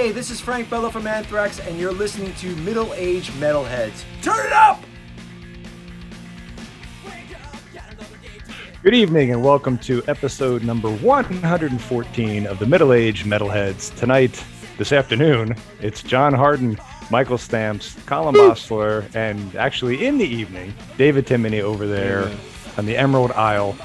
Hey, this is Frank Bello from Anthrax, and you're listening to Middle Age Metalheads. Turn it up! Good evening, and welcome to episode number 114 of the Middle Age Metalheads. Tonight, this afternoon, it's John Harden, Michael Stamps, Colin Bossler, and actually in the evening, David Timoney over there on the Emerald Isle.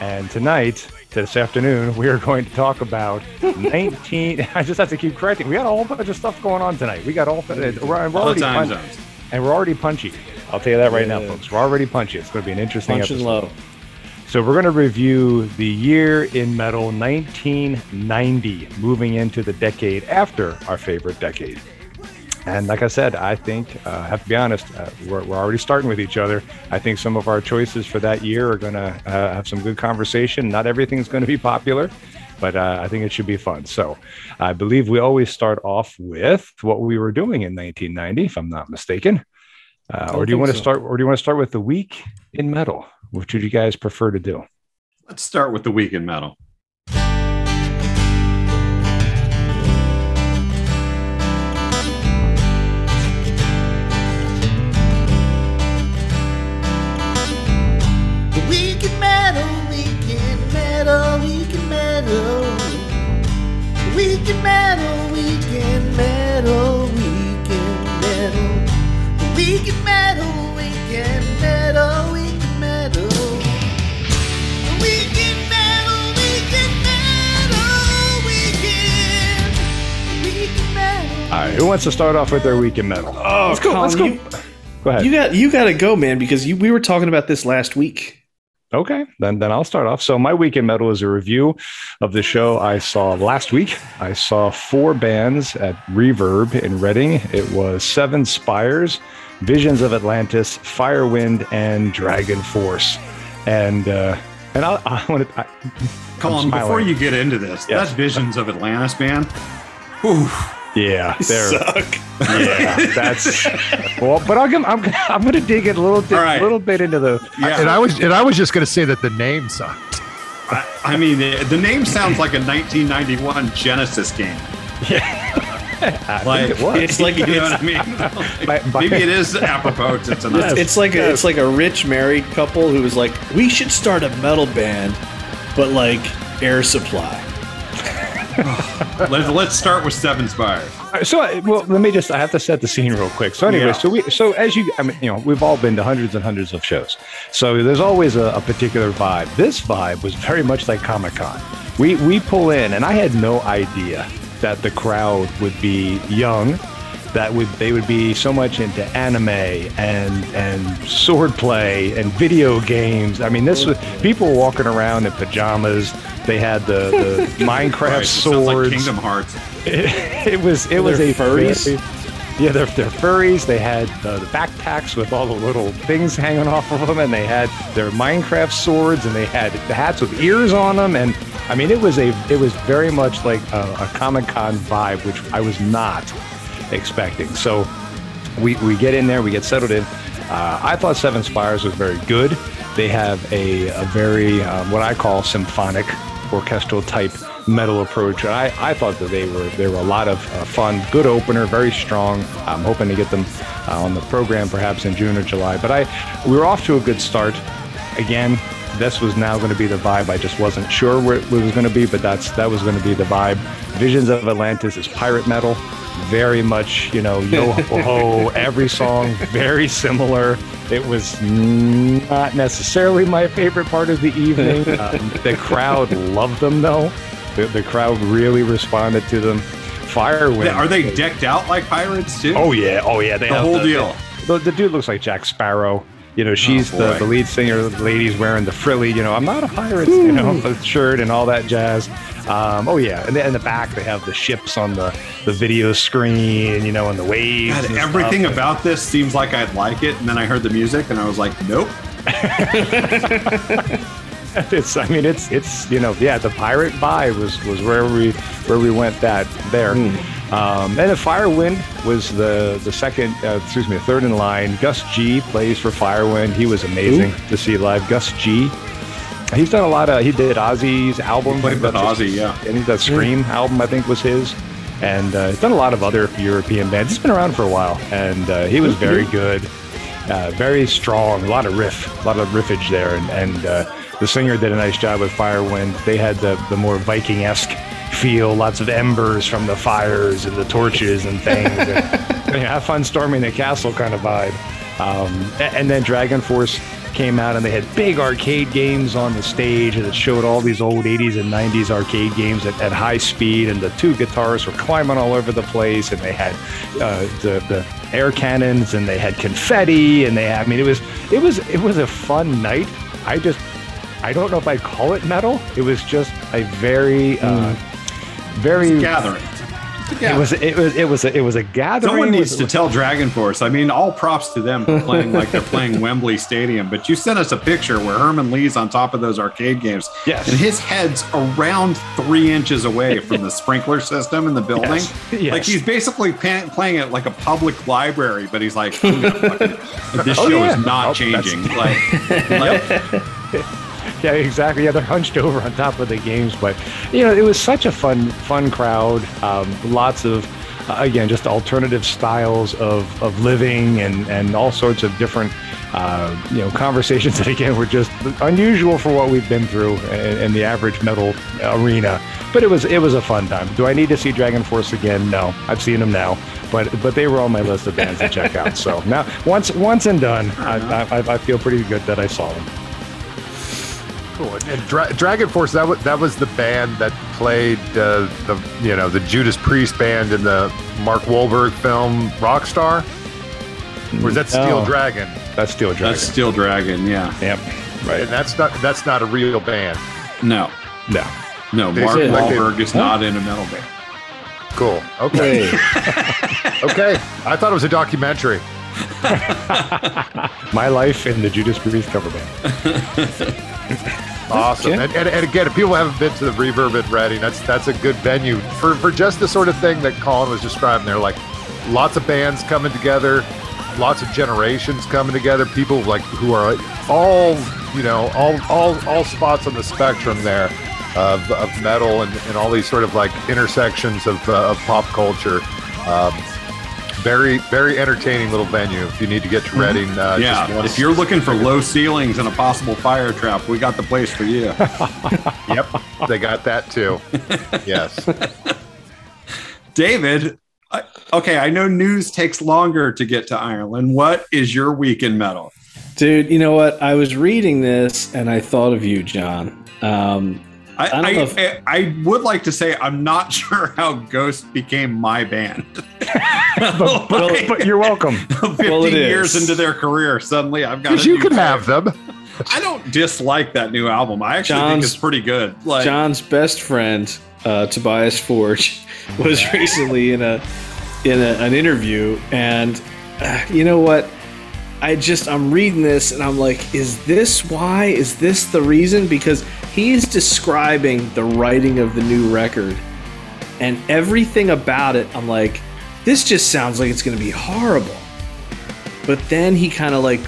And tonight, this afternoon, we are going to talk about 19. I just have to keep correcting. We got a whole bunch of stuff going on tonight. We got all. We're, we're All the already time punchy, zones. and we're already punchy. I'll tell you that right now, folks. We're already punchy. It's going to be an interesting Punch and episode. low. So we're going to review the year in metal 1990, moving into the decade after our favorite decade. And like I said, I think, uh, I have to be honest, uh, we're, we're already starting with each other. I think some of our choices for that year are going to uh, have some good conversation. Not everything's going to be popular, but uh, I think it should be fun. So I believe we always start off with what we were doing in 1990, if I'm not mistaken. Uh, or do you want to so. start? Or do you want to start with the week in metal? Which would you guys prefer to do? Let's start with the week in metal. Metal. Who wants to start off with their week in metal? Oh, let's go. let's go. You, go ahead. you got you got to go, man, because you, we were talking about this last week. Okay, then then I'll start off. So my weekend metal is a review of the show I saw last week. I saw four bands at Reverb in Reading. It was Seven Spires, Visions of Atlantis, Firewind, and Dragon Force. And uh, and I, I want to. Colin, smiling. before you get into this, Yes. that Visions of Atlantis band. Whew, Yeah, there. Suck. Yeah, that's well. But I'll give, I'm I'm going to dig it a little bit, All right. little bit into the. yeah. And I was and I was just going to say that the name sucked. I, I mean, the, the name sounds like a 1991 Genesis game. I Like, think it was. It's like you know it's, what I mean? Like, By- by- maybe it is apropos to tonight. it's like a, it's like a rich married couple who was like, we should start a metal band, but like Air Supply. Let's, let's start with Seven Spires. So, uh, well, let me just, I have to set the scene real quick. So, anyway, Yeah. so we, so as you, I mean, you know, we've all been to hundreds and hundreds of shows. So there's always a, a particular vibe. This vibe was very much like Comic Con. We, we pull in, and I had no idea that the crowd would be young, that would, they would be so much into anime and, and swordplay and video games. I mean, this was, people were walking around in pajamas. They had the, the Minecraft Right, it sounds like swords Kingdom Hearts. it, it was it was a furries? very- yeah, they're, they're furries. They had uh, the backpacks with all the little things hanging off of them, and they had their Minecraft swords, and they had the hats with ears on them. And I mean, it was a it was very much like a, a Comic Con vibe, which I was not expecting. So we, we get in there, we get settled in. Uh, I thought Seven Spires was very good. They have a, a very, um, what I call symphonic orchestral type metal approach. I, I thought that they were, they were a lot of uh, fun, good opener, very strong. I'm hoping to get them uh, on the program perhaps in June or July. But I, we were off to a good start. Again, this was now going to be the vibe. I just wasn't sure where it was going to be, but that's that was going to be the vibe. Visions of Atlantis is pirate metal, very much you know yo ho ho. Every song very similar. It was not necessarily my favorite part of the evening. Um, the crowd loved them though. The, the crowd really responded to them. Firewind. Are they decked out like pirates too? Oh yeah, oh yeah. They The whole deal. The, the dude looks like Jack Sparrow. You know, she's Oh, the, the lead singer. The lady's wearing the frilly. You know, I'm not a pirate. You know, shirt and all that jazz. Um, oh yeah, and then in the back they have the ships on the the video screen. You know, and the waves. God, and everything stuff. about this seems like I'd like it, and then I heard the music, and I was like, nope. it's I mean it's it's you know yeah the pirate vibe was was where we where we went that there. Um, and the Firewind was the the second uh, excuse me the third in line. Gus G plays for Firewind. He was amazing to see live. Gus G. He's done a lot of. He did Ozzy's album. Played with Ozzy, yeah. And he that Scream album I think was his. and uh, he's done a lot of other European bands. He's been around for a while, and uh, he was very good, uh, very strong. A lot of riff, a lot of riffage there, and, and uh, the singer did a nice job with Firewind. They had the the more Viking esque feel, lots of embers from the fires and the torches and things. and, have fun storming the castle kind of vibe. Um, and then Dragon Force came out and they had big arcade games on the stage that showed all these old 80s and 90s arcade games at, at high speed and the two guitarists were climbing all over the place and they had uh, the, the air cannons and they had confetti and they had, I mean it was it was it was a fun night I just I don't know if I'd call it metal it was just a very uh, very Gathering. it was it was it was a, it was a gathering Someone needs with- to tell Dragon Force. I mean, all props to them for playing like they're playing Wembley Stadium. But you sent us a picture where Herman Li's on top of those arcade games. Yes. And his head's around three inches away from the sprinkler system in the building. Yes. Yes. Like he's basically pa- playing it like a public library, but he's like, "I'm fucking- this Oh, show yeah. is not Oh, changing. Like, like Yeah, exactly. Yeah, they're hunched over on top of the games, but you know, it was such a fun, fun crowd. Um, lots of, uh, again, just alternative styles of, of living and and all sorts of different, uh, you know, conversations that again were just unusual for what we've been through in, in the average metal arena. But it was it was a fun time. Do I need to see Dragon Force again? No, I've seen them now. But but they were on my list of bands to check out. So now once once and done, I, I, I feel pretty good that I saw them. Cool. And, and Dra- Dragon Force that was that was the band that played uh, the you know the Judas Priest band in the Mark Wahlberg film Rockstar. Or is that Steel No. Dragon? That's Steel Dragon. that's Steel Dragon. Yeah. Yep. Right. And that's not that's not a real band. No. No. No. They Mark said, like, they- Wahlberg is not in a metal band. Cool. Okay. okay. I thought it was a documentary. My life in the Judas Priest cover band. Awesome. Yeah. And, and, and again, if people haven't been to the Reverb at Reading, that's that's a good venue for, for just the sort of thing that Colin was describing there. Like lots of bands coming together, lots of generations coming together, people like who are all you know all all all spots on the spectrum there of, of metal and, and all these sort of like intersections of, uh, of pop culture. Um, very very entertaining little venue. If you need to get to Reading, uh, just Yeah, if you're looking for low ceilings and a possible fire trap, we got the place for you. yep, they got that too. Yes. David, I, okay, I know news takes longer to get to Ireland. What is your week in metal? Dude, you know what? I was reading this and I thought of you, John. Um, I, I don't I, know if- I, I would like to say I'm not sure how Ghost became my band. But, but, but you're welcome. 15 Well, years is. into their career, suddenly I've got. Because you new can have them. I don't dislike that new album. I actually think it's pretty good. Like, John's best friend, uh, Tobias Forge, was recently in a in a, an interview, and uh, you know what? I just I'm reading this and I'm like, is this why? Is this the reason? Because he's describing the writing of the new record, and everything about it. I'm like, this just sounds like it's going to be horrible. But then he kind of like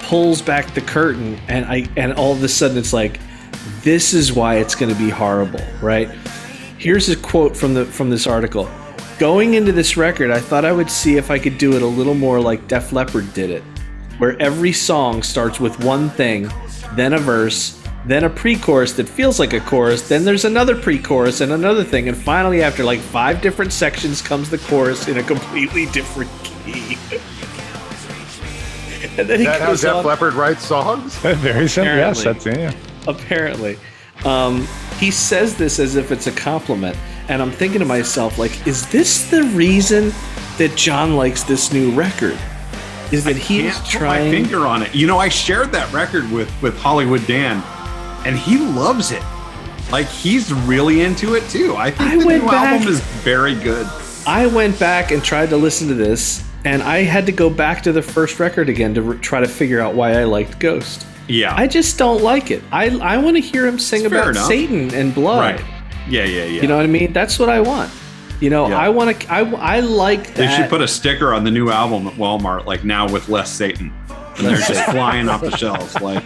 pulls back the curtain, and I and all of a sudden it's like, this is why it's going to be horrible, right? Here's a quote from the from this article. Going into this record, I thought I would see if I could do it a little more like Def Leppard did it, where every song starts with one thing, then a verse, then a pre-chorus that feels like a chorus, then there's another pre-chorus and another thing, and finally after like five different sections comes the chorus in a completely different key. and then he Is that how goes Def Leppard writes songs? Very simple. Yes, that's Apparently. yeah. apparently. Um, he says this as if it's a compliment, and I'm thinking to myself, like, is this the reason that John likes this new record? Is that he can't is put my finger on it. You know, I shared that record with with Hollywood Dan, and he loves it. Like he's really into it too. I think I the new back- album is very good. I went back and tried to listen to this, and I had to go back to the first record again to re- try to figure out why I liked Ghost. Yeah, I just don't like it. I I want to hear him sing It's about. Satan and blood. right. Yeah, yeah, yeah. You know what I mean? That's what I want. You know, Yeah. I want to. I, I like they should put a sticker on the new album at Walmart, like now with less Satan, and they're just flying off the shelves. Like,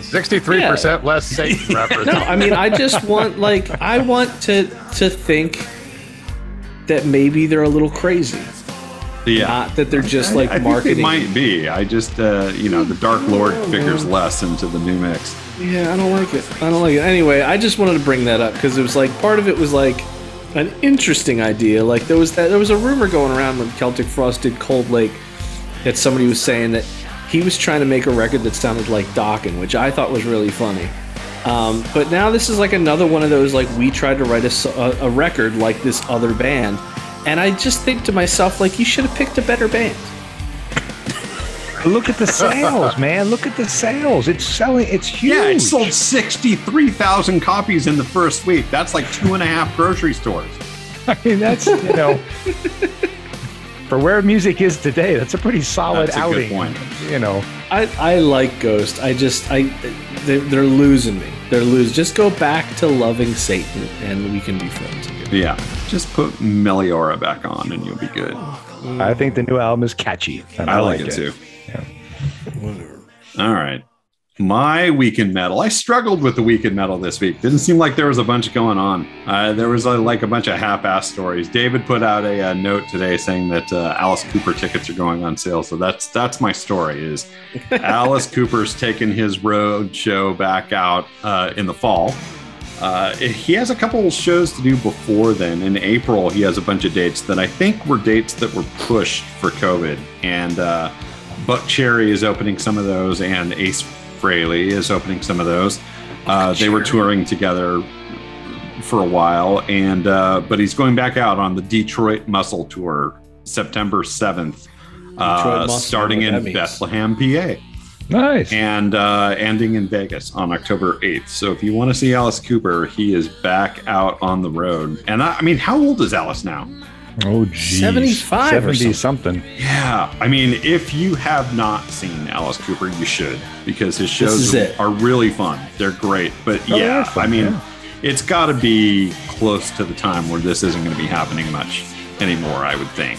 63% less Satan reference. No, I mean, I just want like I want to to think that maybe they're a little crazy. Yeah. Not that they're just like I think marketing. they might be. I just, uh, you know, the Dark Lord figures less into the new mix. Yeah, I don't like it. I don't like it. Anyway, I just wanted to bring that up because it was like part of it was like an interesting idea. Like there was that there was a rumor going around when Celtic Frost did Cold Lake that somebody was saying that he was trying to make a record that sounded like Dokken, which I thought was really funny. Um, but now this is like another one of those like we tried to write a, a, a record like this other band, and I just think to myself like you should have picked a better band. Look at the sales, man. Look at the sales. It's selling. It's huge. Yeah, it sold 63,000 copies in the first week. That's like two and a half grocery stores. I mean, that's you know, for where music is today, that's a pretty solid That's a good outing. point. You know, I, I like Ghost. I just I they're, they're losing me. They're losing. Just go back to loving Satan, and we can be friends again. Yeah. Just put Meliora back on and you'll be good. I think the new album is catchy. and I, like, it, too. All right. My weekend metal. I struggled with the weekend metal this week. Didn't seem like there was a bunch going on. Uh, there was uh like a bunch of half-ass stories. David put out a, uh note today saying that uh, Alice Cooper tickets are going on sale. So that's that's my story. Is Alice Cooper's taking his road show back out uh, in the fall. Uh, he has a couple shows to do before then. In April, he has a bunch of dates that I think were dates that were pushed for COVID. And uh, Buckcherry is opening some of those, and Ace Frehley is opening some of those. Uh, they were touring together for a while, and uh, but he's going back out on the Detroit Muscle Tour September seventh, uh, starting in. Bethlehem, PA Nice. and uh, ending in Vegas on October 8th. So if you want to see Alice Cooper, he is back out on the road. And I, I mean, how old is Alice now? oh, geez. 75 or 70 something. something. Yeah, I mean, if you have not seen Alice Cooper, you should because his shows it. are really fun. They're great. But Oh, yeah, fun, I mean, yeah. it's got to be close to the time where this isn't going to be happening much anymore, I would think.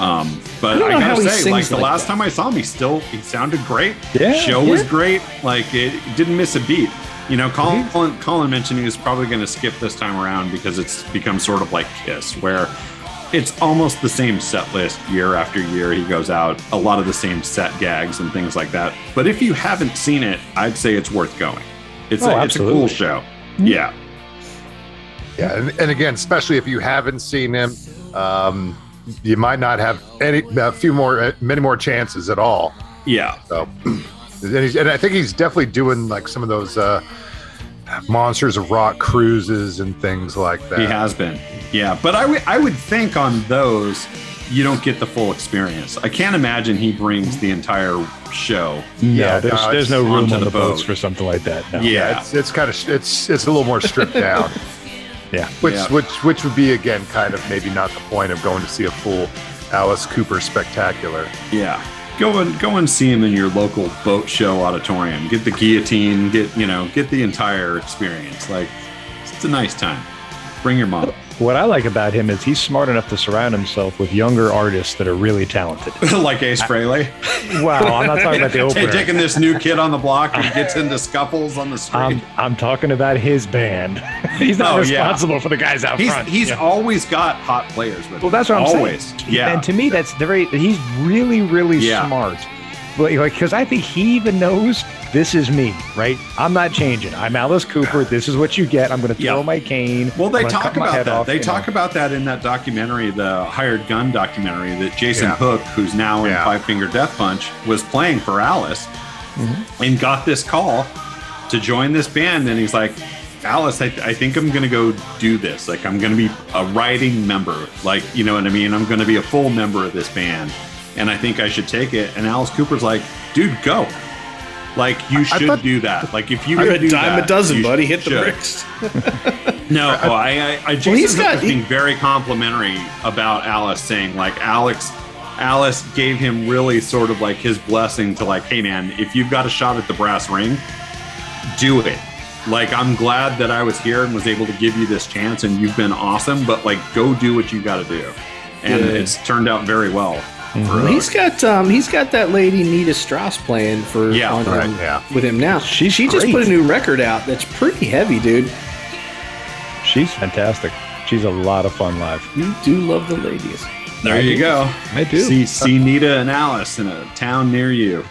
Um, but I I, gotta say, sings like the like last that. time I saw him, he still he sounded great. Yeah, show was great. Like it didn't miss a beat. You know, Colin, Colin, Colin mentioned he was probably going to skip this time around because it's become sort of like Kiss, where it's almost the same set list year after year. He goes out, a lot of the same set gags and things like that. But if you haven't seen it, I'd say it's worth going. It's, Oh, a, it's a cool absolutely. show. Yeah. Yeah, and, and again, especially if you haven't seen him, um, you might not have any a few more, uh, many more chances at all. Yeah. So, and, he's, and I think he's definitely doing like some of those uh, monsters of rock cruises and things like that. He has been. Yeah. But I would- I would think on those, you don't get the full experience. I can't imagine he brings the entire show. Yeah, no, there's, no, there's no room on the the boats boat. for something like that. No. Yeah. It's, it's kind of it's it's a little more stripped down, Yeah. which Yeah. which which would be again kind of maybe not the point of going to see a full Alice Cooper spectacular. Yeah. Go and go and see him in your local boat show auditorium. Get the guillotine. Get you know. Get the entire experience. Like it's a nice time. Bring your mom. What I like about him is he's smart enough to surround himself with younger artists that are really talented. like Ace Frehley. Wow, I'm not talking about the Hey, opener. taking this new kid on the block who gets into scuffles on the street. I'm, I'm talking about his band. he's not Oh, yeah. responsible for the guys out he's front. he's Yeah. always got hot players with him. Well, that's what I'm always. saying. Yeah. And to me, that's the very. He's really, really Yeah. smart. Like, because I think he even knows this is me, right? I'm not changing. I'm Alice Cooper. This is what you get. I'm going to throw my cane. Well, they talk about that. off, they talk know. about that in that documentary, the Hired Gun documentary, that Jason Yeah. Hook, who's now in Yeah. Five Finger Death Punch, was playing for Alice Mm-hmm. and got this call to join this band. And he's like, Alice, I, I think I'm going to go do this. Like, I'm going to be a writing member. Like, you know what I mean? I'm going to be a full member of this band. And I think I should take it. And Alice Cooper's like, dude, go. Like, you should thought- do that. Like, if you You're can a do dime that, a dozen, buddy. Hit the should. bricks. No, well, I, I, I Jason he's Hook got- was he- being very complimentary about Alice, saying like Alex, Alice gave him really sort of like his blessing to like, hey man, if you've got a shot at the brass ring, do it. Like I'm glad that I was here and was able to give you this chance, and you've been awesome. But like, go do what you got to do, and Yeah. it's turned out very well. For Well, he's got um, he's got that lady Nita Strauss playing for Yeah, on right, him- yeah. with him now. She's she just great. put a new record out that's pretty heavy, dude. She's fantastic. She's a lot of fun live. You do love the ladies. There I you do. go. I do. See, see Nita and Alice in a town near you.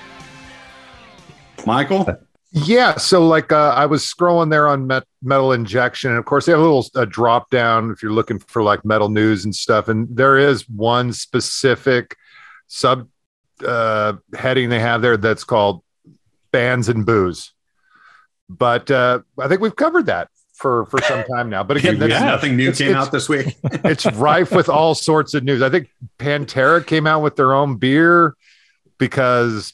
Michael? Yeah, so like uh, I was scrolling there on Met- Metal Injection, and of course they have a little uh, drop down if you're looking for like metal news and stuff. And there is one specific sub uh, heading they have there that's called bands and booze. But uh, I think we've covered that for for some time now. But again, that's, Yeah, nothing new came out this week. it's rife with all sorts of news. I think Pantera came out with their own beer because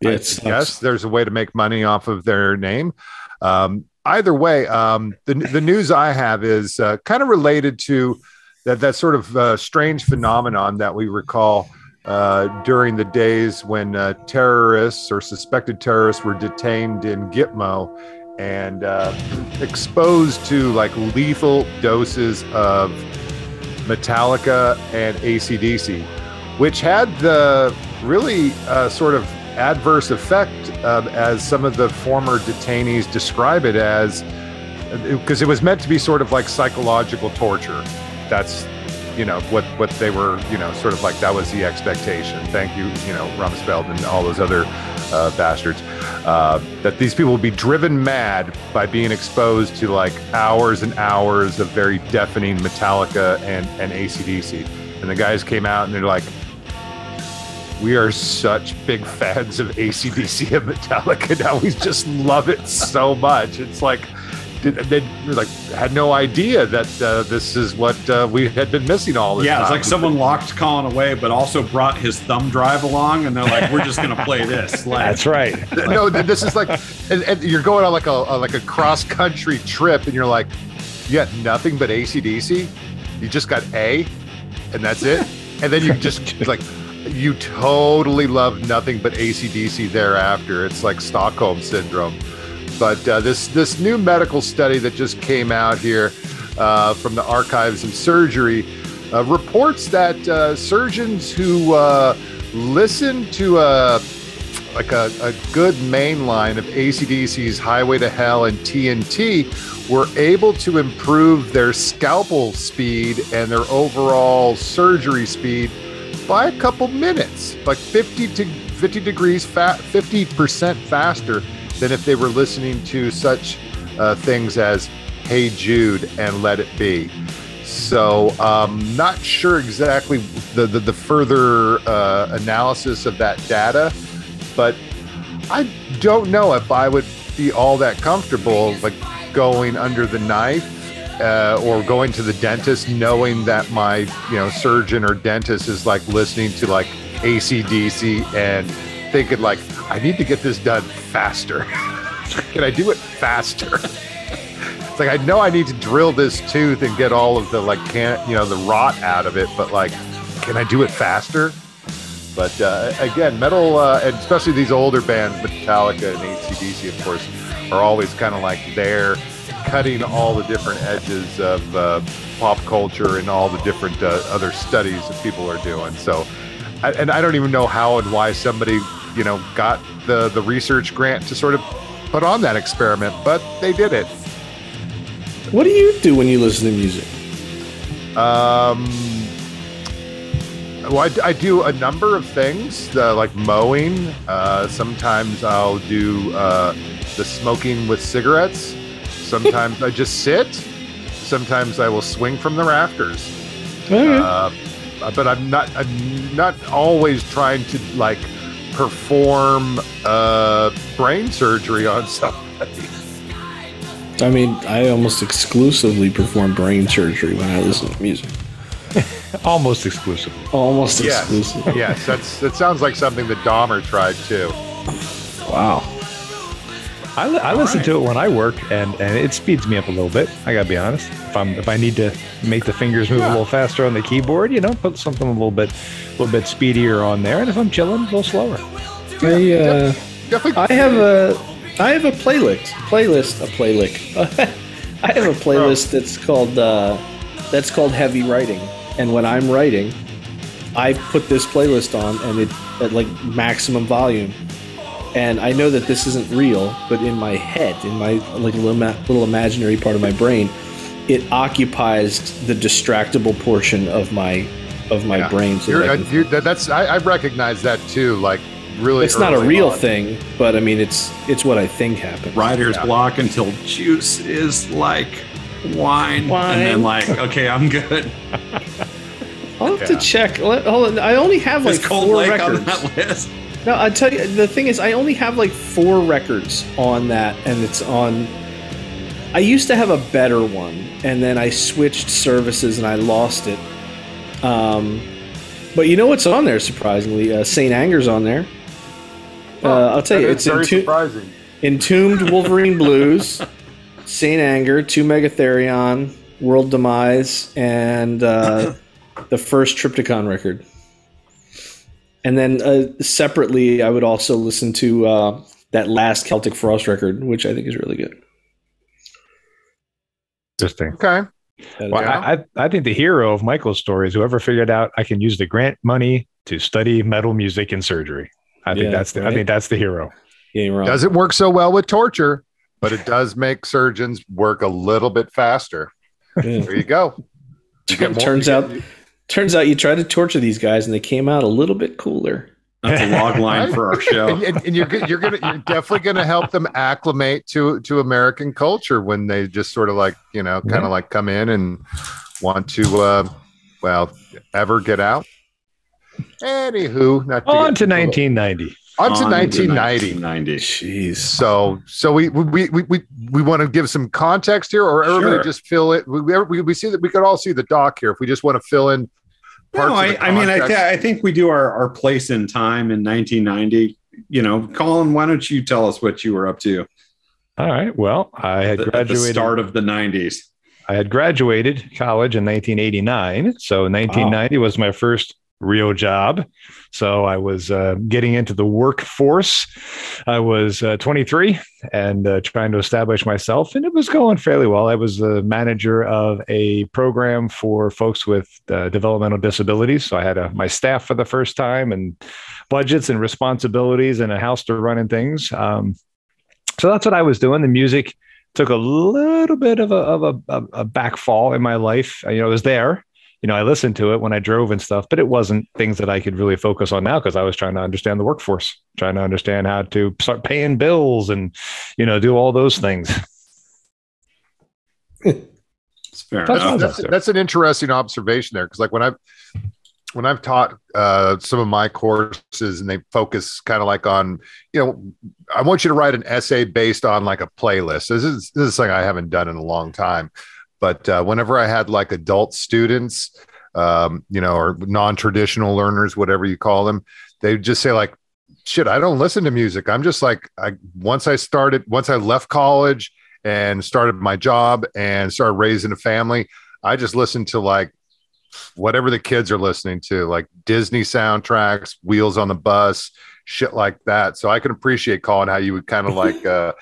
Yeah, I it sucks. guess there's a way to make money off of their name. Um, either way, um, the the news I have is uh, kind of related to that that sort of uh, strange phenomenon that we recall uh, during the days when uh, terrorists or suspected terrorists were detained in Gitmo and uh, exposed to like lethal doses of Metallica and ACDC, which had the really uh, sort of adverse effect as some of the former detainees describe it as because it was meant to be sort of like psychological torture. That's you know what what they were you know sort of like that was the expectation. Thank you you know Rumsfeld and all those other uh, bastards uh, that these people would be driven mad by being exposed to like hours and hours of very deafening Metallica and and ACDC. And the guys came out and they're like, we are such big fans of ACDC and Metallica now. We just love it so much. It's like did, they like had no idea that uh, this is what uh, we had been missing all this Yeah, it's like someone locked Colin away, but also brought his thumb drive along, and they're like, "We're just gonna play this." Like, That's right. no, this is like, and, and you're going on like a, a like a cross country trip, and you're like, you got nothing but ACDC. You just got A, and that's it. And then you just like, you totally love nothing but ACDC thereafter. It's like Stockholm syndrome. But uh, this this new medical study that just came out here uh, from the Archives of Surgery uh, reports that uh, surgeons who uh, listen to a like a, a good main line of ACDC's Highway to Hell and TNT were able to improve their scalpel speed and their overall surgery speed by a couple minutes, like 50 to 50 degrees fat, 50% faster than if they were listening to such uh, things as Hey Jude and Let It Be. So, um, not sure exactly the, the, the further uh, analysis of that data, but I don't know if I would be all that comfortable like going under the knife uh, or going to the dentist knowing that my you know surgeon or dentist is like listening to like ACDC and thinking like I need to get this done faster. Can I do it faster? it's like I know I need to drill this tooth and get all of the like can you know the rot out of it, but like can I do it faster? But uh, again, metal, uh, and especially these older bands, Metallica and ACDC, of course, are always kind of like there, cutting all the different edges of uh, pop culture and all the different uh, other studies that people are doing. So, and I don't even know how and why somebody, you know, got the the research grant to sort of put on that experiment, but they did it. What do you do when you listen to music? Um, well, I, I do a number of things, uh, like mowing. Uh, sometimes I'll do uh, the smoking with cigarettes. Sometimes I just sit. Sometimes I will swing from the rafters. Uh, but I'm not. I'm not always trying to like perform uh, brain surgery on somebody. I mean, I almost exclusively perform brain surgery when I listen to music. Almost exclusively. Almost Yes, exclusively. yes. That's that sounds like something that Dahmer tried too. Wow. I, li- I listen to it when I work, and, and it speeds me up a little bit. I gotta be honest. If I'm if I need to make the fingers move a little faster on the keyboard, you know, put something a little bit a little bit speedier on there. And if I'm chilling, a little slower. I, uh, Definitely. I have a I have a playlist playlist a playlist. I have a playlist that's called uh, that's called heavy writing, and when I'm writing, I put this playlist on and it at like maximum volume, and I know that this isn't real, but in my head, in my like little, little imaginary part of my brain, it occupies the distractible portion of my of my Yeah. brain. So You're, that I uh, can- you, that, that's I, I recognize that too. Like really, it's not a real on. thing, but I mean, it's it's what I think happened. Writer's Yeah. block until juice is like wine, Wine. and then like, okay, I'm good. I'll have Yeah. to check. Hold on. I only have like Cold four Lake records. on that list? No, I tell you, the thing is, I only have like four records on that, and it's on. I used to have a better one, and then I switched services and I lost it. Um, but you know what's on there? Surprisingly, uh, Saint Anger's on there. Uh, I'll tell you, it's very entom- surprising. Entombed Wolverine Blues, Saint Anger, To Mega Therion, World Demise, and uh, the first Triptykon record. And then uh, separately, I would also listen to uh, that last Celtic Frost record, which I think is really good. Interesting. Okay, Well, I, I I think the hero of Michael's story is whoever figured out I can use the grant money to study metal music and surgery. I think Yeah, that's the I think that's the hero. You ain't wrong. doesn't work so well with torture, but it does make surgeons work a little bit faster. Yeah. There you go. You get more- turns you out, get- turns out you tried to torture these guys, and they came out a little bit cooler. That's a log line for our show. and, and, and you're you're gonna you're definitely gonna help them acclimate to to American culture when they just sort of like you know kind of Yeah. like come in and want to uh, well ever get out. Anywho, not to On to 1990. on to 1990. 1990. Jeez. So, so we we we we, we want to give some context here, or everybody Sure. just fill it. We, we we see that we could all see the doc here if we just want to fill in. Parts No, of I, the I mean, I, th- I think we do our, our place in time in 1990. You know, Colin, why don't you tell us what you were up to All right. Well, I had at the graduated. start of the 90s? I had graduated college in 1989. So 1990 was my first real job. So I was uh, getting into the workforce. I was uh, 23 and uh, trying to establish myself, and it was going fairly well. I was the manager of a program for folks with uh, developmental disabilities. So I had a, my staff for the first time and budgets and responsibilities and a house to run and things. Um, so that's what I was doing. The music took a little bit of a of a, a backfall in my life. You know, it was there. You know, I listened to it when I drove and stuff, but it wasn't things that I could really focus on now because I was trying to understand the workforce, trying to understand how to start paying bills and, you know, do all those things. It's fair That's enough. that's, that's an interesting observation there because like when i've when i've taught uh, some of my courses and they focus kind of like on you know i want you to write an essay based on like a playlist this is this is something i haven't done in a long time but uh, whenever i had like adult students um, you know or non-traditional learners whatever you call them they just say like shit i don't listen to music i'm just like i once i started once i left college and started my job and started raising a family, I just listened to like whatever the kids are listening to, like Disney soundtracks, Wheels on the Bus, shit like that. So I can appreciate Colin how you would kind of like uh,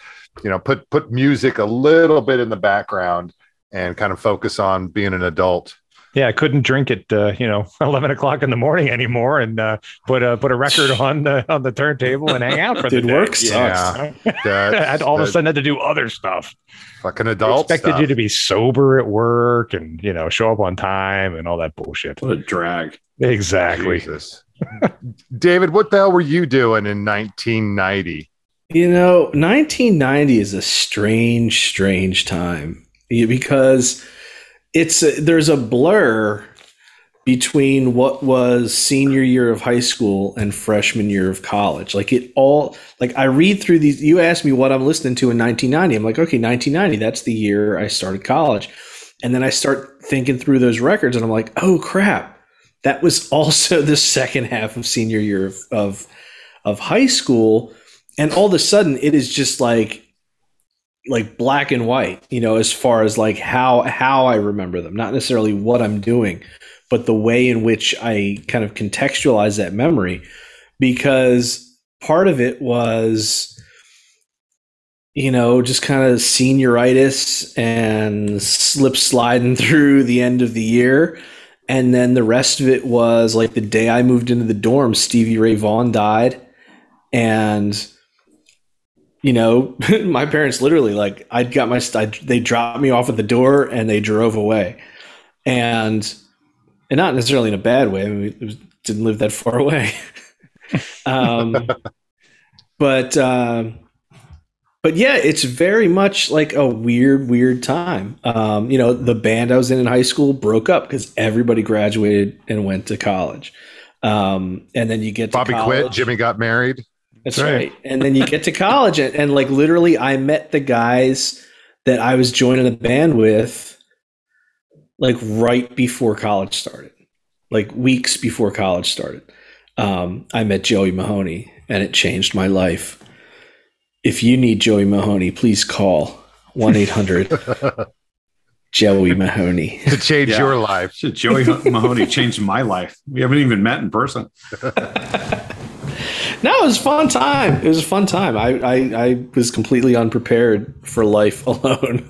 you know, put put music a little bit in the background and kind of focus on being an adult. Yeah, I couldn't drink at uh, you know eleven o'clock in the morning anymore, and uh, put a put a record on the on the turntable and hang out for the Dude, day. work sucks. Yeah. That's and all of a the sudden had to do other stuff. fucking They adult expected stuff. you to be sober at work and you know show up on time and all that bullshit. What a drag. Exactly. Jesus. David, what the hell were you doing in 1990? You know, 1990 is a strange, strange time Yeah, because it's a, there's a blur between what was senior year of high school and freshman year of college. Like it all, like I read through these. You asked me what I'm listening to in 1990. I'm like, okay, 1990. That's the year I started college, and then I start thinking through those records, and I'm like, oh crap, that was also the second half of senior year of of, of high school and all of a sudden it is just like like black and white you know as far as like how how i remember them not necessarily what i'm doing but the way in which i kind of contextualize that memory. Because part of it was you know just kind of senioritis and slip sliding through the end of the year. And then the rest of it was like the day i moved into the dorm stevie ray vaughan died. And you know, my parents literally like I got my st- they dropped me off at the door and they drove away, and and not necessarily in a bad way. I mean, was, didn't live that far away, um, but um, but yeah, it's very much like a weird, weird time. Um, you know, the band I was in in high school broke up because everybody graduated and went to college. Um, and then you get Bobby quit. Jimmy got married. That's right. And then you get to college, and, and like literally, I met the guys that I was joining a band with, like right before college started, like weeks before college started. Um, I met Joey Mahoney, and it changed my life. If you need Joey Mahoney, please call one eight hundred Joey Mahoney. to change Yeah. your life. Joey Mahoney changed my life. We haven't even met in person. No, it was a fun time. It was a fun time. I, I, I was completely unprepared for life alone.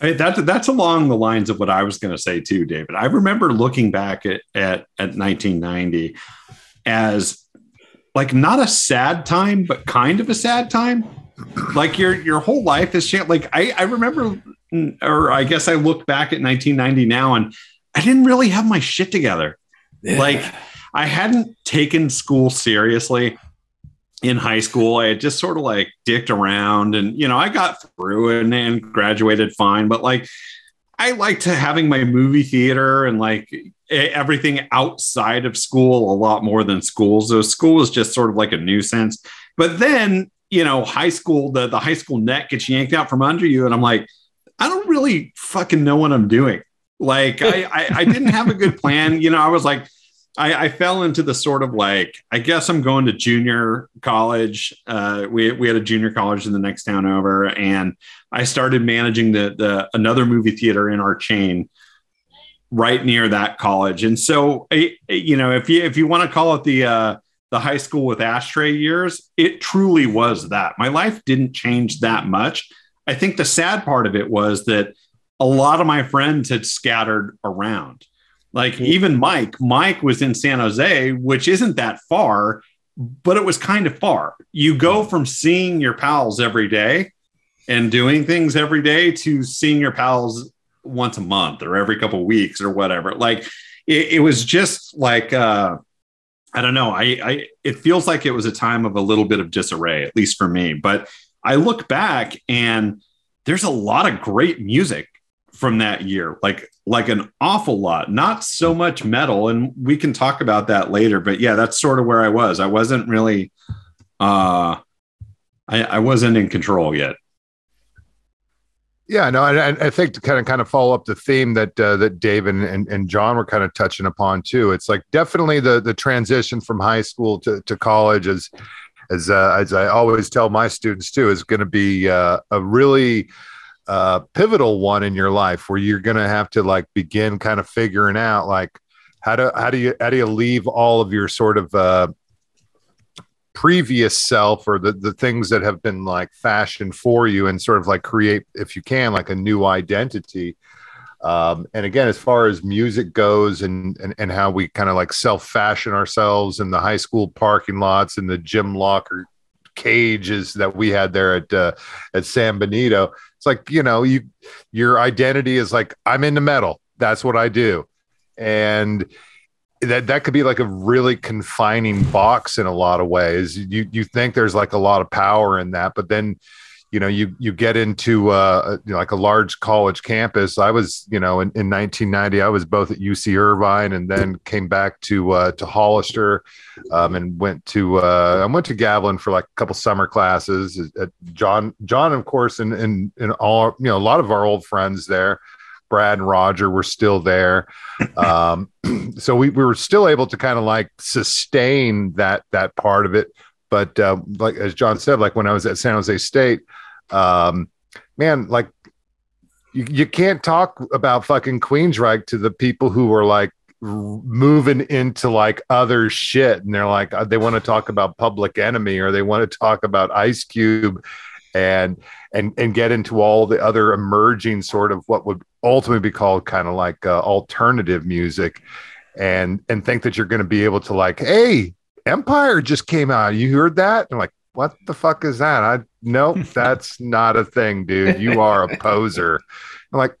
Hey, that that's along the lines of what I was going to say too, David. I remember looking back at, at at 1990 as like not a sad time, but kind of a sad time. Like your your whole life is changed. Like I I remember, or I guess I look back at 1990 now, and I didn't really have my shit together. Like I hadn't taken school seriously in high school. I had just sort of like dicked around and, you know, I got through and, and graduated fine. But like, I liked having my movie theater and like everything outside of school a lot more than school. So school was just sort of like a nuisance. But then, you know, high school, the, the high school net gets yanked out from under you. And I'm like, I don't really fucking know what I'm doing. Like I, I, I didn't have a good plan. You know, I was like, I, I fell into the sort of like, I guess I'm going to junior college. Uh, we, we had a junior college in the next town over, and I started managing the, the another movie theater in our chain right near that college. And so, you know, if you if you want to call it the uh, the high school with ashtray years, it truly was that. My life didn't change that much. I think the sad part of it was that a lot of my friends had scattered around. Like even Mike, Mike was in San Jose, which isn't that far, but it was kind of far. You go from seeing your pals every day and doing things every day to seeing your pals once a month or every couple of weeks or whatever. Like it, it was just like uh I don't know. I, I it feels like it was a time of a little bit of disarray, at least for me. But I look back and there's a lot of great music from that year, like like an awful lot. Not so much metal, and we can talk about that later. But yeah, that's sort of where I was. I wasn't really, uh, I, I wasn't in control yet. Yeah, no, and I think to kind of kind of follow up the theme that uh, that Dave and, and and John were kind of touching upon too. It's like definitely the the transition from high school to, to college is as uh, as I always tell my students too is going to be uh, a really uh, pivotal one in your life where you're going to have to like begin kind of figuring out like how do how do you how do you leave all of your sort of uh, previous self or the, the things that have been like fashioned for you and sort of like create if you can like a new identity? Um, and again as far as music goes and and, and how we kind of like self fashion ourselves in the high school parking lots and the gym locker cages that we had there at uh, at San Benito it's like you know you your identity is like I'm into metal that's what I do and that that could be like a really confining box in a lot of ways. You you think there's like a lot of power in that, but then you know you you get into uh you know, like a large college campus. I was you know in, in 1990 I was both at UC Irvine and then came back to uh, to Hollister um, and went to uh, I went to Gavilan for like a couple summer classes. At John John of course and and and all you know a lot of our old friends there. Brad and Roger were still there. Um, so we, we were still able to kind of like sustain that that part of it. But uh, like as John said, like when I was at San Jose State, um, man, like you, you can't talk about fucking Queensryche to the people who are like moving into like other shit and they're like uh, they want to talk about public enemy or they want to talk about ice cube and and and get into all the other emerging sort of what would ultimately be called kind of like uh, alternative music and and think that you're going to be able to like hey empire just came out you heard that and like what the fuck is that? I nope, that's not a thing, dude. You are a poser. I'm like,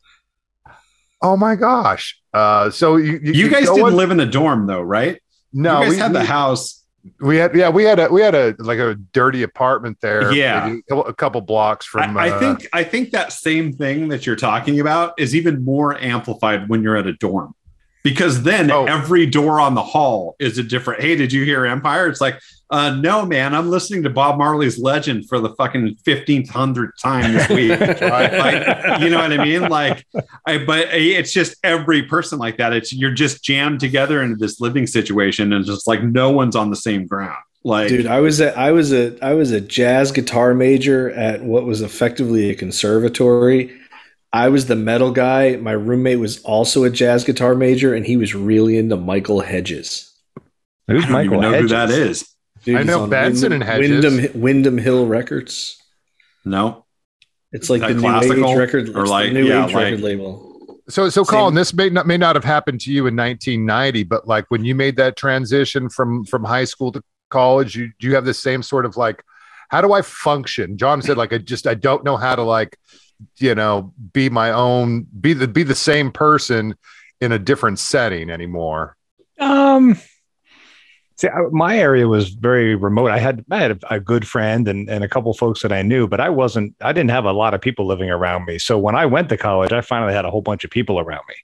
oh my gosh. Uh, so you you, You guys didn't live in a dorm though, right? No, we had the we- house. We had yeah, we had a we had a like a dirty apartment there. Yeah. maybe a couple- a couple blocks from. I, I uh, think I think that same thing that you're talking about is even more amplified when you're at a dorm. Because then Oh. every door on the hall is a different. Hey, did you hear Empire? It's like, uh, no, man, I'm listening to Bob Marley's Legend for the fucking fifteenth hundredth time this week. like, you know what I mean? Like, I, but it's just every person like that. It's you're just jammed together into this living situation, and just like no one's on the same ground. Like, Dude, I was a I was a I was a jazz guitar major at what was effectively a conservatory. I was the metal guy. My roommate was also a jazz guitar major, and he was really into Michael Hedges. Who's I don't Michael even know Hedges? who that is. Dude, I know on Benson and Hedges. Windham, Windham Hill Records. No, It's like That the new classical? age record, Or like- new yeah, age like- record label. So, so Same- Colin, this may not may not have happened to you in 1990, but like when you made that transition from from high school to college, you do you have the same sort of like, how do I function? John said like I just I don't know how to like, you know, be my own, be the be the same person in a different setting anymore. Um, see, I, my area was very remote. I had I had a, a good friend and and a couple folks that I knew, but I wasn't. I didn't have a lot of people living around me. So when I went to college, I finally had a whole bunch of people around me,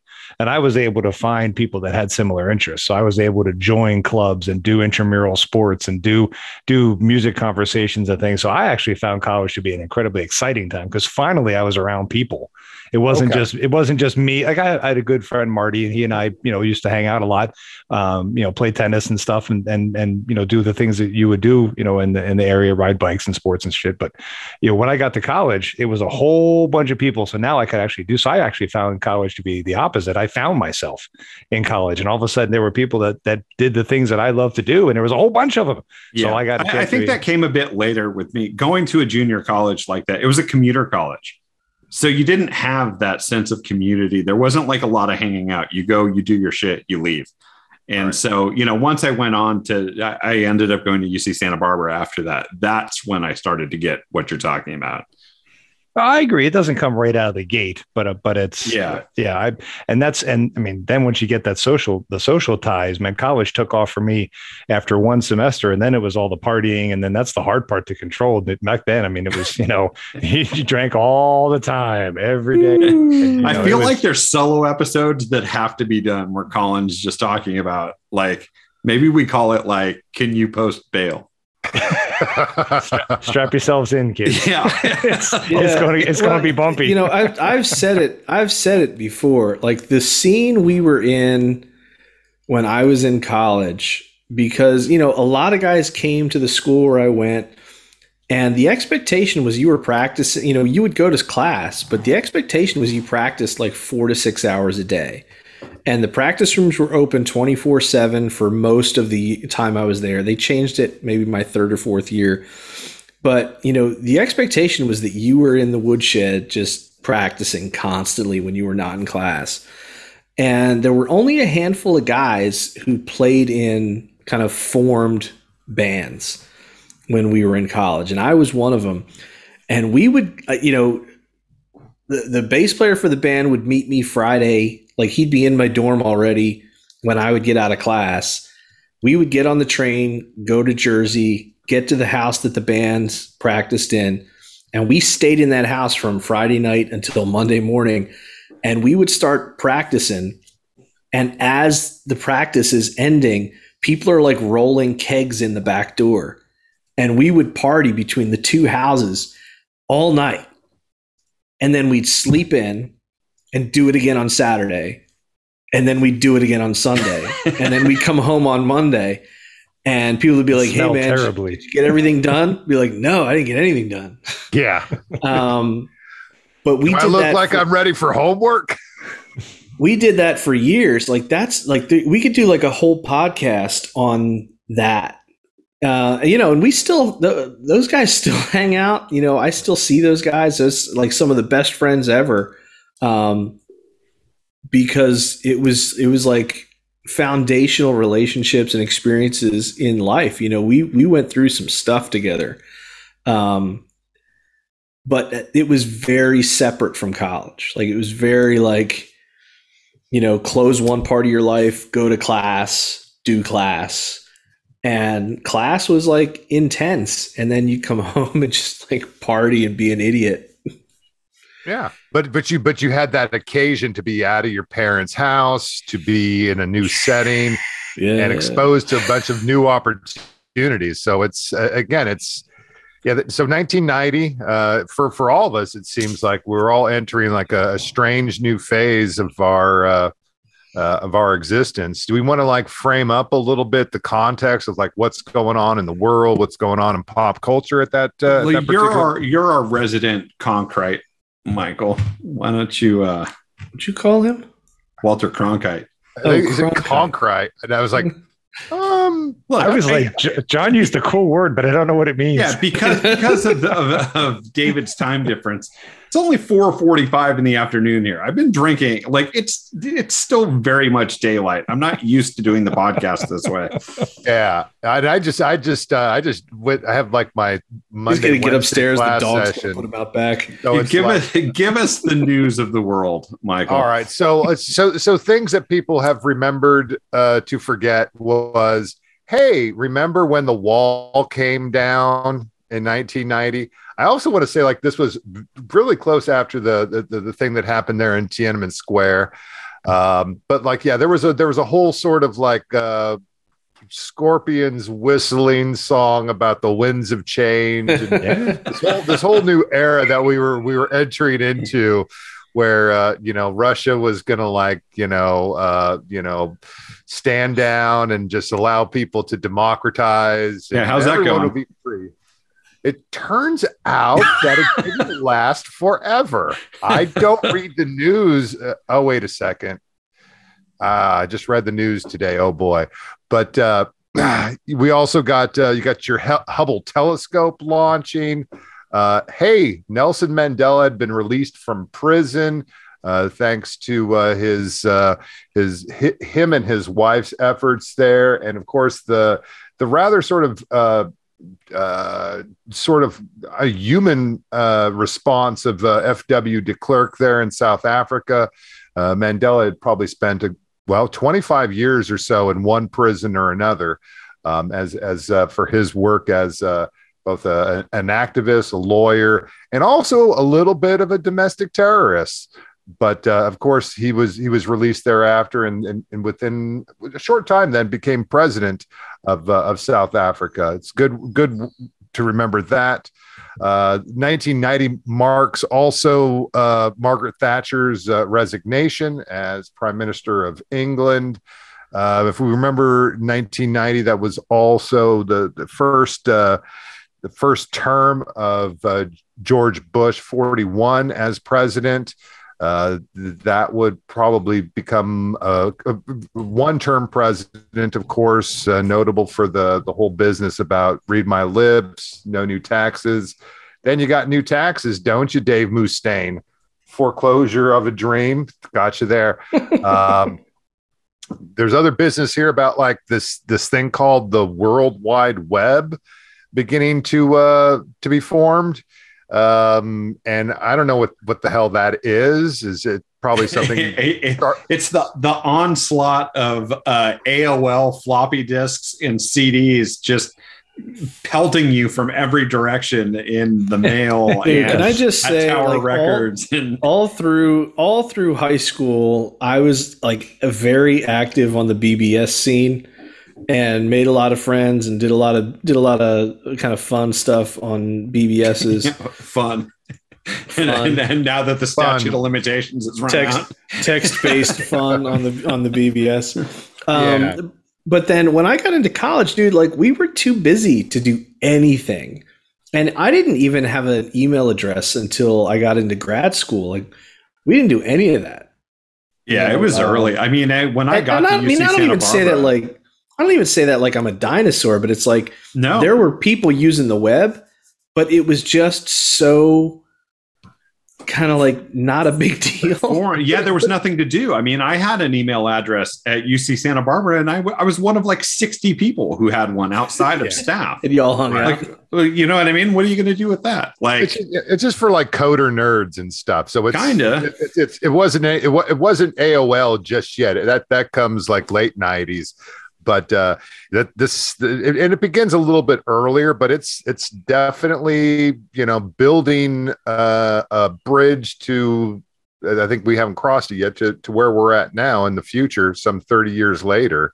and I was able to find people that had similar interests. So I was able to join clubs and do intramural sports and do do music conversations and things. So I actually found college to be an incredibly exciting time because finally I was around people. It wasn't Okay. just it wasn't just me. Like I, I had a good friend Marty, and he and I, you know, used to hang out a lot, um, you know, play tennis and stuff, and and and you know, do the things that you would do, you know, in the in the area, ride bikes and sports and shit. But you know, when I got to college, it was a whole bunch of people. So now I could actually do. So I actually found college to be the opposite. I found myself in college, and all of a sudden there were people that that did the things that I love to do, and there was a whole bunch of them. So I got I, I think that came a bit later with me going to a junior college like that. It was a commuter college. So you didn't have that sense of community. There wasn't like a lot of hanging out. You go, you do your shit, you leave. And Right. so, you know, once I went on to, I I ended up going to UC Santa Barbara after that. That's when I started to get what you're talking about. I agree. It doesn't come right out of the gate, but uh, but it's Yeah. yeah. I and that's and I mean then once you get that social the social ties, man, college took off for me after one semester, and then it was all the partying, and then that's the hard part to control. But back then, I mean, it was you know you drank all the time every day. And, you I feel was- like there's solo episodes that have to be done where Colin's just talking about like maybe we call it like, can you post bail? Strap yourselves in, kids. Yeah. it's, it's going to it's going to be bumpy. You know, I've I've said it. I've said it before. Like the scene we were in when I was in college, because you know a lot of guys came to the school where I went, and the expectation was you were practicing. You know, you would go to class, but the expectation was you practiced like four to six hours a day. And the practice rooms were open 24 7 for most of the time I was there. They changed it maybe my third or fourth year. But, you know, the expectation was that you were in the woodshed just practicing constantly when you were not in class. And there were only a handful of guys who played in kind of formed bands when we were in college. And I was one of them. And we would, uh, you know, the, the bass player for the band would meet me Friday. Like he'd be in my dorm already when I would get out of class. We would get on the train, go to Jersey, get to the house that the band practiced in. And we stayed in that house from Friday night until Monday morning. And we would start practicing. And as the practice is ending, people are like rolling kegs in the back door. And we would party between the two houses all night. And then we'd sleep in and do it again on Saturday. And then we'd do it again on Sunday. and then we'd come home on Monday. And people would be like, hey, man, terribly. did you get everything done? Be like, no, I didn't get anything done. yeah. Um, but we Do I look that like for- I'm ready for homework. we did that for years. Like that's like the, we could do like a whole podcast on that. Uh, you know, and we still th- those guys still hang out. You know, I still see those guys as like some of the best friends ever, um, because it was it was like foundational relationships and experiences in life. You know, we we went through some stuff together. Um, but it was very separate from college. Like it was very like, you know, close one part of your life, go to class, do class. And class was like intense. And then you come home and just like party and be an idiot. Yeah, but but you but you had that occasion to be out of your parents' house, to be in a new setting, Yeah. and exposed to a bunch of new opportunities. So it's uh, again, it's yeah. So 1990 uh, for for all of us, it seems like we're all entering like a, a strange new phase of our uh, uh, of our existence. Do we want to like frame up a little bit the context of like what's going on in the world, what's going on in pop culture at that? Uh, Well, that you're particular- our you're our resident concrete, Michael. Why don't you, uh, What'd you call him? Walter Cronkite? I think it's Cronkite. and I was like, um, Look, I was like, J- John used a cool word, but I don't know what it means. yeah, because because of, the, of of David's time difference. It's only four forty five in the afternoon here. I've been drinking. Like it's it's still very much daylight. I'm not used to doing the podcast this way. Yeah, I, I just, I just, uh, I just went. I have like my Monday. He's Monday. gonna get upstairs. The dog's session. gonna put him out back. So give like- us give us the news of the world, Michael. All right, so uh, so so things that people have remembered uh, to forget was, hey, remember when the wall came down in 1990? I also want to say like this was really close after the the, the, thing that happened there in Tiananmen Square. Um, but like, yeah, there was a there was a whole sort of like uh, Scorpions whistling song about the winds of change. And, this whole this whole new era that we were we were entering into where uh, you know Russia was gonna like you know uh, you know stand down and just allow people to democratize. Yeah, and how's that going? will be free. It turns out that it didn't last forever. I don't read the news. Uh, oh wait a second. Uh, I just read the news today. Oh boy, but uh, we also got uh, you got your Hu- Hubble telescope launching. Uh, hey, Nelson Mandela had been released from prison uh, thanks to uh, his uh, his hi, him and his wife's efforts there, and of course the the rather sort of uh, sort of a human uh, response of uh, F.W. de Klerk there in South Africa. Uh, Mandela had probably spent a, well 25 years or so in one prison or another um, as as uh, for his work as uh, both a, an activist, a lawyer, and also a little bit of a domestic terrorist. But uh, of course, he was he was released thereafter, and, and, and within a short time, then became president of uh, of South Africa. It's good good to remember that. Uh, 1990 marks also uh, Margaret Thatcher's uh, resignation as Prime Minister of England. Uh, if we remember 1990, that was also the the first the first term of George Bush 41 as president. Uh, that would probably become a, a one-term president, of course, uh, notable for the the whole business about read my lips, no new taxes. Then you got new taxes, don't you, Dave Mustaine? Foreclosure of a dream, got you there. Um, there's other business here about like this this thing called the World Wide Web beginning to uh, to be formed. Um, and I don't know what what the hell that is. Is it probably something? It- it- it's the the onslaught of uh, AOL floppy disks and CDs just pelting you from every direction in the mail Dude, and can I just say, Tower like, all- Records and all through all through high school i was like very active on the bbs scene and made a lot of friends and did a lot of did a lot of kind of fun stuff on bbs's fun. Fun. And, and now that the statute Fun. of limitations is run Text- out, text-based fun on the on the bbs um Yeah. but then when i got into college dude like we were too busy to do anything and i didn't even have an email address until i got into grad school like we didn't do any of that yeah, You it was um, early. I mean, I, when I got and to I, UC mean, I don't Santa even say that like I don't even say that like I'm a dinosaur, but it's like no, there were people using the web, but it was just so kind of like not a big deal. Or, yeah, there was nothing to do. I mean, I had an email address at UC Santa Barbara, and I, w- I was one of like 60 people who had one outside of staff. And y'all hung out. Like, well, you know what I mean? What are you going to do with that? Like, It's, it's just for like coder nerds and stuff. So it's Kinda. It, it's it's it wasn't a, it, it wasn't AOL just yet. That that comes like late nineties, but uh, that this and it begins a little bit earlier. But it's it's definitely you know building uh, a bridge to. I think we haven't crossed it yet to, to where we're at now in the future, some 30 years later.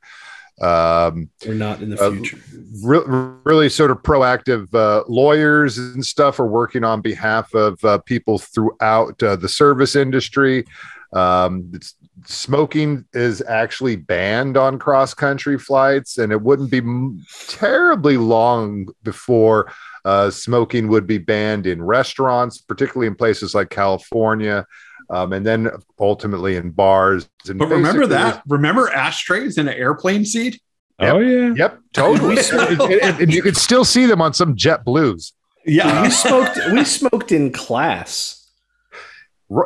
Um, We're not in the uh, future. re- really sort of proactive uh, lawyers and stuff are working on behalf of uh, people throughout uh, the service industry. Um, it's, smoking is actually banned on cross country flights, and it wouldn't be m- terribly long before uh, smoking would be banned in restaurants, particularly in places like California. Um, and then ultimately in bars. And but remember that? Remember ashtrays in an airplane seat? Oh yeah. Yep, totally. and, and- and you could still see them on some JetBlues. Yeah. we smoked. We smoked in class.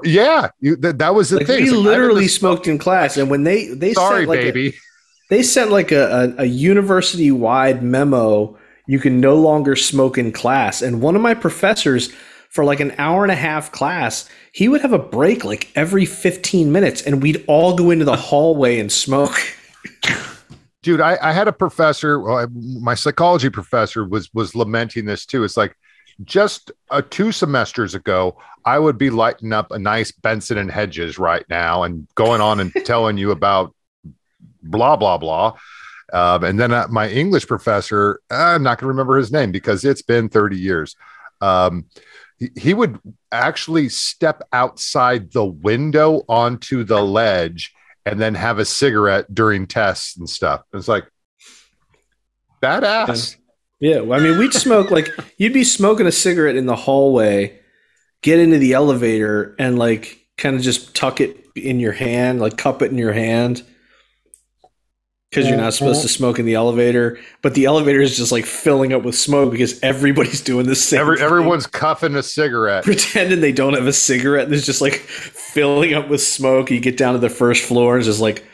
Yeah, you, that, that was the Like, thing. we like, literally smoked in class, and when they they sorry, sent like a- they sent like a, a, a university wide memo. You can no longer smoke in class, and one of my professors for like an hour and a half class, he would have a break like every fifteen minutes, and we'd all go into the hallway and smoke. dude I, I had a professor well, I- my psychology professor was was lamenting this too it's like just uh, two semesters ago i would be lighting up a nice benson and hedges right now and going on and telling you about blah blah blah um, and then uh, my english professor i'm not going to remember his name because it's been 30 years um, he, he would actually step outside the window onto the ledge and then have a cigarette during tests and stuff. It's like badass. Yeah, well, I mean, we'd smoke like you'd be smoking a cigarette in the hallway, get into the elevator, and like kind of just tuck it in your hand, like cup it in your hand, because you're not supposed to mm-hmm. smoke in the elevator. But the elevator is just like filling up with smoke because everybody's doing the same. Every, thing. everyone's cuffing a cigarette. pretending they don't have a cigarette. And it's just like filling up with smoke. You get down to the first floor, and it's just like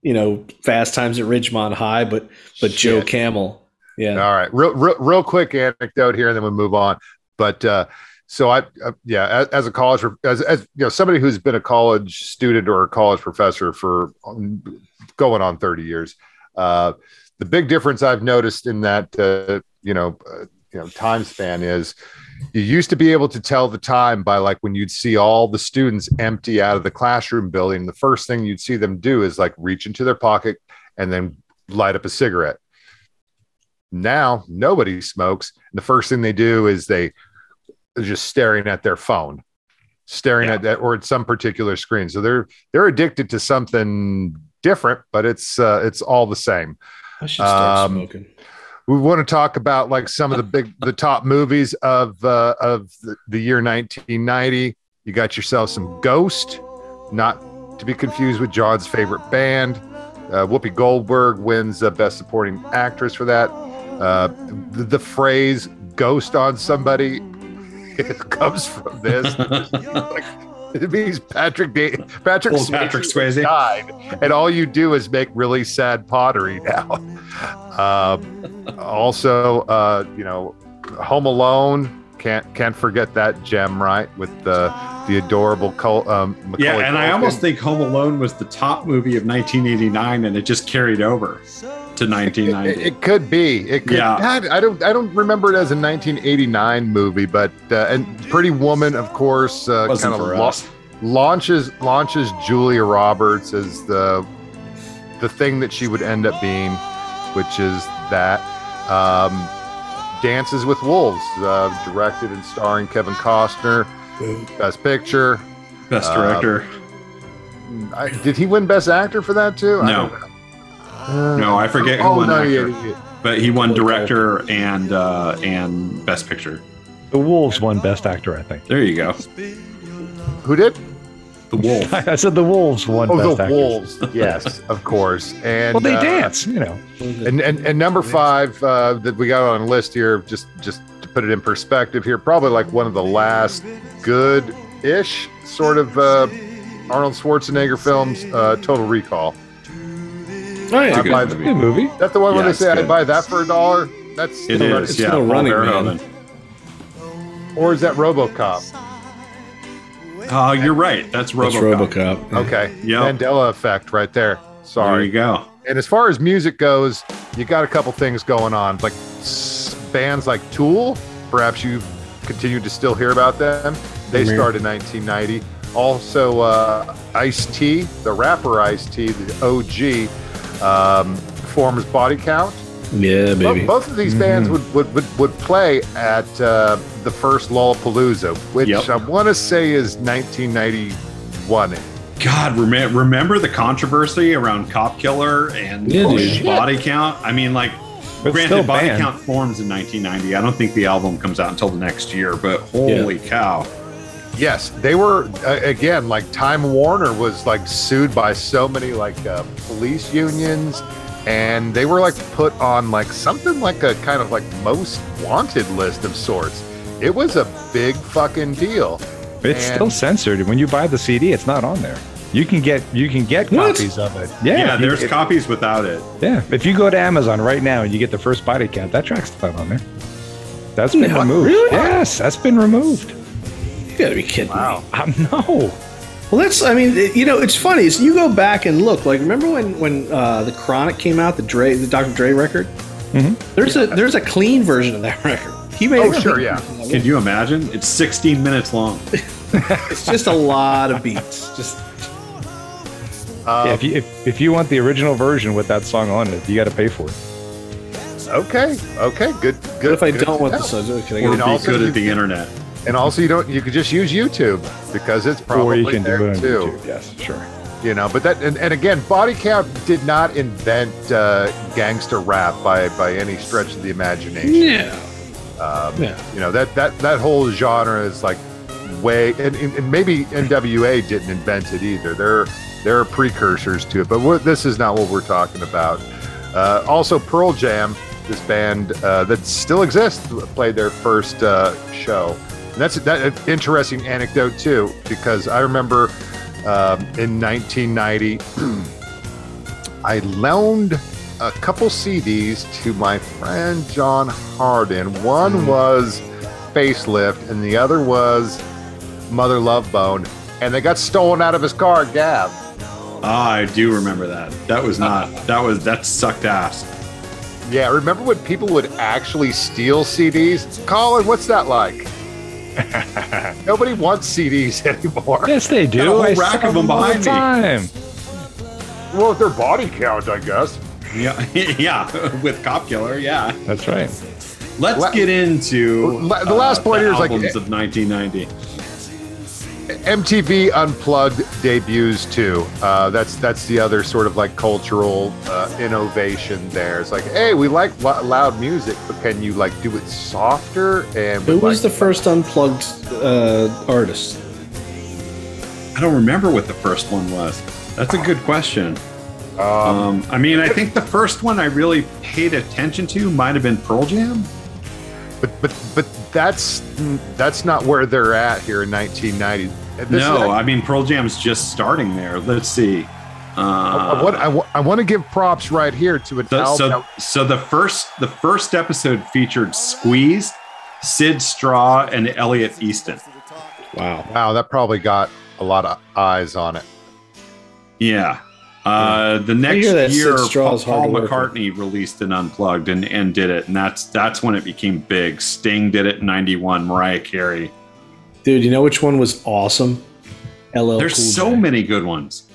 you know, Fast Times at Ridgemont High, but but Joe Camel. Yeah. All right, real, real, real quick anecdote here, and then we'll move on. But uh, so I, uh, yeah, as, as a college, as, as you know, somebody who's been a college student or a college professor for um, going on thirty years, uh, the big difference I've noticed in that, uh, you know, uh, you know, time span is you used to be able to tell the time by like when you'd see all the students empty out of the classroom building. The first thing you'd see them do is like reach into their pocket and then light up a cigarette. Now nobody smokes. And the first thing they do is they are just staring at their phone, staring Yeah. at that or at some particular screen. So they're they're addicted to something different, but it's uh, it's all the same. I should start Um, smoking. We want to talk about like some of the big the top movies of uh, of the, the year 1990. You got yourself some Ghost, not to be confused with John's favorite band. Uh, Whoopi Goldberg wins uh, Best Supporting Actress for that. Uh, the, the phrase "ghost on somebody" it comes from this. like, it means Patrick da- Patrick, Old Patrick Swayze. died, and all you do is make really sad pottery now. Um, also, uh, you know, Home Alone can't can't forget that gem, right? With the the adorable Col- um, Yeah, and I almost think Home Alone was the top movie of 1989, and it just carried over to It, 1990. it could be. It could. Yeah. God, I don't. I don't remember it as a 1989 movie, but uh, and Pretty Woman, of course, uh, kind of la- launches launches Julia Roberts as the the thing that she would end up being, which is that um, Dances with Wolves, uh, directed and starring Kevin Costner, Best Picture. Best uh, director. I, did he win Best Actor for that too? I No. Don't know. Uh, No, I forget who oh, won no, actor. yeah, yeah. but he won director and uh, and best picture. The Wolves won Best Actor, I think. There you go. Who did? The Wolves. I said the Wolves won Oh, Best the Actors. Wolves. Yes, of course. And Well, they uh, dance, you know. And, and and number five uh, that we got on a list here, just just to put it in perspective here, probably like one of the last good ish sort of uh, Arnold Schwarzenegger films. Uh, Total Recall. Oh yeah, I good buy movie. Good movie. That's the one where they it's say I good. buy that for a dollar. That's It still is, it's yeah. still running, Verhoeven. man. or is that RoboCop? Oh, you're right. That's RoboCop. That's RoboCop. Okay, Yep. Mandela effect right there. Sorry. There you go. And as far as music goes, you got a couple things going on, like bands like Tool. Perhaps you've continued to still hear about them. They started in 1990. Also, uh, Ice T, the rapper Ice T, the OG, um, forms Body Count. Yeah, Bo- baby. both of these bands would, would, would, would play at uh, the first Lollapalooza, which Yep. I want to say is 1991. God, rem- remember the controversy around Cop Killer and Yeah, and dude. Body Count? I mean, like, But granted, Body banned. Count forms in 1990. I don't think the album comes out until the next year, but holy cow. Yes, they were uh, again like Time Warner was like sued by so many like uh, police unions, and they were like put on like something like a kind of like most wanted list of sorts. It was a big fucking deal. It's And- still censored. When you buy the CD, it's not on there. You can get you can get What? copies of it. Yeah, Yeah, there's it- copies without it. Yeah, if you go to Amazon right now and you get the first body count, that track's not on there. That's been No, removed. really? Yes, that's been removed. You gotta be kidding me. Um, no. Well, that's. I mean, it- you know, it's funny. You go back and look. Like, remember when when uh, the Chronic came out, the Dre, the Dr. Dre record. Mhm. There's a there's a clean version of that record. He made. Oh, sure, yeah. it. Can you imagine? It's 16 minutes long. It's just a lot of beats. Just Uh, Yeah, if you if, if you want the original version with that song on it, you got to pay for it. okay, okay, good, what good. if I good don't want the subject? Can I get And be also good at the internet. And also, you don't. You could just use YouTube because it's or probably you can there do it too. YouTube. Yes, sure. You know, but that and, and again, Body Count did not invent uh, gangster rap by by any stretch of the imagination. Yeah. Um, Yeah. You know that that that whole genre is like way and, and maybe NWA didn't invent it either. They're they're precursors to it, but we're, this is not what we're talking about. Uh, also, Pearl Jam, this band uh, that still exists, played their first uh, show. That's that an interesting anecdote too, because I remember um, in 1990, I loaned a couple CDs to my friend John Harden. One was Facelift, and the other was Mother Love Bone, and they got stolen out of his car, Gab. Ah, I do remember that. That was not. That was that sucked ass. Yeah, remember when people would actually steal CDs? Colin, what's that like? Nobody wants CDs anymore. Yes, they do. Got a whole I rack of them all the behind me. time. Well, with their body count, I guess. Yeah, yeah. With Cop Killer, yeah. That's right. Let's La- get into La- the last uh, point the here is like- albums of 1990. MTV Unplugged debuts too. Uh, that's that's the other sort of like cultural uh, innovation. There, it's like, hey, we like lo- loud music, but can you like do it softer? And Who was like, the first unplugged uh, artist? I don't remember what the first one was. That's a good question. Um, I mean, I think the first one I really paid attention to might have been Pearl Jam. but but but that's that's not where they're at here in 1990. This no, is, I mean Pearl Jam's just starting there. Let's see. Uh, I, want I, I want to give props right here to an so, album. so, so the first the first episode featured Squeeze, Syd Straw, and Elliot Easton. Wow. wow, that probably got a lot of eyes on it. Yeah. Uh, the next that year, Straw Paul, is hard to work with. McCartney released an unplugged and, and did it, and that's that's when it became big. Sting did it in '91. Mariah Carey. Dude, you know which one was awesome? LL There's Cool so J. many good ones.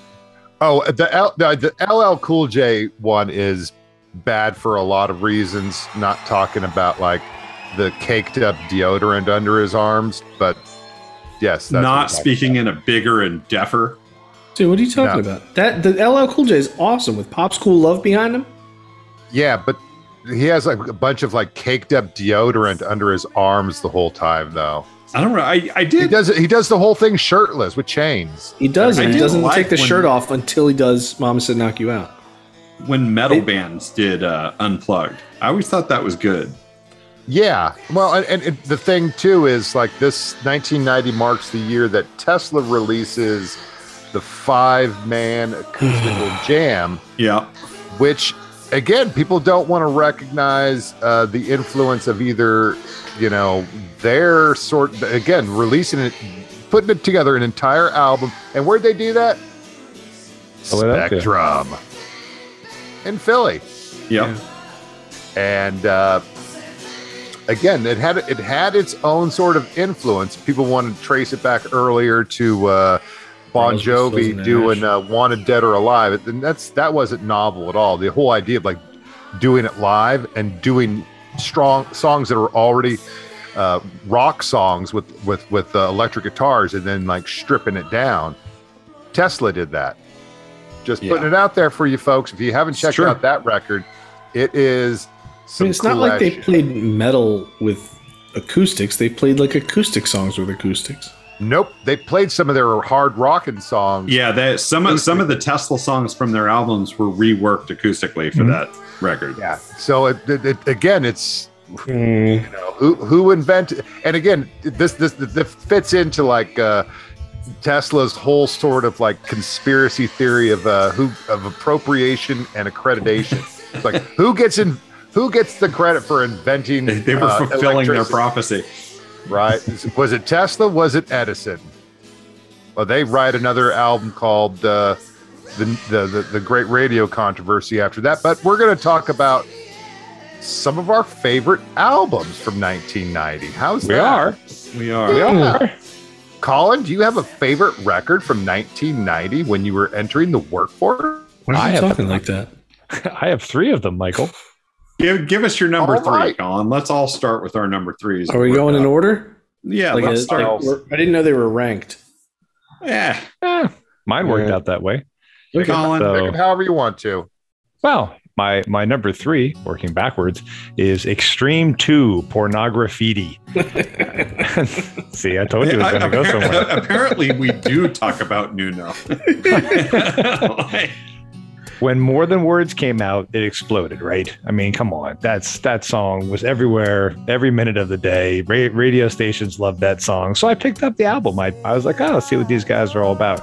Oh, the, L, the the LL Cool J one is bad for a lot of reasons. Not talking about like the caked up deodorant under his arms, but yes, that's Not I'm talking speaking in a bigger and deffer. Dude, what are you talking No. about? That the LL Cool J is awesome with Pop School Love behind him. Yeah, but he has like a bunch of like caked up deodorant under his arms the whole time, though. I don't know. I, I He did. does he does the whole thing shirtless with chains. He does. I he doesn't like take the when- shirt off until he does Mama Said Knock You Out. when metal I- bands did uh, unplugged. I always thought that was good. Yeah. Well, and, and, and the thing too is like this 1990 marks the year that Tesla releases the five man acoustical jam, Yeah. which again, people don't want to recognize uh, the influence of either, you know, their sort, again, releasing it, putting it together an entire album. And where'd they do that? Philadelphia. Spectrum in Philly Yep. and uh, again, it had it had its own sort of influence. People wanted to trace it back earlier to uh, Bon Jovi doing uh, "Wanted Dead or Alive," and that's that wasn't novel at all. The whole idea of like doing it live and doing strong songs that are already uh, rock songs with with with uh, electric guitars, and then like stripping it down. Tesla did that. Just Yeah. putting it out there for you folks. If you haven't checked true. out that record, it is. I mean, it's not like they shit. played metal with acoustics. They played like acoustic songs with acoustics. Nope, they played some of their hard rocking songs. Yeah, that some of some of the Tesla songs from their albums were reworked acoustically for Mhm. that record. yeah. So it, it, it- again, it's Mm, you know, who who invented, and again, this this this fits into like uh, Tesla's whole sort of like conspiracy theory of uh, who of appropriation and accreditation. It's like who gets in. Who gets the credit for inventing? They, they were uh, fulfilling their prophecy. Right? Was it Tesla? Was it Edison? Well, they write another album called uh, the, the the the Great Radio Controversy after that. But we're going to talk about some of our favorite albums from 1990. How's we that? are. We are. We are. Colin, do you have a favorite record from 1990 when you were entering the workforce? Why I are you have- talking like that? I have three of them, Michael. Give give us your number All three, right. Colin. Let's all start with our number threes. Are we going in order? Yeah, Like, let's a- start. like I didn't know they were ranked. yeah, Eh, mine worked Yeah. out that way. Colin. So- Pick it however you want to. Well, my my number three, working backwards, is Extreme Two Pornograffitti. See, I told you it was going to go somewhere. Apparently, we do talk about Nuno. Like, when More Than Words came out, it exploded, right? I mean, come on, that's that song was everywhere, every minute of the day. Ra- radio stations loved that song, so I picked up the album. I, I was like, oh, let's see what these guys are all about.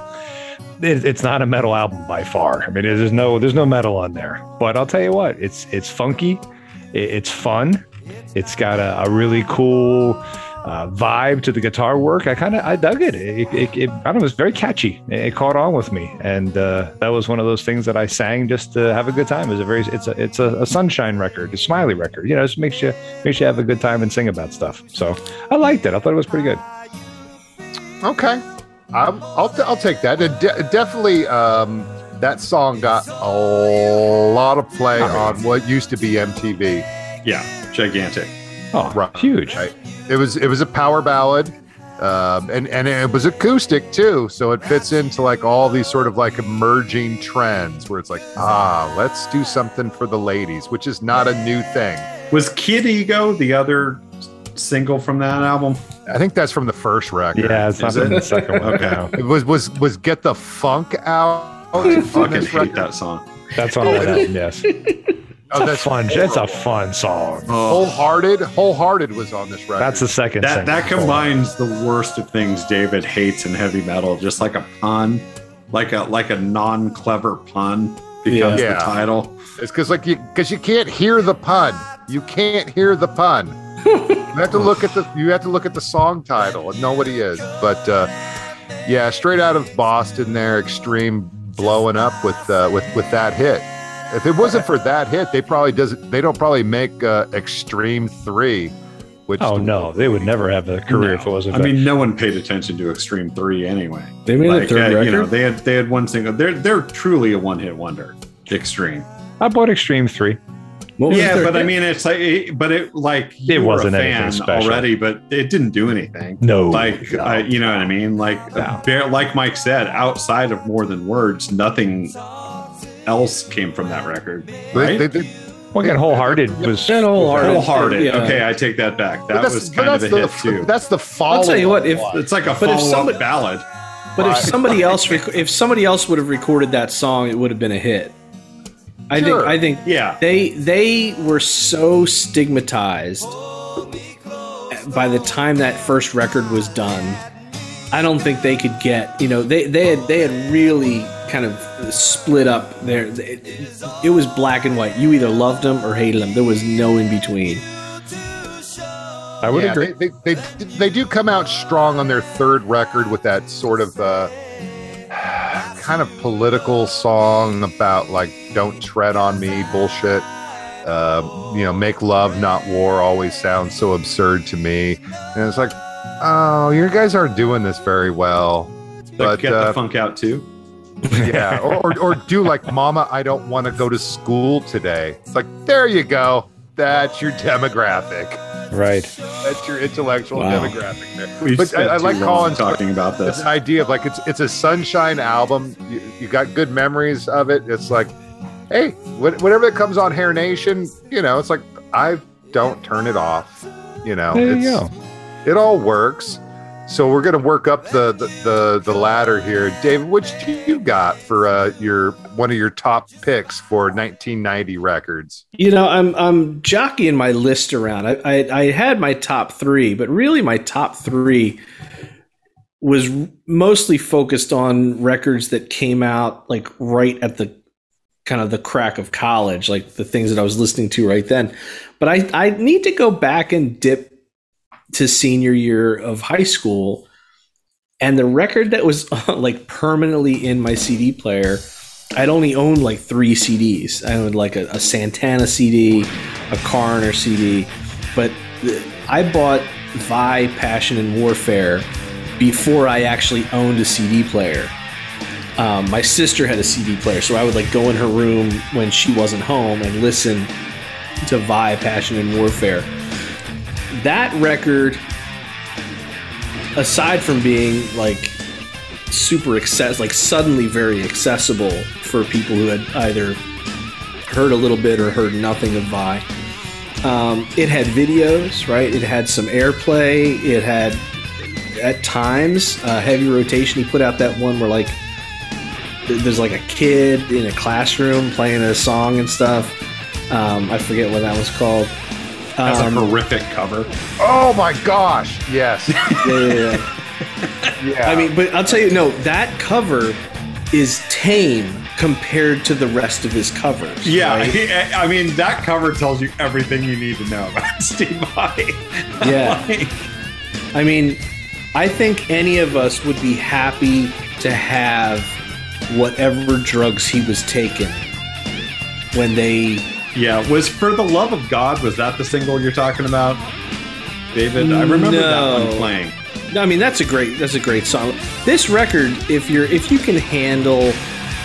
It, it's not a metal album by far. I mean, there's no there's no metal on there, but I'll tell you what, it's it's funky, it, it's fun, it's got a, a really cool. Uh, vibe to the guitar work. I kind of I dug it. It, it, it. I don't know. It was very catchy. It, it caught on with me, and uh, that was one of those things that I sang just to have a good time. It was a very it's a it's a, a sunshine record, a smiley record. You know, it just makes you makes you have a good time and sing about stuff. So I liked it. I thought it was pretty good. Okay, I'm, I'll t- I'll take that. It de- definitely, um, that song got a lot of play on what used to be MTV. yeah, gigantic. Oh, Right. huge. Right. It was it was a power ballad, um, and and it was acoustic too, so it fits into like all these sort of like emerging trends where it's like ah, let's do something for the ladies, which is not a new thing. Was Kid Ego the other single from that album? I think that's from the first record. Yeah, it's not Is it? the second one. Okay. It was was was get the funk out. I on fucking hate record. that song. That's on that album. Yes, it's Oh, a that's fun. It's a fun song. wholehearted. Wholehearted was on this record. That's the second. That that combines the worst of things David hates in heavy metal, just like a pun, like a like a non clever pun becomes Yeah. the title. It's because like you because you can't hear the pun. You can't hear the pun. you have to look at the you have to look at the song title and know what he is. But uh, yeah, straight out of Boston, there, extreme blowing up with uh, with with that hit. If it wasn't for that hit, they probably doesn't. They don't probably make uh, Extreme Three. Which Oh no, they would never have a career if it wasn't. I for that. mean, no one paid attention to Extreme Three anyway. They made a Like, third uh, record. you know, they had they had one single. They're they're truly a one hit wonder. Extreme. I bought Extreme Three. Yeah, their but I mean, it's like, it, but it like you were wasn't a fan special. already, but it didn't do anything. No, like no. I, you know what I mean. Like No. bare- like Mike said, outside of more than words, nothing else came from that record. Right? they- they- Well, again, wholehearted was That Wholehearted. Wholehearted. Yeah. Okay, I take that back. That was kind of a that's hit too. That's the follow. I'll tell you what, if It's like a But if follow somebody- up ballad. but if somebody else rec- if somebody else would have recorded that song, it would have been a hit. I Sure. think I think Yeah. they they were so stigmatized by the time that first record was done, I don't think they could get. You know, they they had they had really kind of split up there. It, it was black and white. You either loved them or hated them. There was no in between. I would yeah, agree. They, they, they, they do come out strong on their third record with that sort of uh, kind of political song about like "Don't tread on me" bullshit. Uh, you know, make love, not war, always sounds so absurd to me. And it's like, oh, you guys aren't doing this very well. Like, But get uh, the funk out too. Yeah, or, or, or do like Mama, I don't want to go to school today. It's like, there you go. That's your demographic. right. That's your intellectual Wow. demographic there. We've but spent I, I like long Colin's talking about It's this. an idea of like it's it's a sunshine album. You, you got good memories of it. It's like, hey, wh- whatever that comes on Hair Nation, you know, it's like I don't turn it off. You know, There it's, you go. it all works. So we're gonna work up the the the, the ladder here. David, which do you got for uh, your one of your top picks for 1990 records? You know, I'm I'm jockeying my list around. I, I I had my top three, but really my top three was mostly focused on records that came out like right at the kind of the crack of college, like the things that I was listening to right then. But I I need to go back and dip to senior year of high school, and the record that was like permanently in my CD player. I'd only owned like three CDs. I owned like a, a Santana CD, a Coroner CD, but I bought Vai Passion and Warfare before I actually owned a CD player. Um, my sister had a CD player, so I would like go in her room when she wasn't home and listen to Vai Passion and Warfare. That record, aside from being like super access like suddenly very accessible for people who had either heard a little bit or heard nothing of Vai. Um, it had videos, right? It had some airplay. It had at times uh, heavy rotation. He put out that one where like there's like a kid in a classroom playing a song and stuff. Um, I forget what that was called. That's Um, a horrific cover. Oh my gosh! Yes, yeah, yeah, yeah. yeah. I mean, but I'll tell you, no, that cover is tame compared to the rest of his covers. Yeah, right? he- I mean that cover tells you everything you need to know about Steve Vai. Yeah. Like, I mean, I think any of us would be happy to have whatever drugs he was taking when they. Yeah. Was for the love of God? Was that the single you're talking about, David? I remember that one playing. No, I mean that's a great that's a great song. This record, if you're if you can handle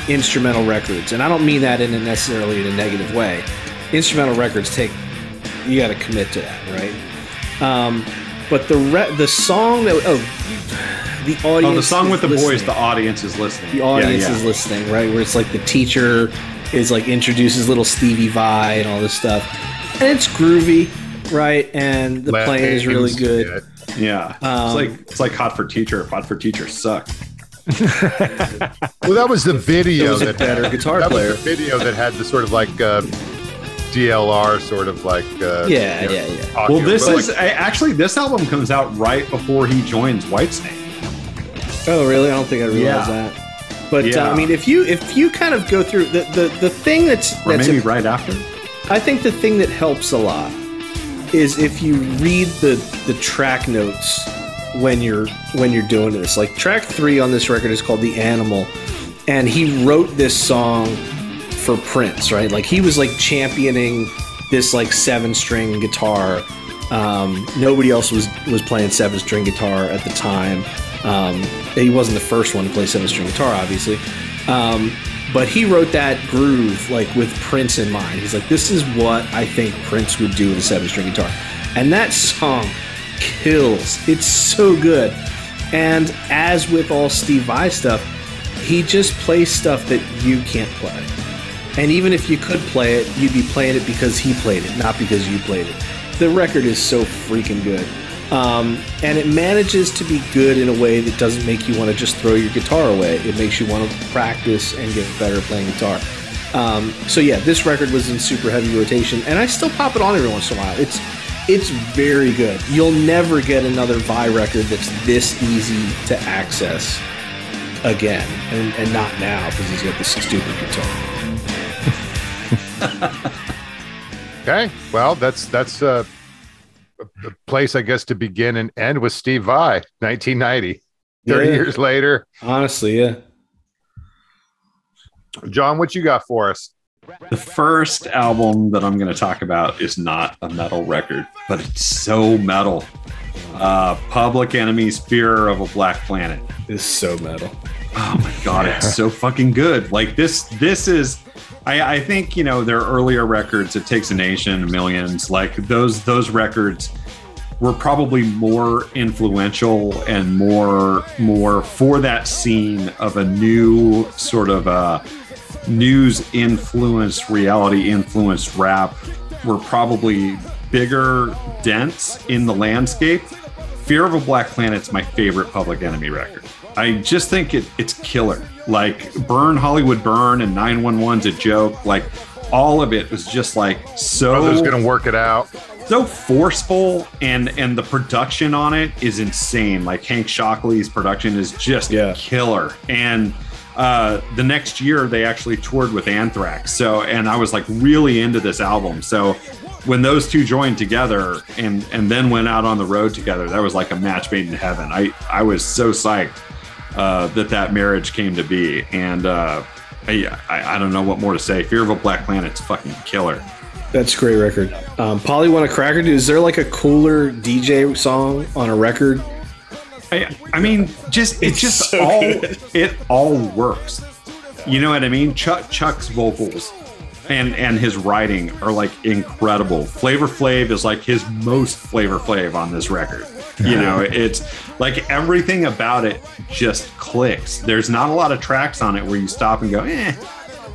instrumental records, and I don't mean that in a necessarily in a negative way. Instrumental records take you got to commit to that, right? Um, but the re- the song that oh the audience Oh, the song with the boys. The audience is listening. the audience yeah, yeah. is listening, right? Where it's like the teacher is like introduces little Stevie Vai and all this stuff, and it's groovy, right? And the playing is really Lanes, good. Yeah, Um, it's like it's like Hot for Teacher. Hot for Teacher sucked. Well, that was the video It was a that better guitar that player. was the video that had the sort of like uh, DLR sort of like uh, Yeah, you know, yeah, yeah. talking Well, this is I- actually this album comes out right before he joins Whitesnake. Oh, really? I don't think I realized Yeah. that. But uh, I mean, if you if you kind of go through the the, the thing that's Or that's maybe a- right after. I think the thing that helps a lot is if you read the the track notes when you're when you're doing this. Like track three on this record is called "The Animal," and he wrote this song for Prince, right? Like he was like championing this like seven string guitar. Um, nobody else was was playing seven string guitar at the time. Um, he wasn't the first one to play seven string guitar, obviously. Um, but he wrote that groove like with Prince in mind. He's like, this is what I think Prince would do with a seven string guitar. And that song kills. It's so good. And as with all Steve Vai stuff, he just plays stuff that you can't play. And even if you could play it, you'd be playing it because he played it, not because you played it. The record is so freaking good. Um, and it manages to be good in a way that doesn't make you want to just throw your guitar away. It makes you want to practice and get better at playing guitar. Um, so yeah, this record was in super heavy rotation, and I still pop it on every once in a while. It's It's very good. You'll never get another Vai record that's this easy to access again, and, and not now because he's got this stupid guitar. Okay. Well, that's that's uh, place, I guess, to begin and end with Steve Vai, 1990. 30 Yeah. years later. Honestly, yeah. John, what you got for us? The first album that I'm going to talk about is not a metal record, but it's so metal. Uh, Public Enemy's Fear of a Black Planet. is so metal. Oh my god, it's so fucking good. Like this, this is. I, I think you know their earlier records. It takes a nation, millions. Like those those records were probably more influential and more more for that scene of a new sort of uh, news influenced, reality influenced rap. Were probably bigger dents in the landscape. Fear of a Black Planet's my favorite Public Enemy record. I just think it, it's killer. Like Burn Hollywood Burn and 911's a joke. Like all of it was just like so Brother's going to work it out. so forceful and and the production on it is insane like Hank Shocklee's production is just Yeah. killer and uh the next year they actually toured with anthrax so and i was like really into this album so when those two joined together and and then went out on the road together that was like a match made in heaven i i was so psyched uh that that marriage came to be and uh I, I, I don't know what more to say. Fear of a Black Planet's fucking killer. That's a great record. Um, Polly want a cracker, dude. Is there like a cooler DJ song on a record? I, I mean, just it just so all good. it all works. You know what I mean? Chuck Chuck's vocals and and his writing are like incredible. Flavor Flav is like his most Flavor Flav on this record. You know, it's like everything about it just clicks. There's not a lot of tracks on it where you stop and go, "Eh,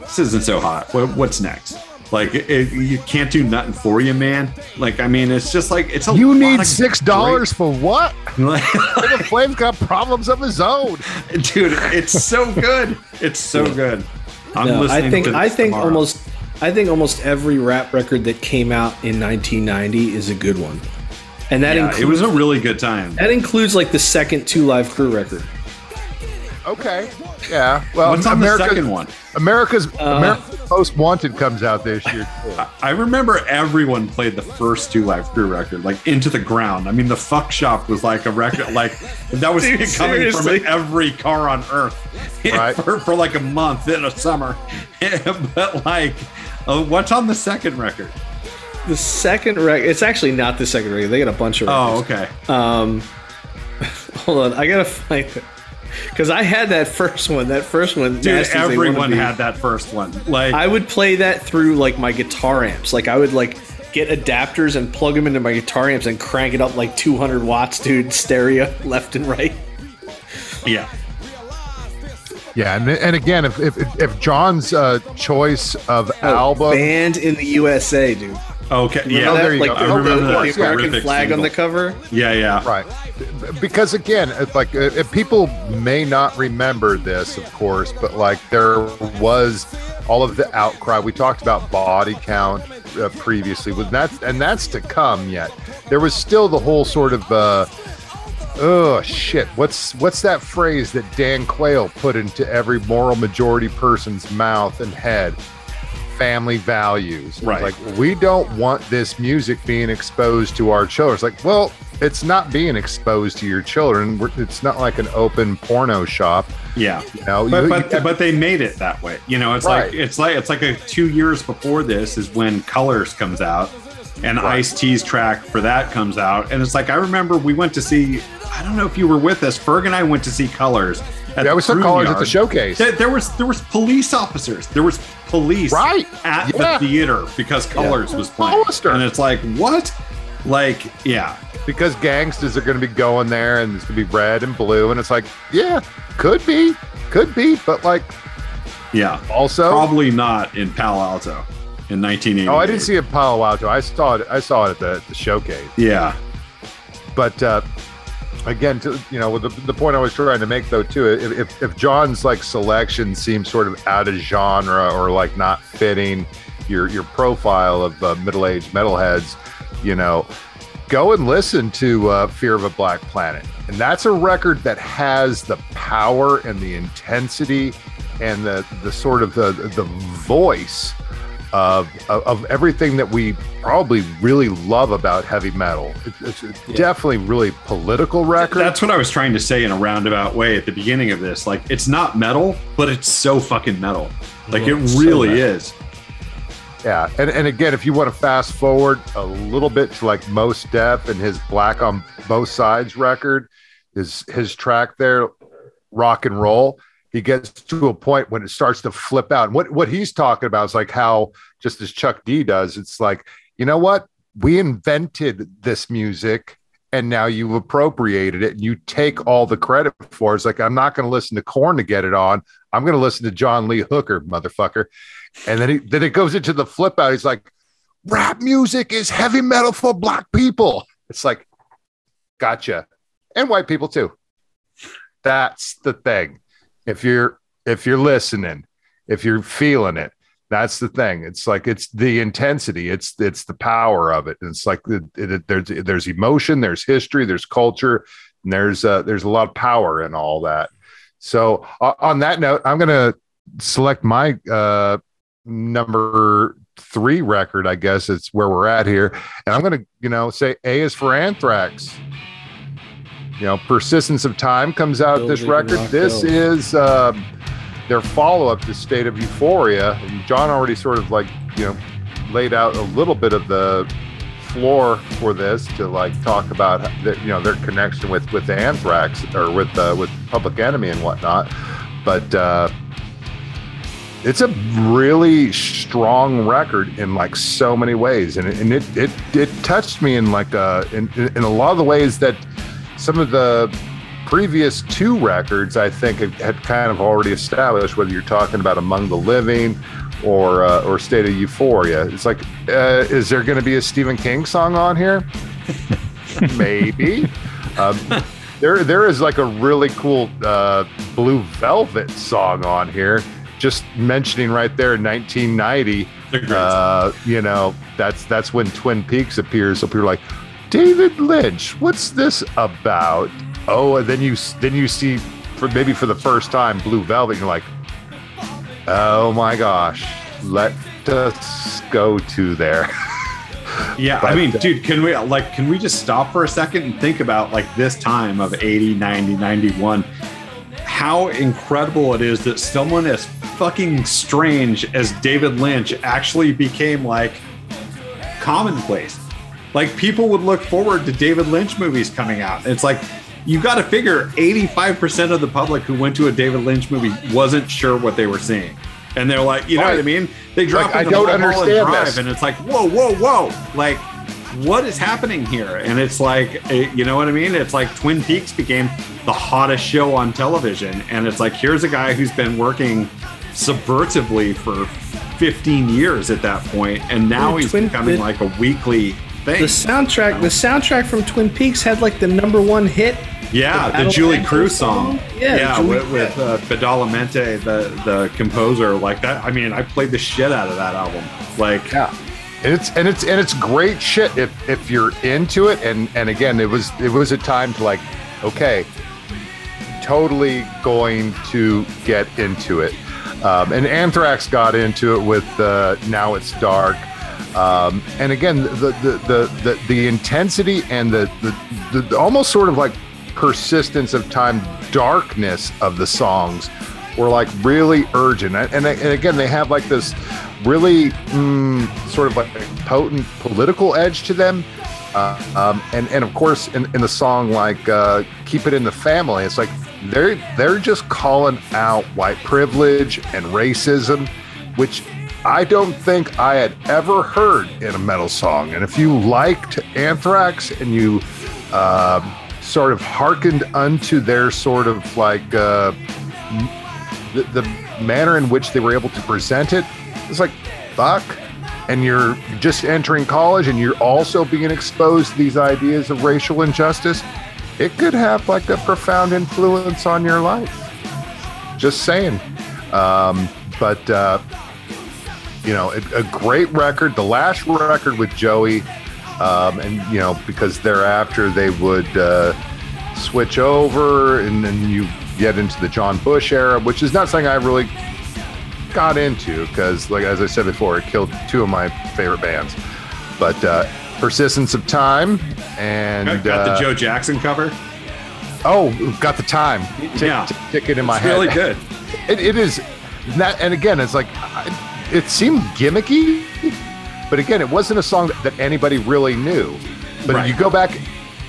this isn't so hot. What, what's next?" Like it, you can't do nothing for you, man. Like I mean, it's just like it's a You lot need six dollars for what? great- Flavor Flav's got problems of his own. dude it's so good it's so good i'm No, listening I think to this I think tomorrow. almost I think almost every rap record that came out in 1990 is a good one, and that yeah, includes it was a really good time that includes like the second Two Live Crew record. Okay. Yeah. Well, what's on America, the second one America's America's Most Wanted comes out this year. too. i remember everyone played the first two live crew record like into the ground i mean the fuck shop was like a record like that was Dude, coming seriously. from every car on earth Right. for, for like a month in a summer but like uh, what's on the second record The second record, it's actually not the second record. They got a bunch of oh okay Um, hold on, I gotta find it because I had that first one. That first one, dude Nasty as They Wanna everyone had that first one like I would play that through like my guitar amps. Like I would like get adapters and plug them into my guitar amps and crank it up like 200 watts, dude, stereo left and right. yeah Yeah, and, and again, if if, if John's uh, choice of album, Banned in the USA, dude. Okay Remember yeah that? there you like go. the, Oh, remember the- that the American terrific flag on the cover. yeah yeah right? Because again, it's like uh, if people may not remember this, of course, but like there was all of the outcry. We talked about body count uh, previously, with that, and that's to come yet. There was still the whole sort of. Uh, Oh shit! What's what's that phrase that Dan Quayle put into every moral majority person's mouth and head? Family values. Right. Like we don't want this music being exposed to our children. It's like, well, it's not being exposed to your children. It's not like an open porno shop. yeah You know, but You- but, you- but they made it that way. You know, it's Right. like it's like it's like a two years before this is when Colors comes out, and Right. Ice T's track for that comes out, and it's like I remember we went to see. I don't know if you were with us. Ferg and I went to see Colors. Yeah, we saw Colors at the showcase. There, there was there was police officers. There was police Right. at Yeah. the theater because Colors was playing, Hollister. and it's like what? Like yeah, because gangsters are going to be going there and it's going to be red and blue and it's like yeah could be could be but like yeah. also Probably not in Palo Alto in 1980. oh i didn't see it in palo alto i saw it i saw it at the, the showcase Yeah. but uh again to you know the, the point i was trying to make though too if, if john's like selection seems sort of out of genre or like not fitting your your profile of uh, middle-aged metalheads you know go and listen to uh, Fear of a Black Planet. And that's a record that has the power and the intensity and the, the sort of the, the voice of, of, of everything that we probably really love about heavy metal. It's, it's definitely really political record. That's what I was trying to say in a roundabout way at the beginning of this. Like, it's not metal, but it's so fucking metal. Like, it really metal. is. Yeah, and, and again, if you want to fast forward a little bit to like Mos Def and his Black on Both Sides record, his his track there, rock and roll, he gets to a point when it starts to flip out. And what what he's talking about is like how just as Chuck D does, it's like you know what we invented this music. And now you've appropriated it and you take all the credit for it. It's like, I'm not going to listen to Korn to get it on. I'm going to listen to John Lee Hooker, motherfucker. And then he, then it goes into the flip out. He's like, rap music is heavy metal for black people. It's like, gotcha. And white people too. That's the thing. If you're if you're listening, if you're feeling it, that's the thing. It's like it's the intensity. It's it's the power of it. And It's like it, it, there's there's emotion, there's history, there's culture, and there's uh, there's a lot of power in all that. So uh, on that note, I'm gonna select my uh, number three record. I guess it's where we're at here, and I'm gonna you know say A is for Anthrax. You know, Persistence of Time comes out Still this record. This go. is um, their follow up to State of Euphoria. And John already sort of like you know laid out a little bit of the floor for this to like talk about the, you know their connection with with Anthrax or with uh, with Public Enemy and whatnot, but. uh it's a really strong record in like so many ways and, it- and it, it it touched me in like uh in, in a lot of the ways that some of the previous two records i think had, had kind of already established whether you're talking about among the living or uh, or state of euphoria. It's like uh, is there going to be a stephen king song on here? Maybe. Um, there there is like a really cool uh, blue velvet song on here. Just mentioning right there 1990 uh, you know that's that's when twin peaks appears. So people are like david lynch what's this about? Oh and then you then you see for maybe for the first time blue velvet and you're like oh my gosh let us go to there. Yeah, But, I mean, dude, can we like can we just stop for a second and think about like this time of 80, 90, 91 how incredible it is that someone as fucking strange as David Lynch actually became like commonplace. Like people would look forward to David Lynch movies coming out. It's like you got to figure 85% of the public who went to a David Lynch movie wasn't sure what they were seeing. And they're like, you know what I mean? They drop Like, I into don't Mulholland understand Drive this. and it's like, whoa, whoa, whoa. Like, what is happening here? And it's like, eh, you know what I mean? It's like Twin Peaks became the hottest show on television. And it's like, here's a guy who's been working subversively for 15 years at that point, And now Dude, he's Twin- becoming like a weekly thing. The soundtrack, the soundtrack from Twin Peaks had like the number one hit. Yeah, The the, Julee Band Cruise song? song. Yeah, Yeah, Julee- with, with uh, Badalamenti, the the composer, like that. I mean, I played the shit out of that album. Like, Yeah. And it's and it's and it's great shit if if you're into it and and again it was it was a time to like okay totally going to get into it um, and Anthrax got into it with uh, Now It's Dark um, and again the the, the the the intensity and the, the the almost sort of like persistence of time darkness of the songs were like really urgent. And, and, again they have like this really mm, sort of like potent political edge to them. Uh, um, and and of course in, in the song like uh, keep it in the family it's like they're they're just calling out white privilege and racism which I don't think I had ever heard in a metal song. And if you liked Anthrax and you um sort of hearkened unto their sort of like uh, the, the manner in which they were able to present it, it's like, fuck. And you're just entering college and you're also being exposed to these ideas of racial injustice, it could have like a profound influence on your life. Just saying. Um, but uh, you know, a, a great record. The last record with Joey, um, and you know because thereafter they would uh, switch over, and then you get into the John Bush era, which is not something I really got into because, like as I said before, it killed two of my favorite bands. But uh, Persistence of Time and Got, got uh, the Joe Jackson cover. oh, got the time Tick- Yeah. tick- ticking in my It's head. really good. It, it is that, and again, it's like I- it seemed gimmicky, but again, it wasn't a song that, that anybody really knew. But Right. you go back,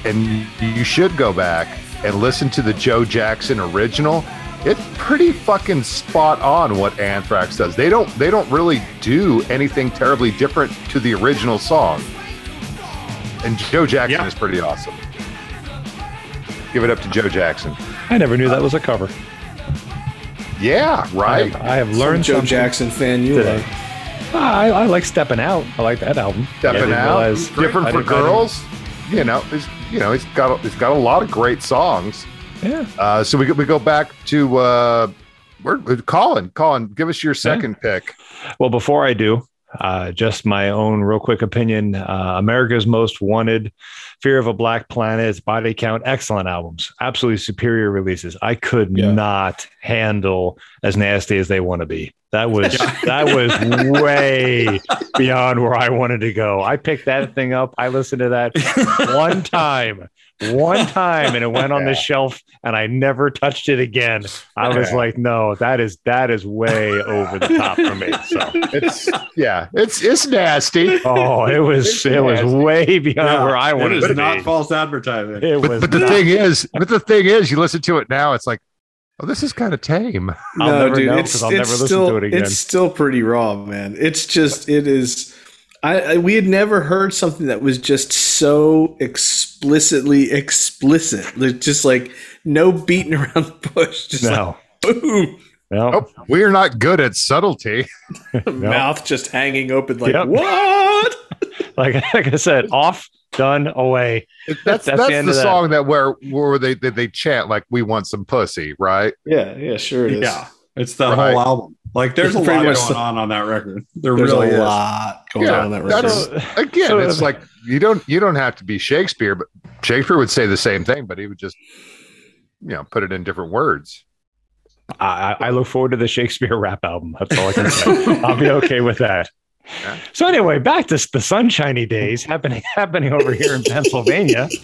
and you should go back and listen to the Joe Jackson original. It's pretty fucking spot on what Anthrax does. They don't they don't really do anything terribly different to the original song. And Joe Jackson Yeah. is pretty awesome. Give it up to Joe Jackson. I never knew that was a cover. Yeah, I right. have, I have Some learned Joe something Jackson fan you today. like. Ah, I, I like stepping out. I like that album. Stepping didn't out. Different for didn't- I didn't- girls. You know, he's, you know, he's got a, he's got a lot of great songs. Yeah. Uh, so we go- we go back to uh, we're, Colin. Colin, give us your second pick. Well, before I do, uh, just my own real quick opinion. Uh, America's Most Wanted, Fear of a Black Planet, Body Count, excellent albums, absolutely superior releases. I could Yeah. not handle as nasty as they want to be. That was that was way beyond where I wanted to go. I picked that thing up. I listened to that one time, one time, and it went on the shelf, and I never touched it again. I was Yeah. like, no, that is that is way over the top for me. So. It's yeah, it's it's nasty. Oh, it was it was way beyond where I it wanted is to not be. false advertising. It But, was. but the not. thing is, but the thing is, you listen to it now, it's like, oh, this is kind of tame. I'll no, never dude, know it's, 'cause I'll it's never listen still, to it again. It's still pretty raw, man. It's just, it is. I, I we had never heard something that was just so explicitly explicit. Like, Just like no beating around the bush, just no, like boom, no, Oh, we're not good at subtlety. mouth just hanging open. Like Yep. what? like like I said, off, done, away. That's That's that's, the the, end of that. song that where where they, they they chant like we want some pussy, right? Yeah, yeah, sure it is. Yeah, it's the Right. whole album. Like, there's a lot pretty going much on on that record. There There's really a is. lot going Yeah, on on that record. that's- Again, So- it's uh, like you don't you don't have to be Shakespeare, but Shakespeare would say the same thing, but he would just you know put it in different words. I, I look forward to the Shakespeare rap album. That's all I can say. I'll be okay with that. So anyway, back to the sunshiny days happening happening over here in Pennsylvania.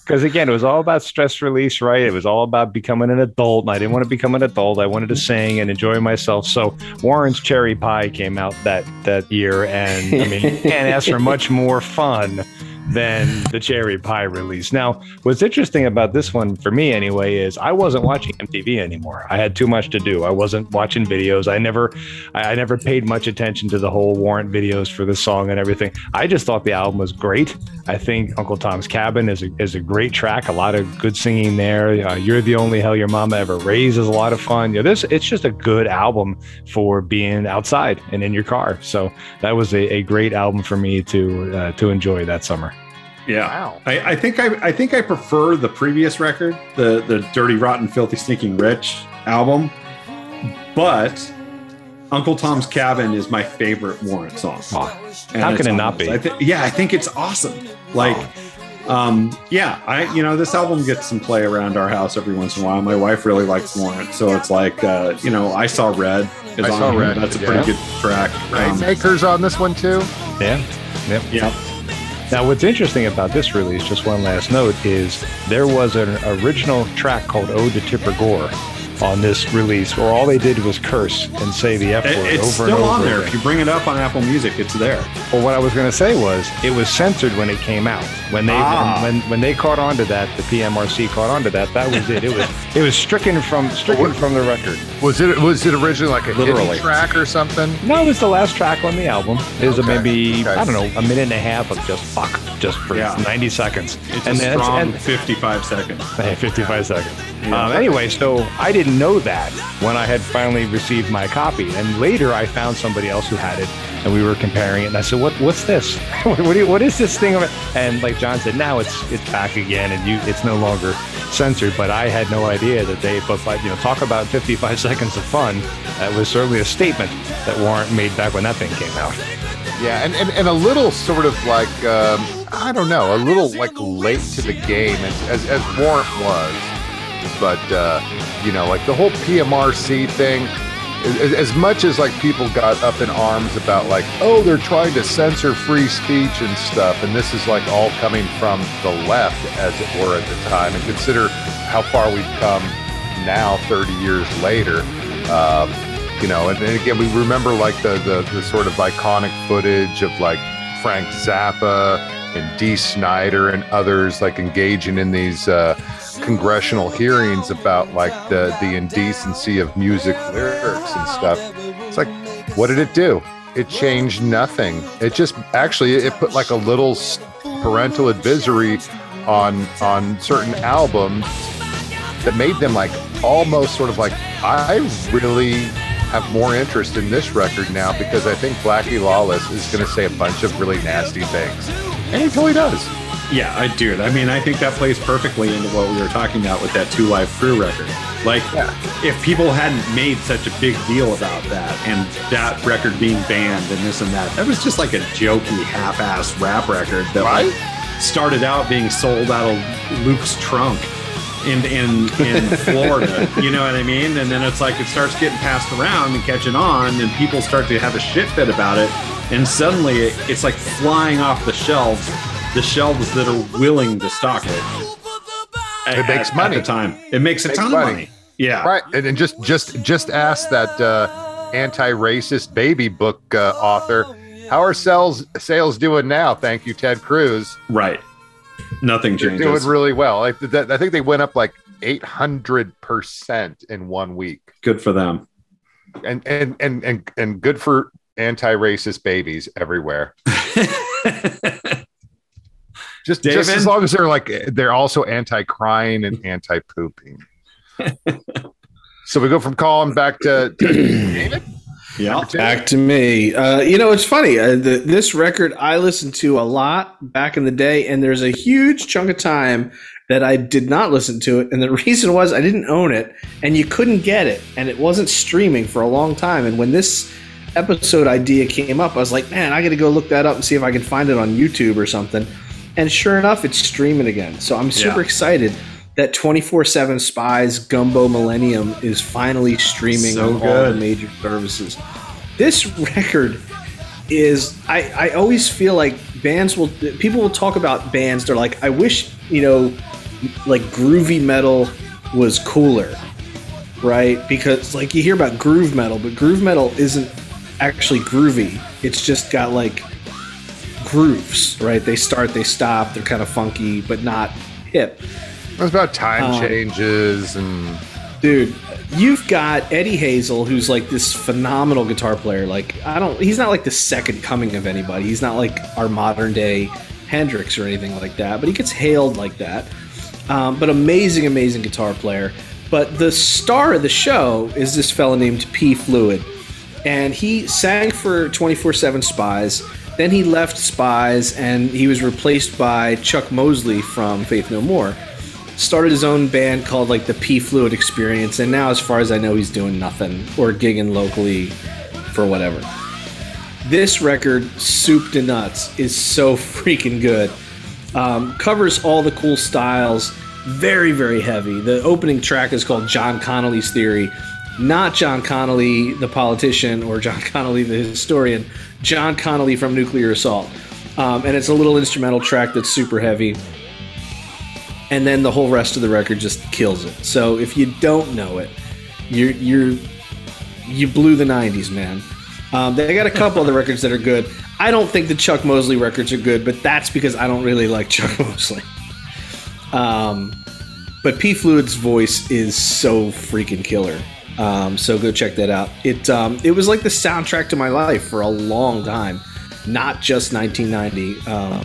Because again, it was all about stress release, right? It was all about becoming an adult. And I didn't want to become an adult. I wanted to sing and enjoy myself. So Warrant's Cherry Pie came out that that year, and I mean, you can't ask for much more fun than the Cherry Pie release. Now, what's interesting about this one for me anyway is I wasn't watching MTV anymore. I had too much to do. I wasn't watching videos. I never I, never paid much attention to the whole warrant videos for the song and everything. I just thought the album was great. I think Uncle Tom's Cabin is a, is a great track. A lot of good singing there. Uh, You're the only hell your mama ever raised is a lot of fun. You know, this it's just a good album for being outside and in your car. So that was a, a great album for me to uh, to enjoy that summer. Yeah. Wow. I, I think I, I think I prefer the previous record, the the Dirty Rotten Filthy Stinking Rich album, but Uncle Tom's Cabin is my favorite Warrant song. And How can it not almost- be? I thi- yeah, I think it's awesome. Like, um, yeah, I you know this album gets some play around our house every once in a while. My wife really likes Warrant, so it's like uh, you know I saw Red. Is I on Saw here. Red, That's a yeah. pretty good track. Um, Makers on this one too. Yeah. Yep. yeah. Now, what's interesting about this release, just one last note, is there was an original track called Ode to Tipper Gore on this release, where all they did was curse and say the F word It- it's over and still over on there. again. If you bring it up on Apple Music, it's there. Well, what I was going to say was it was censored when it came out. When they Ah. when, when when they caught on to that, the PMRC caught on to that. That was it. It was it was stricken from stricken from the record. Was it was it originally like a Literally. hidden track or something? No, it was the last track on the album. It was a Okay, maybe okay. I don't know a minute and a half of just fuck, just for Yeah. ninety seconds. It's and a then strong and, 55 seconds. Hey, 55 seconds. Yeah. Um, anyway, so I didn't know that when I had finally received my copy, and later I found somebody else who had it, and we were comparing it. And I said, "What? What's this? what, what is this thing?" And like John said, now it's it's back again, and you it's no longer censored. But I had no idea that they. But you know, talk about 55 seconds of fun. That was certainly a statement that Warrant made back when that thing came out. Yeah, and, and, and a little sort of like um, I don't know, a little like late to the game as as, as Warrant was, but uh, you know, like the whole PMRC thing. As, much as like people got up in arms about like, oh, they're trying to censor free speech and stuff, and this is like all coming from the left, as it were, at the time, and consider how far we've come now, 30 years later. Um, you know, and, and again, we remember like the, the the sort of iconic footage of like Frank Zappa and Dee Snider and others like engaging in these uh, congressional hearings about like the the indecency of music lyrics and stuff. It's like, what did it do? It changed nothing. It just actually it put like a little parental advisory on on certain albums that made them like almost sort of like I really have more interest in this record now because I think Blackie Lawless is going to say a bunch of really nasty things, and he totally does. Yeah, I do. I mean, I think that plays perfectly into what we were talking about with that Two Live Crew record. Like, if people hadn't made such a big deal about that and that record being banned and this and that, that was just like a jokey, half-ass rap record that Right. like started out being sold out of Luke's trunk in in in Florida. you know what I mean? And then it's like it starts getting passed around and catching on, and people start to have a shit fit about it, and suddenly it, it's like flying off the shelves, the shelves that are willing to stock it. It at- makes at money. the time. It makes a Makes ton money. of money. Yeah. Right, and, and just just just ask that uh, anti-racist baby book uh, author, how are sales sales doing now? Thank you, Ted Cruz. Right. Nothing They're changes. doing really well. Like that, I think they went up like eight hundred percent in one week, Good for them. and and and and and good for anti-racist babies everywhere. Just, just as long as they're like they're also anti-crying and anti-pooping. so we go from Colin back to, to David. yeah. Back to me. Uh, you know, it's funny. Uh, the, this record I listened to a lot back in the day, and there's a huge chunk of time that I did not listen to it. And the reason was I didn't own it, and you couldn't get it, and it wasn't streaming for a long time. And when this episode idea came up, I was like, man, I got to go look that up and see if I can find it on YouTube or something. And sure enough, it's streaming again. So I'm super Yeah. excited that 24 7 Spyz Gumbo Millennium is finally streaming So on all the major services. This record is I, I always feel like bands will people will talk about bands they're like I wish you know like groovy metal was cooler right because like you hear about groove metal but groove metal isn't actually groovy it's just got like grooves right? They start they stop they're kind of funky but not hip. It was about time Um, changes and dude you've got eddie hazel who's like this phenomenal guitar player like i don't he's not like the second coming of anybody. He's not like our modern day hendrix or anything like that but he gets hailed like that. Um, but amazing amazing guitar player. But the star of the show is this fella named p fluid and he sang for 24-7 Spyz then he left Spyz and he was replaced by chuck mosley from faith no more started his own band called like the P Fluid Experience, and now, as far as I know, he's doing nothing or gigging locally for whatever. This record, Soup to Nuts, is so freaking good. Um, covers all the cool styles, very, very heavy. The opening track is called John Connolly's Theory. Not John Connolly, the politician, or John Connolly, the historian. John Connolly from Nuclear Assault. Um, and it's a little instrumental track that's super heavy and then the whole rest of the record just kills it. So if you don't know it, you're you're you blew the '90s, man. Um, they got a couple other records that are good. I don't think the Chuck Mosley records are good, but that's because I don't really like Chuck Mosley. Um, but P Fluid's voice is so freaking killer. Um, so go check that out. It um, it was like the soundtrack to my life for a long time, not just 1990. Um,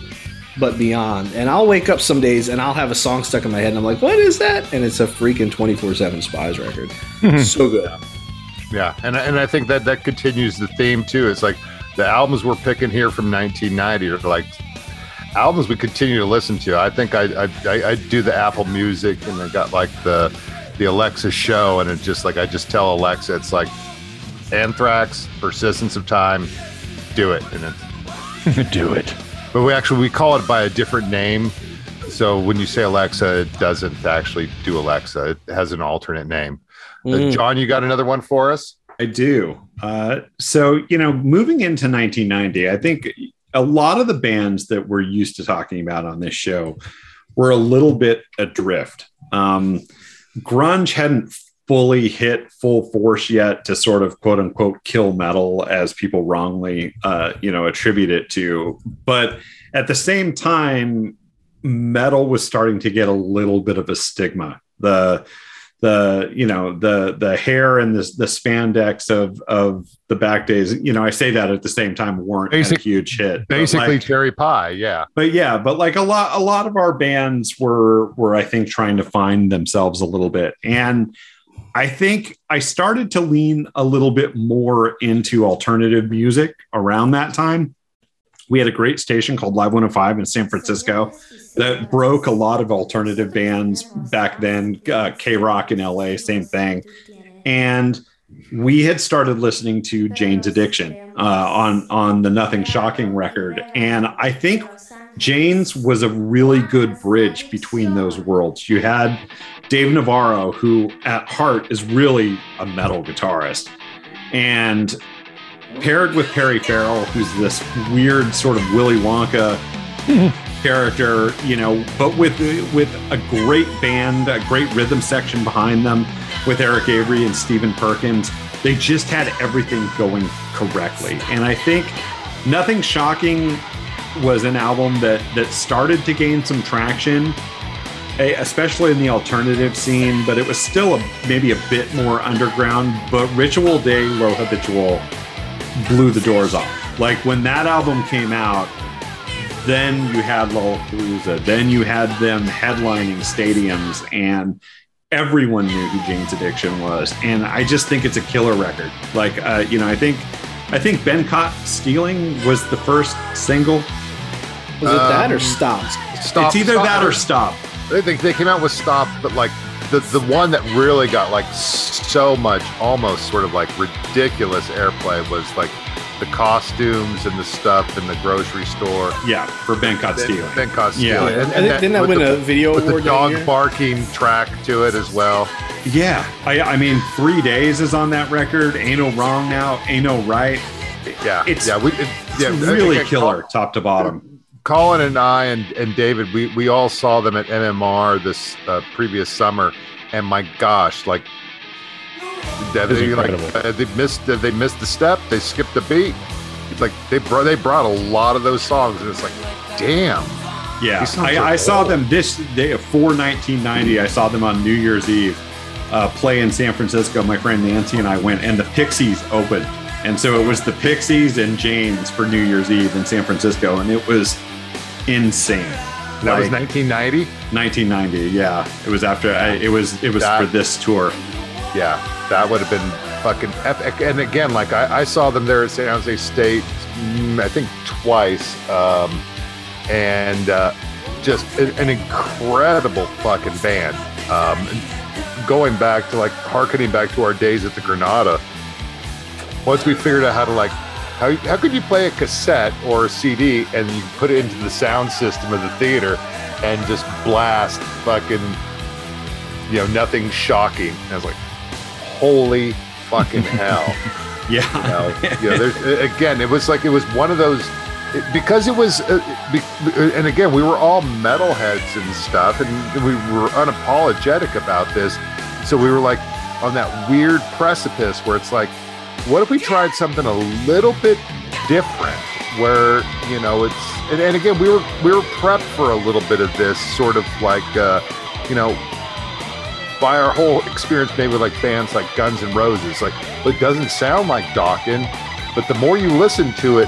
but beyond. And I'll wake up some days and I'll have a song stuck in my head and I'm like, what is that? And it's a freaking 24 7 Spyz record. so good. yeah, and and I think that that continues the theme too. It's like the albums we're picking here from 1990 are like albums we continue to listen to. I think I I, I, I do the Apple Music and I got like the the Alexa show, and it's just like I just tell Alexa, it's like Anthrax, Persistence of Time, do it, and it's Do it. But we actually we call it by a different name. So when you say Alexa, it doesn't actually do Alexa. It has an alternate name. Uh, Mm. John, you got another one for us? I do. Uh, so, you know, moving into 1990, I think a lot of the bands that we're used to talking about on this show were a little bit adrift. Um, grunge hadn't fully hit full force yet to sort of quote unquote kill metal as people wrongly, uh, you know, attribute it to. But at the same time, metal was starting to get a little bit of a stigma. The the you know the the hair and the the spandex of of the back days you know i say that at the same time weren't Basic- a huge hit But, Basically, like- cherry pie. Yeah. but yeah but like a lot a lot of our bands were were i think trying to find themselves a little bit and i think i started to lean a little bit more into alternative music around that time we had a great station called live 105 in san francisco that broke a lot of alternative bands back then uh, k-rock in la same thing. and we had started listening to Jane's Addiction uh, on on the Nothing Shocking record, and I think Jane's was a really good bridge between those worlds. You had Dave Navarro, who at heart is really a metal guitarist, and paired with Perry Farrell, who's this weird sort of Willy Wonka character, you know, but with with a great band, a great rhythm section behind them, with Eric Avery and Stephen Perkins, they just had everything going correctly. And I think Nothing Shocking was an album that that started to gain some traction, eh, especially in the alternative scene, but it was still a, maybe a bit more underground. But Ritual de lo Habitual blew the doors off. Like when that album came out, then you had Lollapalooza, then you had them headlining stadiums, and everyone knew who Jane's Addiction was. And I just think it's a killer record. Like, uh, you know, I think, I think Been Caught Stealing was the first single. Was it that or Um, stopped? Stop. it's either Stop. that or Stop. They, they, they came out with Stop, but like the, the one that really got like so much, almost sort of like ridiculous airplay was like the costumes and the stuff in the grocery store. Yeah, for Been Caught Then, Stealing. then caught Yeah. stealing. I think- didn't that with win the, a video with the award that dog year? barking track to it as well? Yeah, I, I mean, Three Days is on that record. Ain't no wrong now. Ain't no right. Yeah, It's- yeah, we, it, It's yeah, really again, killer, top to bottom. Colin and I and, and David, we, we all saw them at MMR this uh, previous summer, and my gosh, like they, like uh, they missed they missed the step, they skipped the beat. It's like they brought they brought a lot of those songs, and it's like, damn, Yeah, I, I saw them this day for 1990. I saw them on New Year's Eve uh, play in San Francisco. My friend Nancy and I went, and the Pixies opened. And so it was the Pixies and Jane's for New Year's Eve in San Francisco, and it was insane. that was 1990. 1990. Yeah, it was after. I, it was. It was That- for this tour. Yeah, that would have been fucking epic. And again, like I, I saw them there at San Jose State, mm, I think twice, um, and uh, just an, incredible fucking band. Um, going back to like harkening back to our days at the Granada. Once we figured out how to like, how how could you play a cassette or a CD and you put it into the sound system of the theater and just blast fucking you know, nothing shocking. And I was like, holy fucking hell. Yeah. You know, you know, there's, again, it was like, it was one of those, it, because it was, uh, be, and again, we were all metalheads and stuff, and we were unapologetic about this. So we were like on that weird precipice where it's like, what if we tried something a little bit different? Where you know it's and, and again we were we were prepped for a little bit of this sort of like uh, you know by our whole experience maybe with like bands like Guns N' Roses, like it doesn't sound like Dokken's, but the more you listen to it,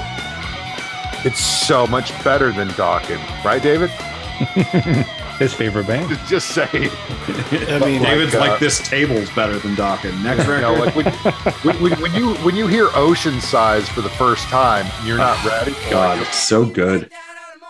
it's so much better than Dokken's, right, David? His favorite band. Just say, I mean, David's uh, like this table's better than Dokken's. Next you record. know, like when, when, when, when you when you hear Ocean Size for the first time, you're not ready. God, it's so good.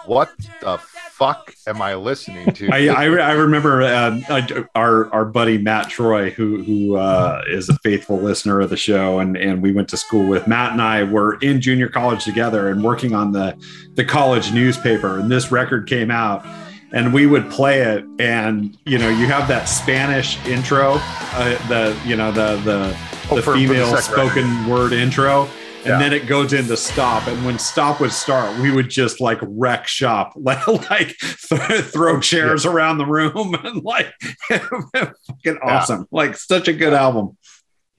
What the fuck am I listening to? I, I, I remember uh, uh, our our buddy Matt Troy, who who uh, is a faithful listener of the show, and and we went to school with Matt and I were in junior college together and working on the the college newspaper. And this record came out, and we would play it, and you know you have that Spanish intro, uh, the you know the the Oh, the for- for the female second record. spoken word intro. And Yeah. then it goes into stop, and when stop would start, we would just like wreck shop, like, like th- throw chairs around the room, and like fucking awesome, like such a good album.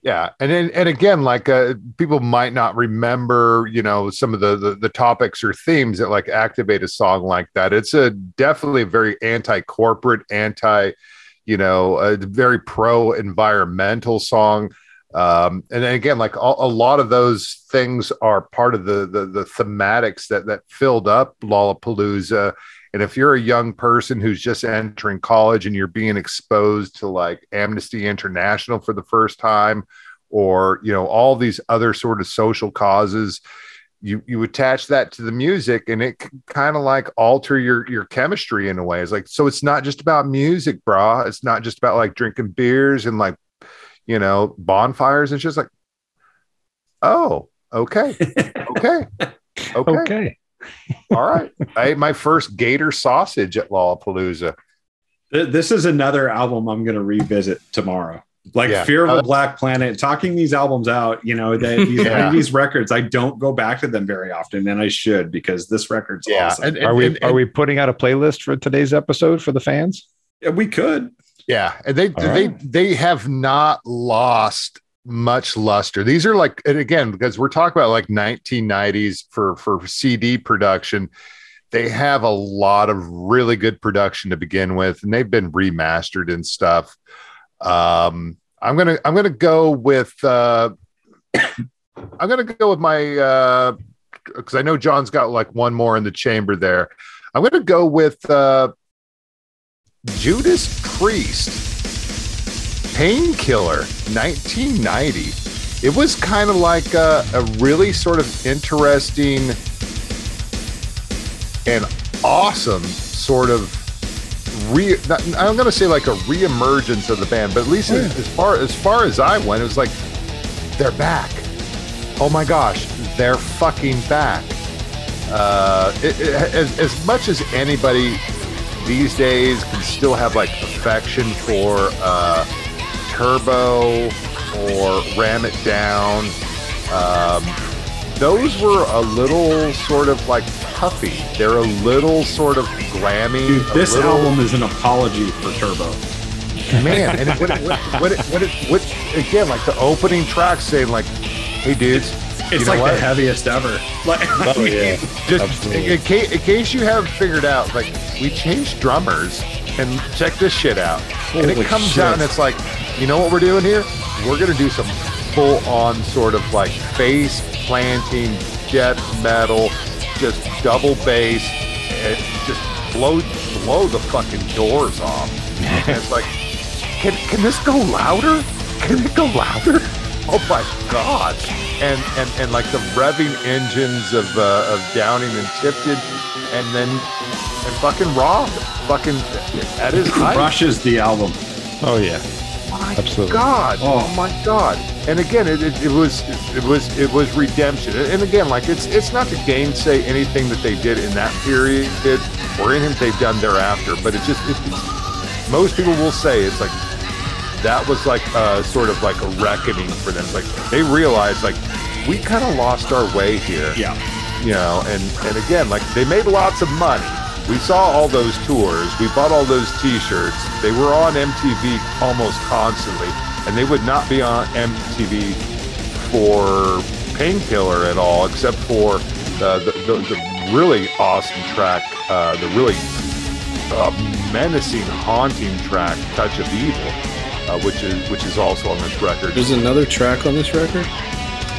Yeah, and then, and again, like uh, people might not remember, you know, some of the, the the topics or themes that like activate a song like that. It's a definitely a very anti-corporate, anti, you know, a very pro-environmental song. Um, and then again, like all, a lot of those things are part of the, the the thematics that that filled up Lollapalooza. And if you're a young person who's just entering college and you're being exposed to like Amnesty International for the first time, or you know all these other sort of social causes, you you attach that to the music, and it kind of like alter your your chemistry in a way. It's like so it's not just about music, brah. It's not just about like drinking beers and like you know bonfires. and just like, oh, okay, okay, okay. Okay. All right. I ate my first gator sausage at Lollapalooza. This is another album I'm going to revisit tomorrow. Like Yeah. Fear of Uh, a Black Planet, talking these albums out, you know, they, these Yeah. 90s records, I don't go back to them very often, and I should because this record's awesome. And, and- Are we and- are we putting out a playlist for today's episode for the fans? Yeah, we could. Yeah. And they All they right. they have not lost much luster. These are like and again, because we're talking about like 1990s for for CD production. They have a lot of really good production to begin with, and they've been remastered and stuff. Um, I'm gonna I'm gonna go with uh, I'm gonna go with my uh, because I know John's got like one more in the chamber there. I'm gonna go with uh, Judas Priest, Painkiller, 1990. It was kind of like a, a really sort of interesting and awesome sort of re. I'm going to say like a reemergence of the band, but at least as, as far as far as I went, it was like they're back. Oh my gosh, they're fucking back. Uh, it, it, as, as much as anybody these days can still have like affection for uh, Turbo or Ram It Down, um, those were a little sort of like puffy. They're a little sort of glammy. Dude, this little- album is an apology for Turbo. man. And what, what, what, it, what, it, what, again, like the opening track saying, like, "Hey, dudes, It's you know like what? the heaviest ever. Like, Oh yeah. just Absolutely. in, in case, in case you haven't figured out, like, we changed drummers, and check this shit out. and it comes shit. out, and it's like, you know what we're doing here? We're gonna do some full-on sort of like face planting death metal, just double bass, and just blow blow the fucking doors off. and it's like, can can this go louder? Can it go louder? Oh my god! And and and like the revving engines of uh, of Downing and Tipton, and then and fucking Rob, fucking at his height. crushes the album. Oh yeah. My Absolutely. God! Oh. Oh, my God! And again, it, it, it was it was it was redemption. And again, like it's it's not to gainsay anything that they did in that period or anything they've done thereafter, but it just it, most people will say it's like that was like a, sort of like a reckoning for them. It's like they realized like we kind of lost our way here. Yeah. you know and and again like they made lots of money. We saw all those tours. We bought all those t-shirts. They were on mtv almost constantly and they would not be on mtv for painkiller at all except for the, the, the, the really awesome track uh, the really uh, menacing haunting track touch of evil uh, which is which is also on this record There's another track on this record.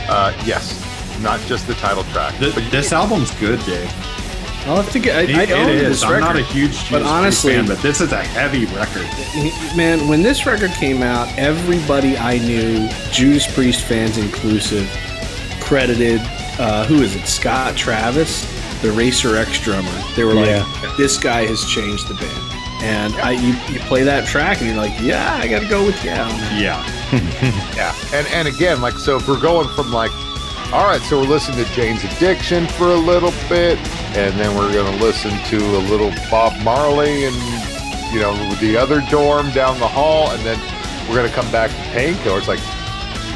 uh, yes not just the title track Th- but this album's good, Dave. I'll have to get. I, It- I own it this is. I'm not a huge Judas But honestly- fan, but this is a heavy record. Man, when this record came out, everybody I knew, Judas Priest fans inclusive, credited uh, who is it? Scott Travis the Racer X drummer. They were like, Yeah. "This guy has changed the band." And I, you, you play that track, and you're like, "Yeah, I got to go with yeah." Yeah. Yeah, and and again, like so, if we're going from like, all right, so we're listening to Jane's Addiction for a little bit, and then we're gonna listen to a little Bob Marley and you know the other dorm down the hall, and then we're gonna come back to Painkiller. It's like,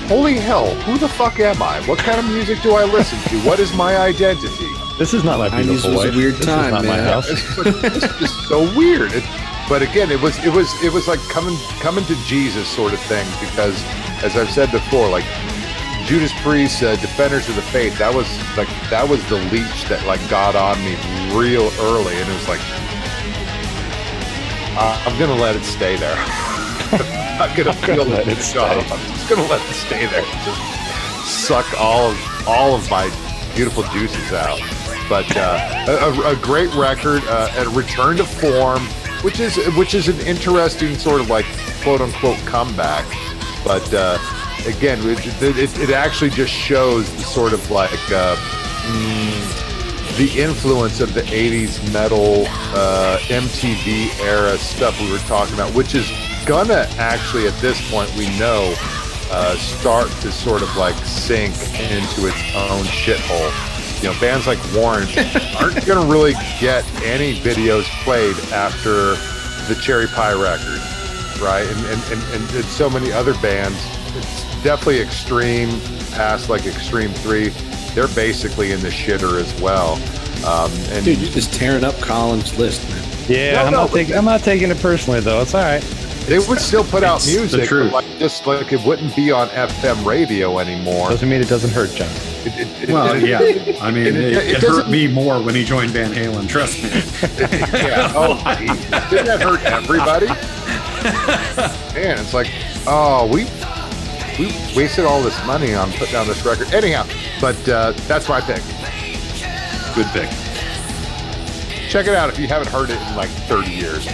holy hell, who the fuck am I? What kind of music do I listen to? What is my identity? This is not my 90s beautiful was a wife. weird this time, is not my man. house. It's, it's just so weird. It, but again, it was it was it was like coming coming to Jesus sort of thing because, as I've said before, like Judas Priest, uh, Defenders of the Faith, that was like that was the leech that like got on me real early, and it was like uh, I'm gonna let it stay there. I'm not gonna feel let the it job. stay. I'm just gonna let it stay there. Just suck all of all of my beautiful juices out. But uh, a, a- great record, uh, a return to form, which is which is an interesting sort of like quote unquote comeback. But uh, again, it, it, it actually just shows the sort of like uh, mm, the influence of the 80s metal uh, MTV era stuff we were talking about, which is gonna actually at this point we know uh, start to sort of like sink into its own shithole. You know, bands like Warrant aren't gonna really get any videos played after the Cherry Pie record, right? And and, and, and, and so many other bands, it's definitely extreme past like Extreme Three. They're basically in the shitter as well. Um, and Dude, you're just tearing up Colin's list, man. Yeah, No, I'm no, not but- taking. I'm not taking it personally though. It's all right. They would still put out It's the music, truth. like just like it wouldn't be on FM radio anymore. Doesn't mean it doesn't hurt, John. It- it- it- Well, it- yeah. I mean, it- it, it it, hurt me more when he joined Van Halen. Trust me. yeah. Oh, didn't that hurt everybody? Man, it's like, oh, we we wasted all this money on putting down this record. Anyhow, but uh, that's my pick. Good pick. Check it out if you haven't heard it in like 30 years.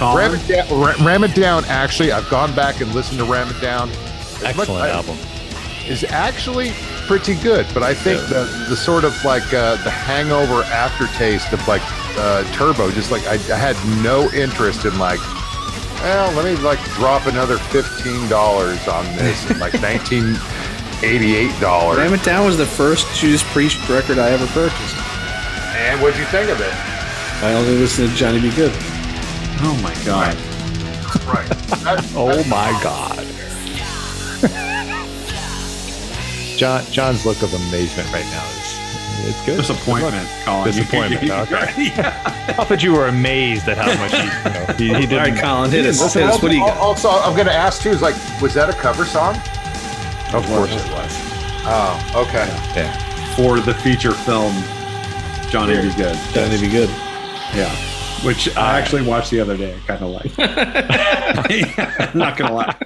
Colin, Ram it down. Ram it down. Actually, I've gone back and listened to Ram it down. As Excellent I- album. is actually pretty good, but I think the the sort of like uh, the hangover aftertaste of like uh, Turbo, just like I, I had no interest in like, well, let me like drop another fifteen dollars on this, and like nineteen eighty eight dollars. Ram It Down was the first Judas Priest record I ever purchased. And what'd you think of it? I only listened to Johnny Be Good. Oh my god, Right. That- Oh my God. John John's look of amazement right now is it's good. disappointment, Colin. Disappointment, you- okay. yeah. I thought you were amazed at how much he, you know, he, he didn't. All right, Colin, hit us. Listen, Hit us. What do you got? Also, I'm going to ask too. Is like, was that a cover song? Of course it was. Oh, okay. Yeah. For the feature film, Johnny Be Good. Johnny Be Good. Yeah. Which I actually watched the other day. I kind of like. I'm not gonna lie.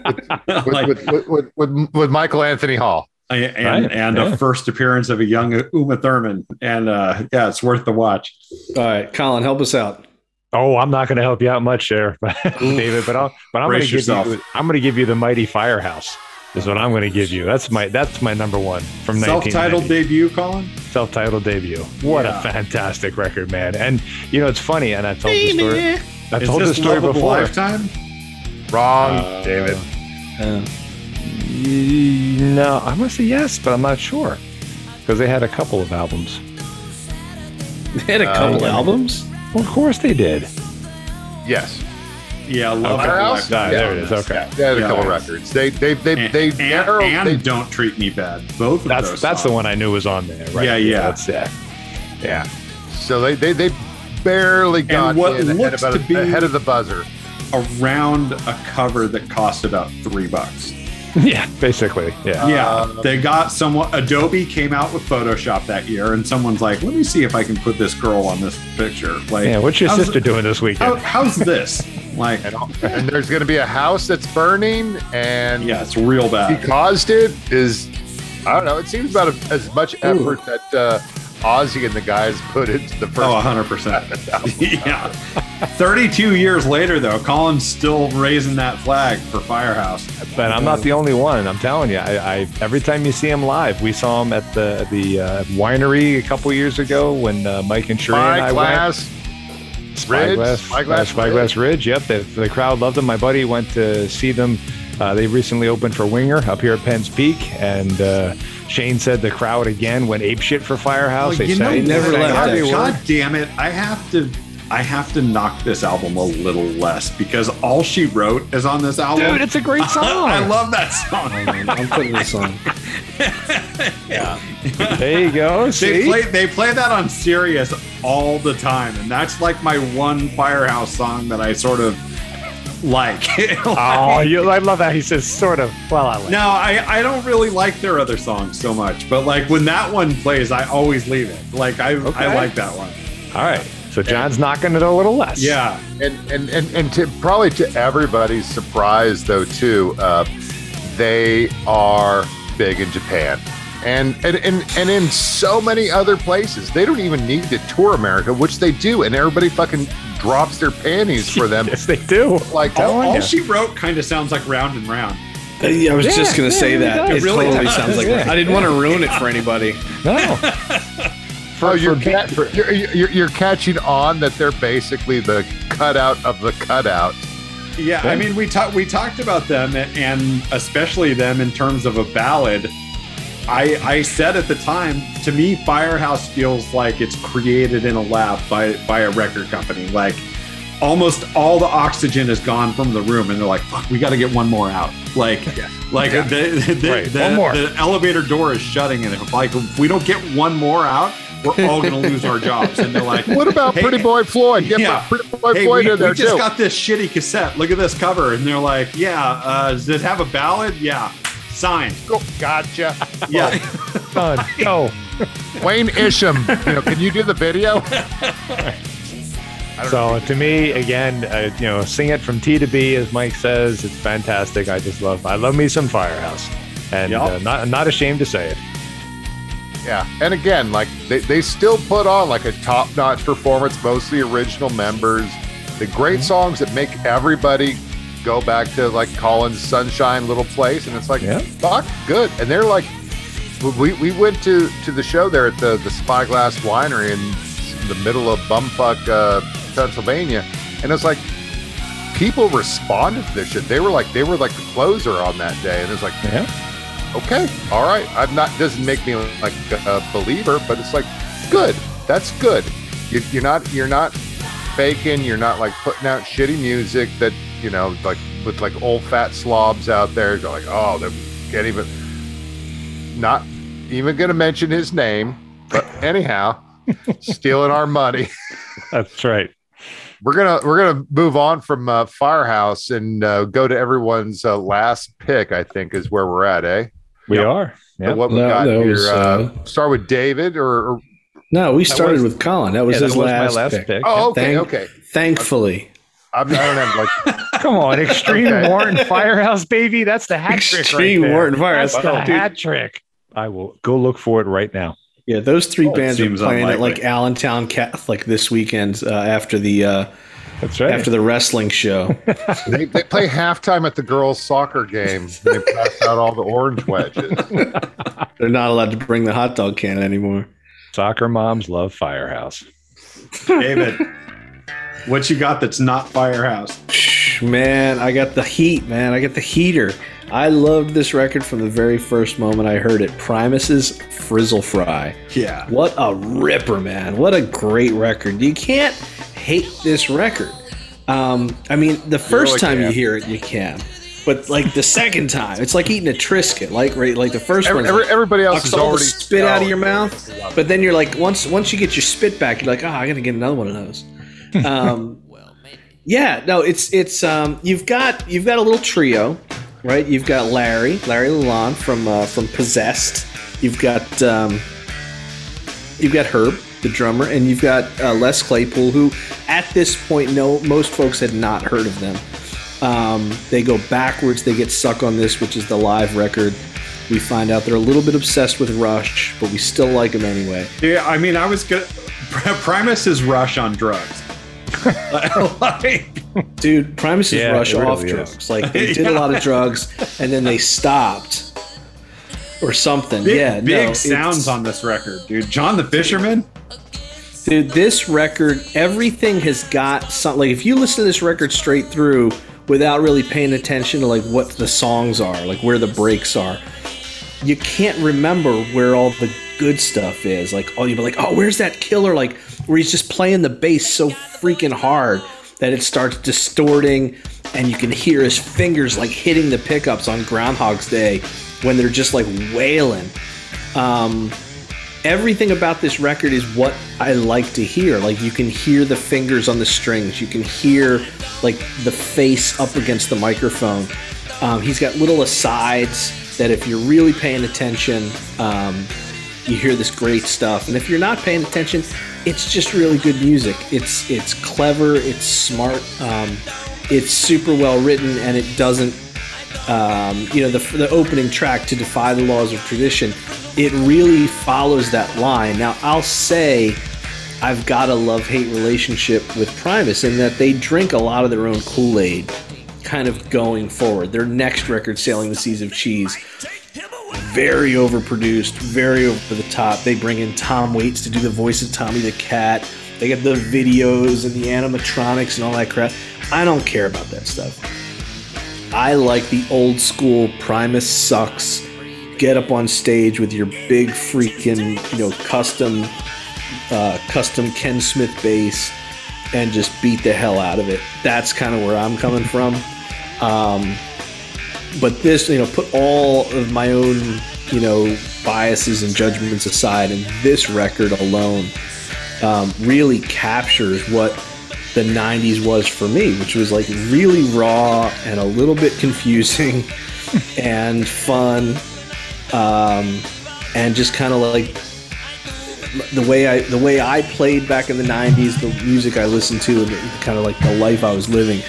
With, like, with, with, with, with, with Michael Anthony Hall. And Right, and yeah. a first appearance of a young Uma Thurman, and uh, yeah, it's worth the watch. All right, Colin, help us out. Oh, I'm not going to help you out much there, David. But I'll, but I'm going to give you. I'm going to give you the Mighty Firehouse. Is what I'm going to give you. That's my that's my number one from Self-titled debut, Colin. self-titled debut. What Yeah. a fantastic record, man! And you know it's funny, and I told the story. I told this the story Love before. Lifetime? Wrong, Uh, David. Uh, Ye- No, I'm gonna say yes, but I'm not sure because they had a couple of albums. they had a couple yeah. albums. Well, of course they did. Yes. Yeah, Love of a Firehouse? Ah, Lifetime. there it is. Okay, They had a Yeah. couple records. They they they And, they and, narrowed. and they, don't treat me bad. Both of them. that's those that's the one I knew was on there. Right? Yeah, yeah. That's it. yeah. So they they they barely got what in ahead, looks about, to be- ahead of the buzzer. around a cover that cost about three bucks. Yeah, basically. Yeah. Yeah, Um, they got someone. Adobe came out with Photoshop that year, and someone's like, "Let me see if I can put this girl on this picture." Like, Yeah. What's your sister doing this How, weekend? how's this? Like, And, and there's going to be a house that's burning, and yeah, it's real he bad. caused it. Is I don't know. It seems about as much effort that uh, Ozzy and the guys put into the first. Oh, 100%. yeah. 32 years later, though, Colin's still raising that flag for Firehouse. But I'm not the only one. I'm telling you, I, I every time you see him live, we saw him at the the uh, winery a couple years ago when uh, Mike and Sheree and I Spyglass. went. Ridge, Spyglass, Spyglass Spyglass Ridge. Yep, the, the crowd loved them. My buddy went to see them. Uh, they recently opened for Winger up here at Penn's Peak, and uh, Shane said the crowd again went apeshit for Firehouse. Oh, they you know never what? sang left, every actually. God damn it! I have to, I have to knock this album a little less because all she wrote is on this album. Dude, it's a great song. I love that song. Oh, I'm putting this on. Yeah. There you go. They play, they play that on Sirius all the time, and that's like my one Firehouse song that I sort of like. Oh, you, I love that. He says sort of. Well, I like. No, I, I don't really like their other songs so much, but like when that one plays, I always leave it. Like I, Okay. I like that one. All right. So John's knocking it a little less. Yeah, and and and, and to probably to everybody's surprise though too uh, they are big in japan and, and and and in so many other places they don't even need to tour america which they do and everybody fucking drops their panties for them Yes, they do. like all, Telling all she wrote kind of sounds like Round and Round. Uh, yeah, I was Yeah, just gonna yeah, say it that. It It really totally does, sounds like. yeah. I didn't want to ruin it for anybody. No. oh you're, for- ca- you're, you're, you're catching on that they're basically the cutout of the cutout Yeah, I mean we talked we talked about them and especially them in terms of a ballad. I I said at the time, to me, Firehouse feels like it's created in a lab by by a record company. Like almost all the oxygen is gone from the room, and they're like, "Fuck, we got to get one more out." Like, like the, the, Right, the, one more. the elevator door is shutting, and if like if we don't get one more out, we're all gonna lose our jobs. And they're like, what about Hey, pretty boy floyd get yeah. pretty boy hey, floyd we, in there we just too got this shitty cassette. Look at this cover. And they're like, yeah, uh, does it have a ballad? Yeah. Signed. Go- gotcha Yeah. Done. Go. wayne isham you know can you do the video So to me, again, uh, you know, sing it from T to B, as Mike says. It's fantastic. I just love. I love me some Firehouse, and Yup. uh, not not ashamed to say it. Yeah, and again, like they, they still put on like a top notch performance, mostly original members. The great songs that make everybody go back to like Colin's Sunshine Little Place, and it's like, Yeah. fuck, good. And they're like, we, we went to to the show there at the the Spyglass Winery in the middle of bumfuck uh, Pennsylvania, and it's like people responded to this shit. They were like they were like the closer on that day, and it's like Yeah. okay, all right. I'm not doesn't make me like a believer, but it's like good. That's good. You, you're not you're not faking. You're not like putting out shitty music that you know like with like old fat slobs out there. You're like, oh, they can't even. Not even gonna mention his name, but anyhow, stealing our money. That's right. We're gonna we're gonna move on from uh, Firehouse and uh, go to everyone's uh, last pick. I think is where we're at, eh? We Yep. are. So what we No, got here? was, uh, uh, start with David, or, or No, we started was- with Colin. That was Yeah, that his was last, my last pick. pick. oh, okay, Thank- okay. Thankfully, I'm, I don't have like Come on, Extreme Okay. Warrant Firehouse, baby. That's the hat trick. Extreme right. Warrant Firehouse. That's the Dude. hat trick. I will go look for it right now. yeah, those three Oh, bands are seems playing at like Allentown Catholic this weekend uh, after the uh, That's right. after the wrestling show. they, they play halftime at the girls' soccer game. They pass out all the orange wedges. They're not allowed to bring the hot dog can anymore. Soccer moms love Firehouse. David, what you got that's not Firehouse? Man, I got the heat, man. I got the heater. I loved this record from the very first moment I heard it. Primus's Frizzle Fry. Yeah. What a ripper, man. What a great record. You can't hate this record. Um, I mean, the first time you hear it, you can. But like the second time, it's like eating a Triscuit. Like right, like the first one, every, everybody else is already spit out of your mouth. But then you're like, once once you get your spit back, you're like, oh, I gotta get another one of those. Um, yeah, no, it's it's um, you've got you've got a little trio, right? You've got Larry, Larry Lalonde from uh, from Possessed. You've got um, you've got Herb, the drummer, and you've got uh, Les Claypool, who at this point, no, most folks had not heard of them. Um, they go backwards. They get Suck on This, which is the live record. We find out they're a little bit obsessed with Rush, but we still like them anyway. Yeah, I mean, I was good. Primus is Rush on drugs. like, Dude, Primus is Yeah, rush really off is. drugs. Like they did a lot of drugs and then they stopped or something. Big, yeah, big no, sounds on this record, dude. John the Fisherman. Dude, this record, everything has got something. Like, if you listen to this record straight through without really paying attention to like what the songs are, like where the breaks are, you can't remember where all the good stuff is. Like, oh, you'd be like, oh, where's that killer? Like, where he's just playing the bass so freaking hard that it starts distorting, and you can hear his fingers like hitting the pickups on Groundhog's Day when they're just like wailing everything about this record is what I like to hear. Like you can hear the fingers on the strings, you can hear like the face up against the microphone. Um, he's got little asides that if you're really paying attention, um, you hear this great stuff. And if you're not paying attention, it's just really good music. It's it's clever, it's smart, um, it's super well written, and it doesn't um, you know, the, the opening track to Defy the Laws of Tradition, it really follows that line. Now, I'll say I've got a love hate relationship with Primus in that they drink a lot of their own Kool Aid kind of going forward. Their next record, Sailing the Seas of Cheese, very overproduced, very over the top. They bring in Tom Waits to do the voice of Tommy the Cat. They get the videos and the animatronics and all that crap. I don't care about that stuff. I like the old school Primus sucks. Get up on stage with your big freaking, you know, custom, uh, custom Ken Smith bass, and just beat the hell out of it. That's kind of where I'm coming from. Um, but this, you know, put all of my own, you know, biases and judgments aside, and this record alone um, really captures what the 90s was for me, which was like really raw and a little bit confusing and fun. Um, and just kind of like the way I the way I played back in the 90s, the music I listened to, and kind of like the life I was living,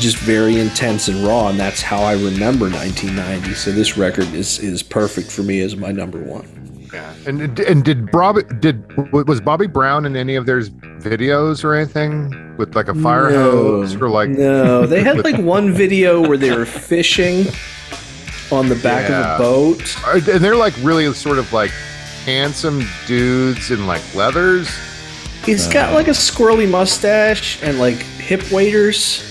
just very intense and raw. And that's how I remember 1990. So this record is is perfect for me as my number one. Yeah. And and did Bobby did was Bobby Brown in any of their videos or anything with like a fire hose or like no they had like one video where they were fishing on the back Yeah. of a boat and they're like really sort of like handsome dudes in like leathers. he's got uh. like a squirrely mustache and like hip waders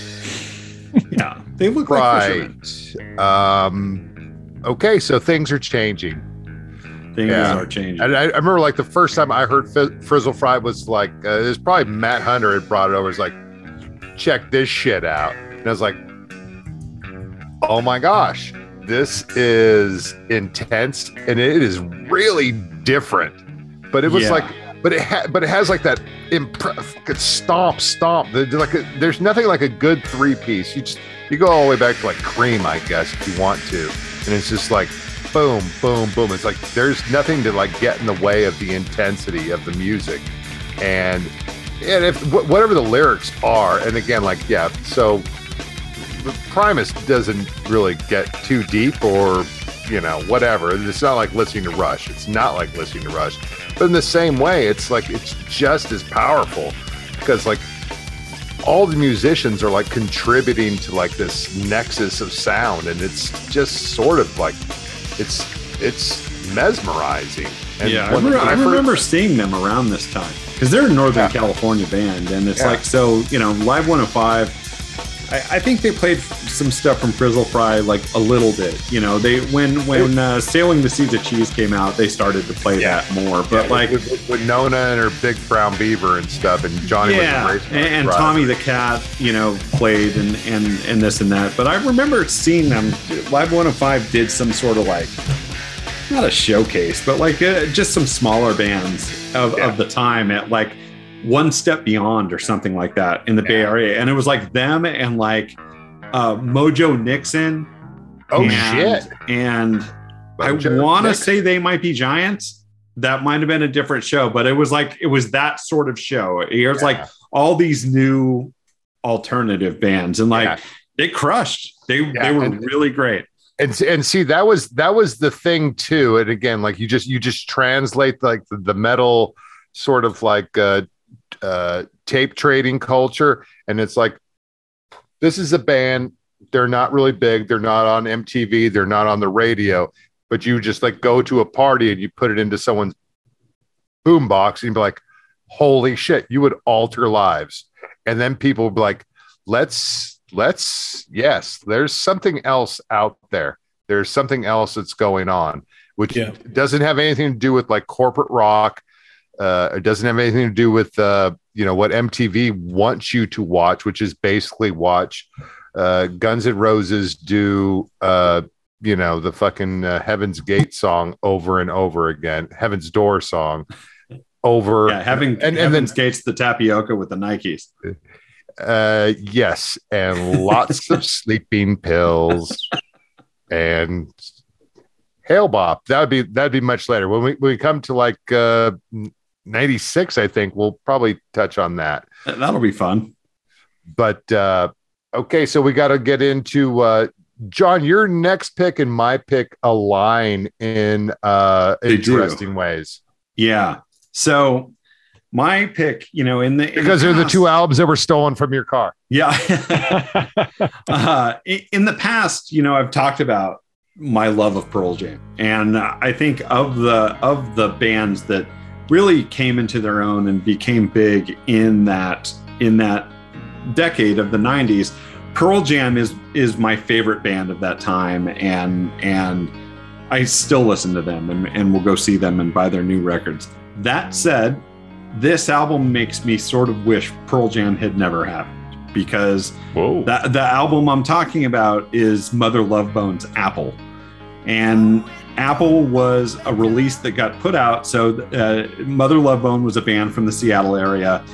Yeah, they look like Right. fishermen. Um okay, so things are changing. Things Yeah. are changing. And I, I remember like the first time I heard Frizzle Fry was like uh, it was probably Matt Hunter had brought it over. It's like, check this shit out, and I was like, oh my gosh, this is intense and it is really different. But it was Yeah. like, but it ha- but it has like that imp- stomp stomp. Like a, there's nothing like a good three piece. You just you go all the way back to like Cream, I guess, if you want to, and it's just like boom, boom, boom. It's like there's nothing to like get in the way of the intensity of the music, and and if wh- whatever the lyrics are, and again, like yeah, so Primus doesn't really get too deep or you know whatever. It's not like listening to Rush. It's not like listening to Rush, but in the same way, it's like it's just as powerful because like all the musicians are like contributing to like this nexus of sound and it's just sort of like it's it's mesmerizing and yeah, I, remember, I remember seeing them around this time because they're a Northern Yeah. California band, and it's Yeah. like so you know, Live 105. I, I think they played some stuff from Frizzle Fry like a little bit. You know, they when when uh, Sailing the Seas of Cheese came out, they started to play Yeah. that more. But Yeah, like, with, with- with Nona and her big brown beaver and stuff and Johnny yeah, was a race and, and. Tommy the Cat, you know, played and and and this and that. But I remember seeing them. Live 105 did some sort of like not a showcase, but like uh, just some smaller bands of, Yeah. of the time at like one step beyond or something like that in the Bay Area, and it was like them and like uh, Mojo Nixon. oh and, shit And I want to Nixon. say they might be Giants. That might have been a different show, but it was like it was that sort of show. Here's like Yeah. all these new alternative bands, and like Yeah. they crushed. They Yeah, they were and- really great. and and see that was that was the thing too and again like you just you just translate like the, the metal sort of like uh uh tape trading culture and it's like this is a band. They're not really big. They're not on MTV. They're not on the radio. But you just like go to a party and you put it into someone's boombox and you'd be like, "Holy shit!" You would alter lives, and then people would be like, "Let's let's yes, there's something else out there. There's something else that's going on." Which Yeah. doesn't have anything to do with like corporate rock. Uh, it doesn't have anything to do with uh, you know what MTV wants you to watch, which is basically watch uh, Guns N' Roses do uh, you know the fucking uh, Heaven's Gate song over and over again, Heaven's Door song over. Yeah, having and, and then Heaven's Gates the tapioca with the Nikes. uh, yes, and lots of sleeping pills and Hale-Bopp. That would be that'd be much later when we when we come to like uh, ninety six. I think we'll probably touch on that. That'll be fun. But uh, okay, so we got to get into uh, John. Your next pick and my pick align in uh, They do. interesting ways Yeah. So my pick, you know, in the in because they're the two albums that were stolen from your car. Yeah. uh, in the past, you know, I've talked about my love of Pearl Jam, and I think of the of the bands that really came into their own and became big in that in that decade of the 90s pearl jam is is my favorite band of that time and and i still listen to them and, and will go see them and buy their new records that said this album makes me sort of wish pearl jam had never happened because Whoa. the, the album I'm talking about is Mother Love Bone's Apple. And Apple was a release that got put out. So uh, Mother Love Bone was a band from the Seattle area.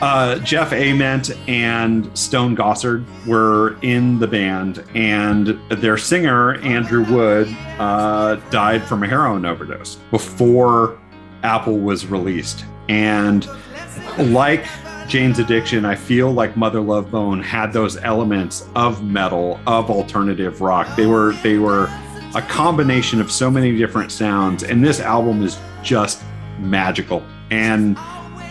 Uh, Jeff Ament and Stone Gossard were in the band, and their singer, Andrew Wood, uh, died from a heroin overdose before Apple was released. And like Jane's Addiction, I feel like Mother Love Bone had those elements of metal, of alternative rock. They were they were a combination of so many different sounds, and this album is just magical. And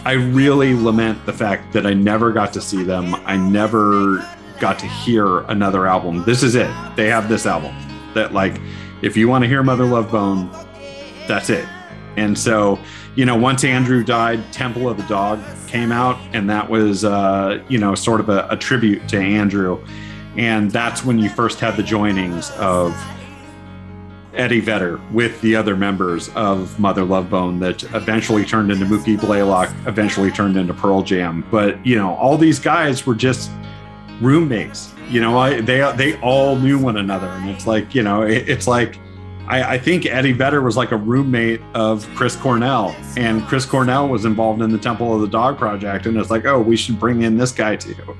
I really lament the fact that I never got to see them. I never got to hear another album. This is it. They have this album that like if you want to hear Mother Love Bone, that's it. And so, you know, once Andrew died, Temple of the Dog came out, and that was, uh, you know, sort of a, a tribute to Andrew. And that's when you first had the joinings of Eddie Vedder with the other members of Mother Love Bone that eventually turned into Mookie Blaylock, eventually turned into Pearl Jam. But, you know, all these guys were just roommates. You know, I, they they all knew one another, and it's like you know, it, it's like I, I think Eddie Vedder was like a roommate of Chris Cornell, and Chris Cornell was involved in the Temple of the Dog project, and it's like, oh, we should bring in this guy too,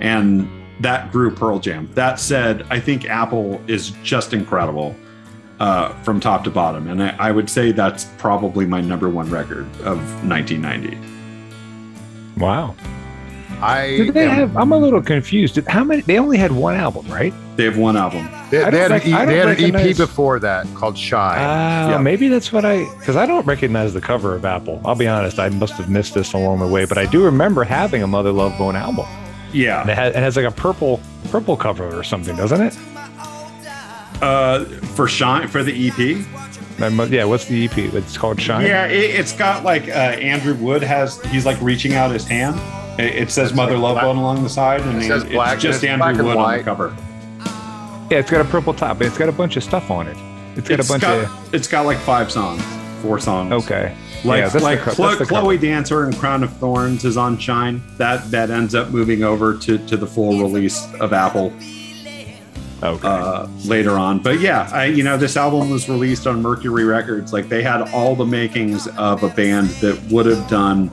and that grew Pearl Jam. That said, I think Apple is just incredible uh, from top to bottom, and I, I would say that's probably my number one record of 1990. Wow. I Did they am- have? I'm a little confused. How many? They only had one album, right? They have one album. they, they don't had, an, rec- E- I they don't had an EP before that called Shy. Ah, Yeah. maybe that's what I. Because I don't recognize the cover of Apple. I'll be honest. I must have missed this along the way, but I do remember having a Mother Love Bone album. Yeah. And it has, it has like a purple purple cover or something, doesn't it? Uh, for Shine for the EP. That Yeah. What's the EP? It's called Shine. Yeah, it, it's got like uh, Andrew Wood has. He's like reaching out his hand. It, it says It's Mother like Love black- Bone along the side, and It says it's just it's Andrew black Wood on the cover. Yeah. It's got a purple top. But it's got a bunch of stuff on it. It's got It's a bunch got, of. it's got like five songs, four songs. Okay. Like yeah, like the, co- Chlo- cover. Chloe Dancer and Crown of Thorns is on Shine. That that ends up moving over to to the full release of Apple Okay. uh, later on. But yeah, I, you know, this album was released on Mercury Records. Like they had all the makings of a band that would have done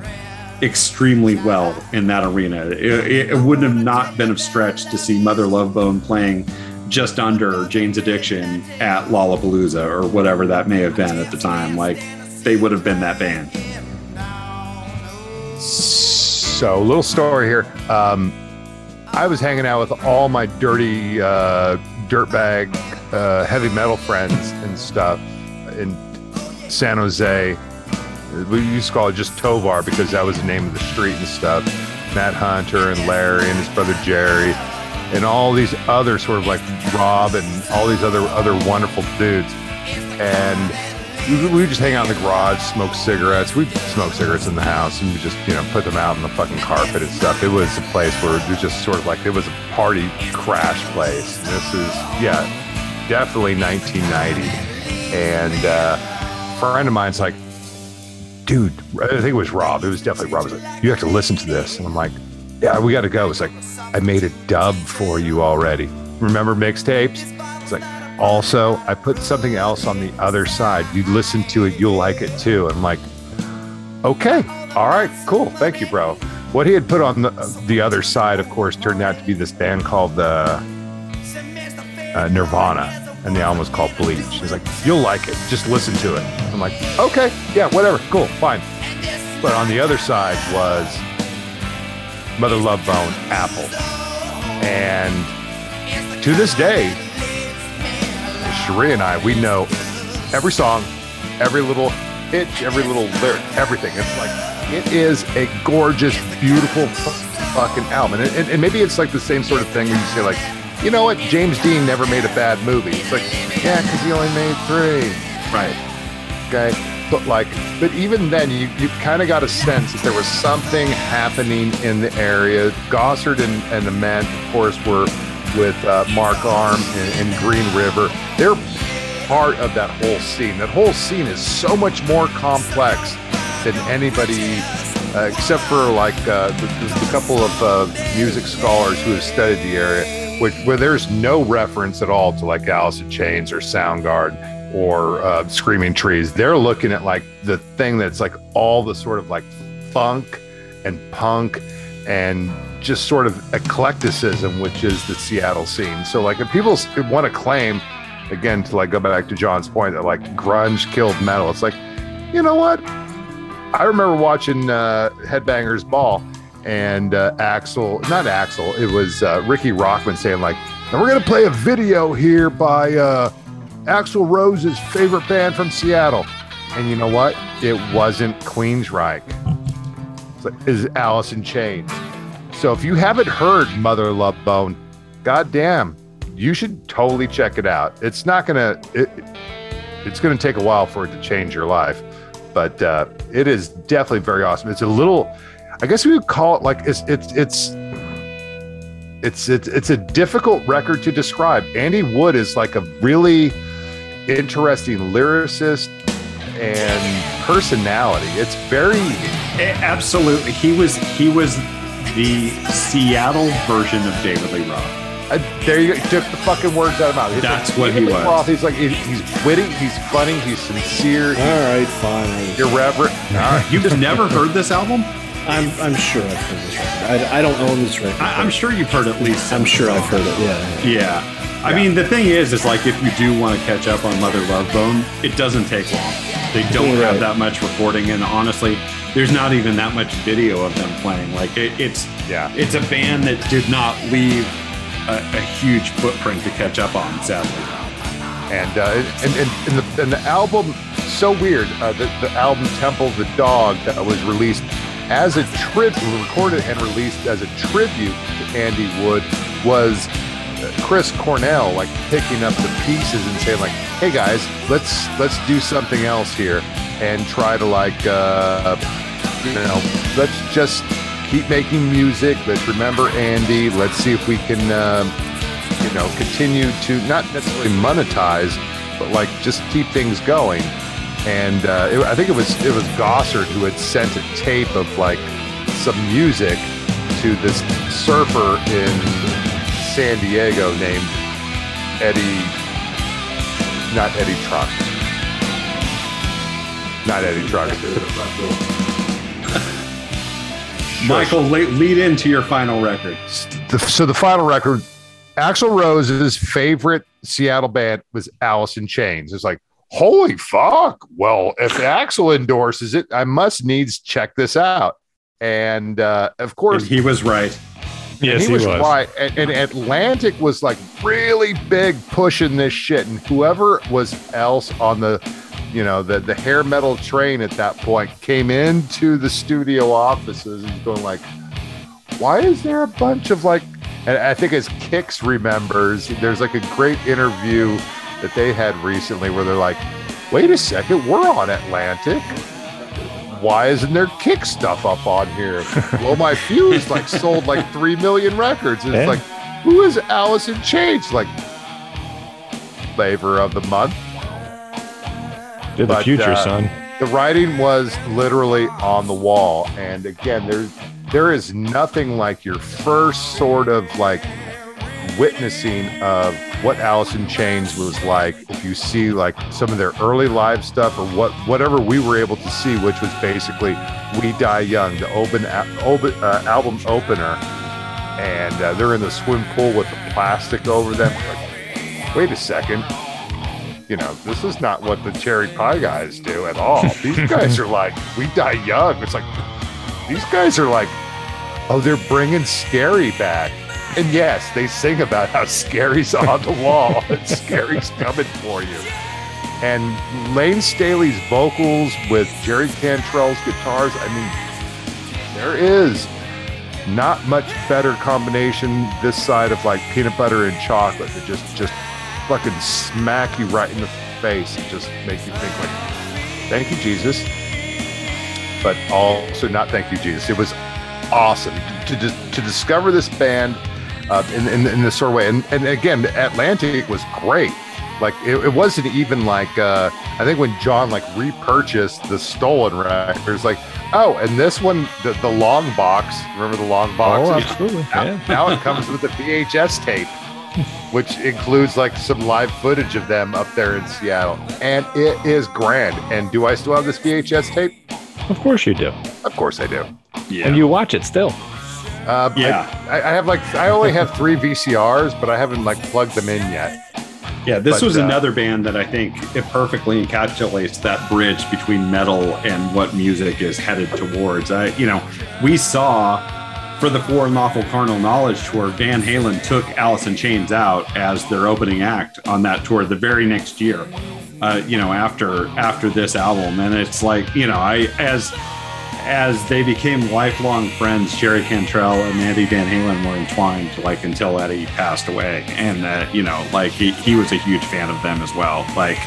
extremely well in that arena. It, it, it wouldn't have not been a stretch to see Mother Love Bone playing just under Jane's Addiction at Lollapalooza or whatever that may have been at the time. Like they would have been that band. So, little story here. Um, I was hanging out with all my dirty uh, dirtbag uh, heavy metal friends and stuff in San Jose. We used to call it just Tovar because that was the name of the street and stuff. Matt Hunter and Larry and his brother Jerry. and all these other sort of like Rob and all these other other wonderful dudes. And we, we just hang out in the garage, smoke cigarettes. We'd smoke cigarettes in the house and we just, you know, put them out on the fucking carpet and stuff. It was a place where it was just sort of like, it was a party crash place. This is, yeah, definitely 1990. And uh, a friend of mine's like, dude, I think it was Rob. It was definitely Rob. Was like, you have to listen to this. And I'm like, yeah, we got to go. It's like, I made a dub for you already. Remember mixtapes? It's like, also, I put something else on the other side. You listen to it, you'll like it too. I'm like, okay, all right, cool. Thank you, bro. What he had put on the, the other side, of course, turned out to be this band called uh, uh, Nirvana, and the album was called Bleach. He's like, you'll like it. Just listen to it. I'm like, okay, yeah, whatever, cool, fine. But on the other side was Mother Love Bone, Apple. And to this day, Cherie and I, we know every song, every little pitch, every little lyric, everything. It's like, it is a gorgeous, beautiful fucking album. And, and, and maybe it's like the same sort of thing where you say, like, you know what? James Dean never made a bad movie. It's like, yeah, because he only made three. Right. Okay. But like, but even then, you, you kind of got a sense that there was something happening in the area. Gossard and, and the men, of course, were with uh, Mark Arm and, and Green River. They're part of that whole scene. That whole scene is so much more complex than anybody, uh, except for like uh, the, the couple of uh, music scholars who have studied the area, which where there's no reference at all to like Alice in Chains or Soundgarden or uh, Screaming Trees. They're looking at like the thing that's like all the sort of like funk and punk and just sort of eclecticism, which is the Seattle scene. So like if people want to claim, again, to like go back to John's point that like grunge killed metal, it's like, you know what? I remember watching uh, Headbangers Ball and uh, Axel, not Axel, it was uh, Riki Rachtman saying like, and we're gonna play a video here by uh, Axl Rose's favorite band from Seattle. And you know what? It wasn't Queensryche. It's like, is Alice in Chains. So if you haven't heard Mother Love Bone, goddamn, you should totally check it out. It's not gonna it, it's gonna take a while for it to change your life, but uh, it is definitely very awesome. It's a little, I guess we would call it like it's it's it's it's it's it's a difficult record to describe. Andy Wood is like a really interesting lyricist and personality. It's very Absolutely. He was he was the Seattle version of David Lee Roth. Uh, there you go. He took the fucking words out of my mouth. He's That's like, what he David was. Roth, he's like he- he's witty, he's funny, he's sincere, he's All right, fine. Irreverent. All right. You've never heard this album? I'm I'm sure I've heard this record. I, I don't own this record. I, I'm sure you've heard at least. I'm sure I've heard it. Yeah. yeah. Yeah. I mean, the thing is, is like if you do want to catch up on Mother Love Bone, it doesn't take long. They don't Right. have that much recording, and honestly, there's not even that much video of them playing. Like it, it's Yeah. it's a band that did not leave a, a huge footprint to catch up on. Sadly, and uh, and, and, and, the, and the album so weird uh, the, the album temple of the dog that was released as a tribute recorded and released as a tribute to andy wood was uh, chris cornell like picking up the pieces and saying like hey guys let's let's do something else here and try to like uh, you know let's just keep making music let's remember andy let's see if we can um, you know, continue to not necessarily monetize, but like just keep things going. And uh, it, I think it was it was Gossard who had sent a tape of like some music to this surfer in San Diego named Eddie, not Eddie Trunk, not Eddie Trunk. Michael, lead, lead into your final record. the, so the final record, Axl Rose's favorite Seattle band was Alice in Chains. It's like, holy fuck! Well, if Axl endorses it, I must needs check this out. And uh, of And course, he was right. Yes, he, he was, was. right. And, and Atlantic was like really big pushing this shit, and whoever was else on the, you know, the the hair metal train at that point came into the studio offices and going like, why is there a bunch of like And I think as Kix remembers, there's like a great interview that they had recently where they're like, wait a second, we're on Atlantic. Why isn't there kick stuff up on here? well, my fuse like sold like three million records. And it's like, who is Alice in Chains? Like flavor of the month. You're the future, uh, son. The writing was literally on the wall. And again, there's there is nothing like your first sort of like witnessing of what Alice in Chains was like. If you see like some of their early live stuff or what whatever we were able to see, which was basically "We Die Young," the open, open uh, album opener, and uh, they're in the swim pool with the plastic over them. Like, wait a second. You know, this is not what the cherry pie guys do at all. These guys are like, we die young. It's like, these guys are like, oh, they're bringing Scary back. And yes, they sing about how Scary's on the wall and Scary's coming for you. And Layne Staley's vocals with Jerry Cantrell's guitars, I mean, there is not much better combination this side of like peanut butter and chocolate that just just fucking smack you right in the face and just make you think like, thank you, Jesus. But also not thank you, Jesus. It was awesome to to, to discover this band uh, in, in in this sort of way. And and again, Atlantic was great. Like it, it wasn't even like uh, I think when John like repurchased the stolen records, like oh, and this one the, the long box. Remember the long box? Oh, absolutely. Now, Yeah. now it comes with a VHS tape, which includes like some live footage of them up there in Seattle, and it is grand. And do I still have this VHS tape? Of course you do. Of course I do. Yeah. And you watch it still. Uh, Yeah. I, I have like I only have three VCRs, but I haven't like plugged them in yet. Yeah, this But, was uh, another band that I think it perfectly encapsulates that bridge between metal and what music is headed towards. I, you know, we saw for the For Unlawful Carnal Knowledge tour, Van Halen took Alice in Chains out as their opening act on that tour the very next year. Uh, you know, after after this album, and it's like you know, I as as they became lifelong friends, Jerry Cantrell and Andy Van Halen were entwined, like until Eddie passed away, and uh, you know, like he, he was a huge fan of them as well. Like,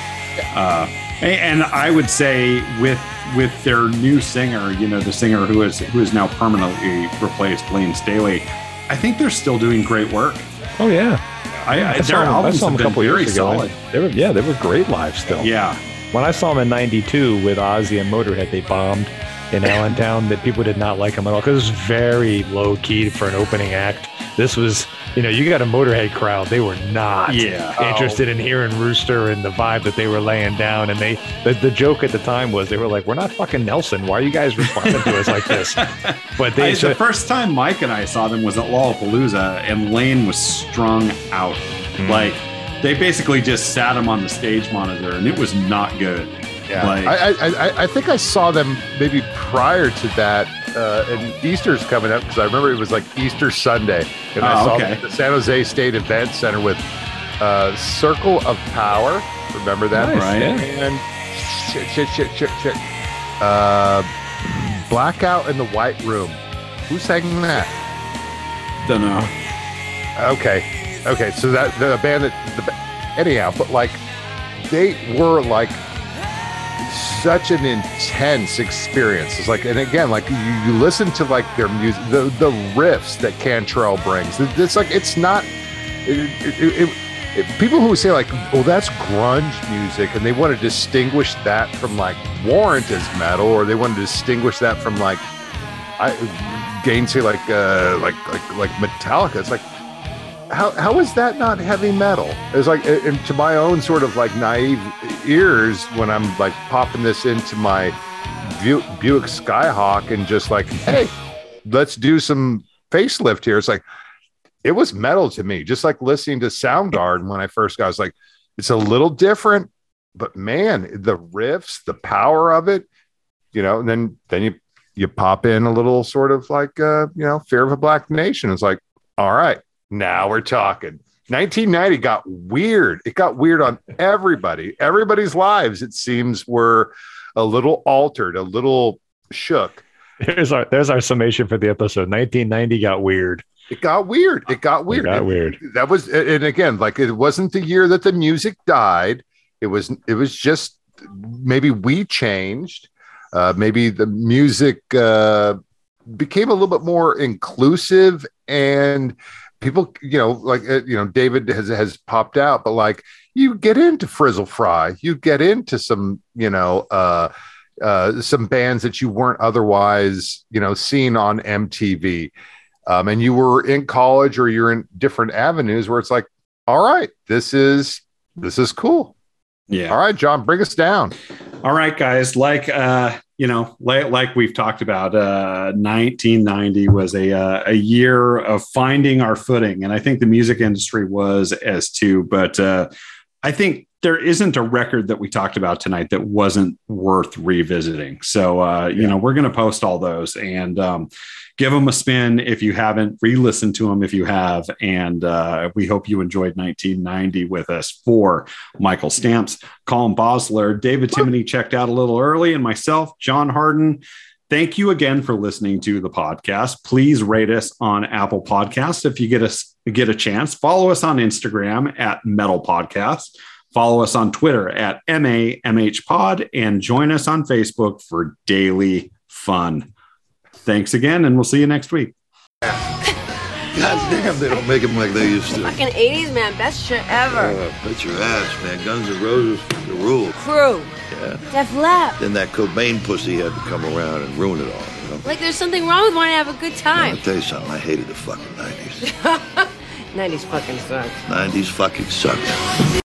uh, and I would say with with their new singer, you know, the singer who is who is now permanently replaced, Layne Staley, I think they're still doing great work. Oh yeah. I, I, their saw, them, I saw them a couple years ago. solid. They were yeah, they were great live still. Yeah, When I saw them in '92 with Ozzy and Motorhead, they bombed in Allentown. That people did not like them at all because it was very low key for an opening act. This was, you know, you got a Motorhead crowd. They were not Yeah. interested in hearing Rooster and the vibe that they were laying down. And they, the, the joke at the time was they were like, "We're not fucking Nelson. Why are you guys responding to us like this?" But they I, so- the first time Mike and I saw them was at Lollapalooza, and Layne was strung out. Hmm. Like they basically just sat him on the stage monitor, and it was not good. Yeah, Like- I, I, I, I think I saw them maybe prior to that. Uh, and Easter's coming up because I remember it was like Easter Sunday, and I Oh, saw okay. at the San Jose State Event Center with uh, Circle of Power. Remember that? Nice, Right. yeah. And shit, shit, shit, shit, shit. Uh, Blackout in the White Room. Who sang that? Don't know. Okay, okay. So that the band that the, anyhow, but like they were like such an intense experience. It's like, and again, like you, you listen to like their music, the the riffs that Cantrell brings. It's like it's not. It, it, it, people who say like, "Oh, that's grunge music," and they want to distinguish that from like Warrant as metal, or they want to distinguish that from like, I Gainsay like uh like like like Metallica. It's like how how is that not heavy metal? It's like to my own sort of like naive ears when I'm like popping this into my Bu- Buick Skyhawk and just like, hey, let's do some facelift here. It's like it was metal to me, just like listening to Soundgarden when I first got. I was like, it's a little different, but man, the riffs, the power of it, you know. And then then you you pop in a little sort of like uh, you know, Fear of a Black Nation. It's like, all right, now we're talking. 1990 got weird. It got weird on everybody. Everybody's lives, it seems, were a little altered, a little shook. There's our there's our summation for the episode. 1990 got weird. it got weird. It got It weird. got weird. that was and again like it wasn't the year that the music died it was it was just maybe we changed uh maybe the music uh became a little bit more inclusive and people you know like uh, you know david has has popped out but like you get into frizzle fry you get into some you know uh uh some bands that you weren't otherwise you know seen on mtv um, and you were in college or you're in different avenues where it's like all right this is this is cool Yeah. all right john bring us down All right, guys. Like uh, you know, like, like we've talked about, uh, 1990 was a uh, a year of finding our footing, and I think the music industry was as too. But uh, I think there isn't a record that we talked about tonight that wasn't worth revisiting. So uh, you know, we're going to post all those and um, give them a spin if you haven't. Re-listen to them if you have, and uh, we hope you enjoyed 1990 with us for Michael Stamps. Colin Bosler, David Timoney checked out a little early, and myself, John Harden. Thank you again for listening to the podcast. Please rate us on Apple Podcasts if you get us get a chance. Follow us on Instagram at Metal Podcast. Follow us on Twitter at MAMH Pod and join us on Facebook for daily fun. Thanks again, and we'll see you next week. God damn, they don't make them like they used to. Fucking 80s, man. Best shit ever. Uh, bet your ass, man. Guns N' Roses, the rule. Crew. Yeah. Def Lab. Then that Cobain pussy had to come around and ruin it all. Know? Like there's something wrong with wanting to have a good time. I'll tell you something. I hated the fucking 90s. 90s fucking sucks. 90s fucking sucked.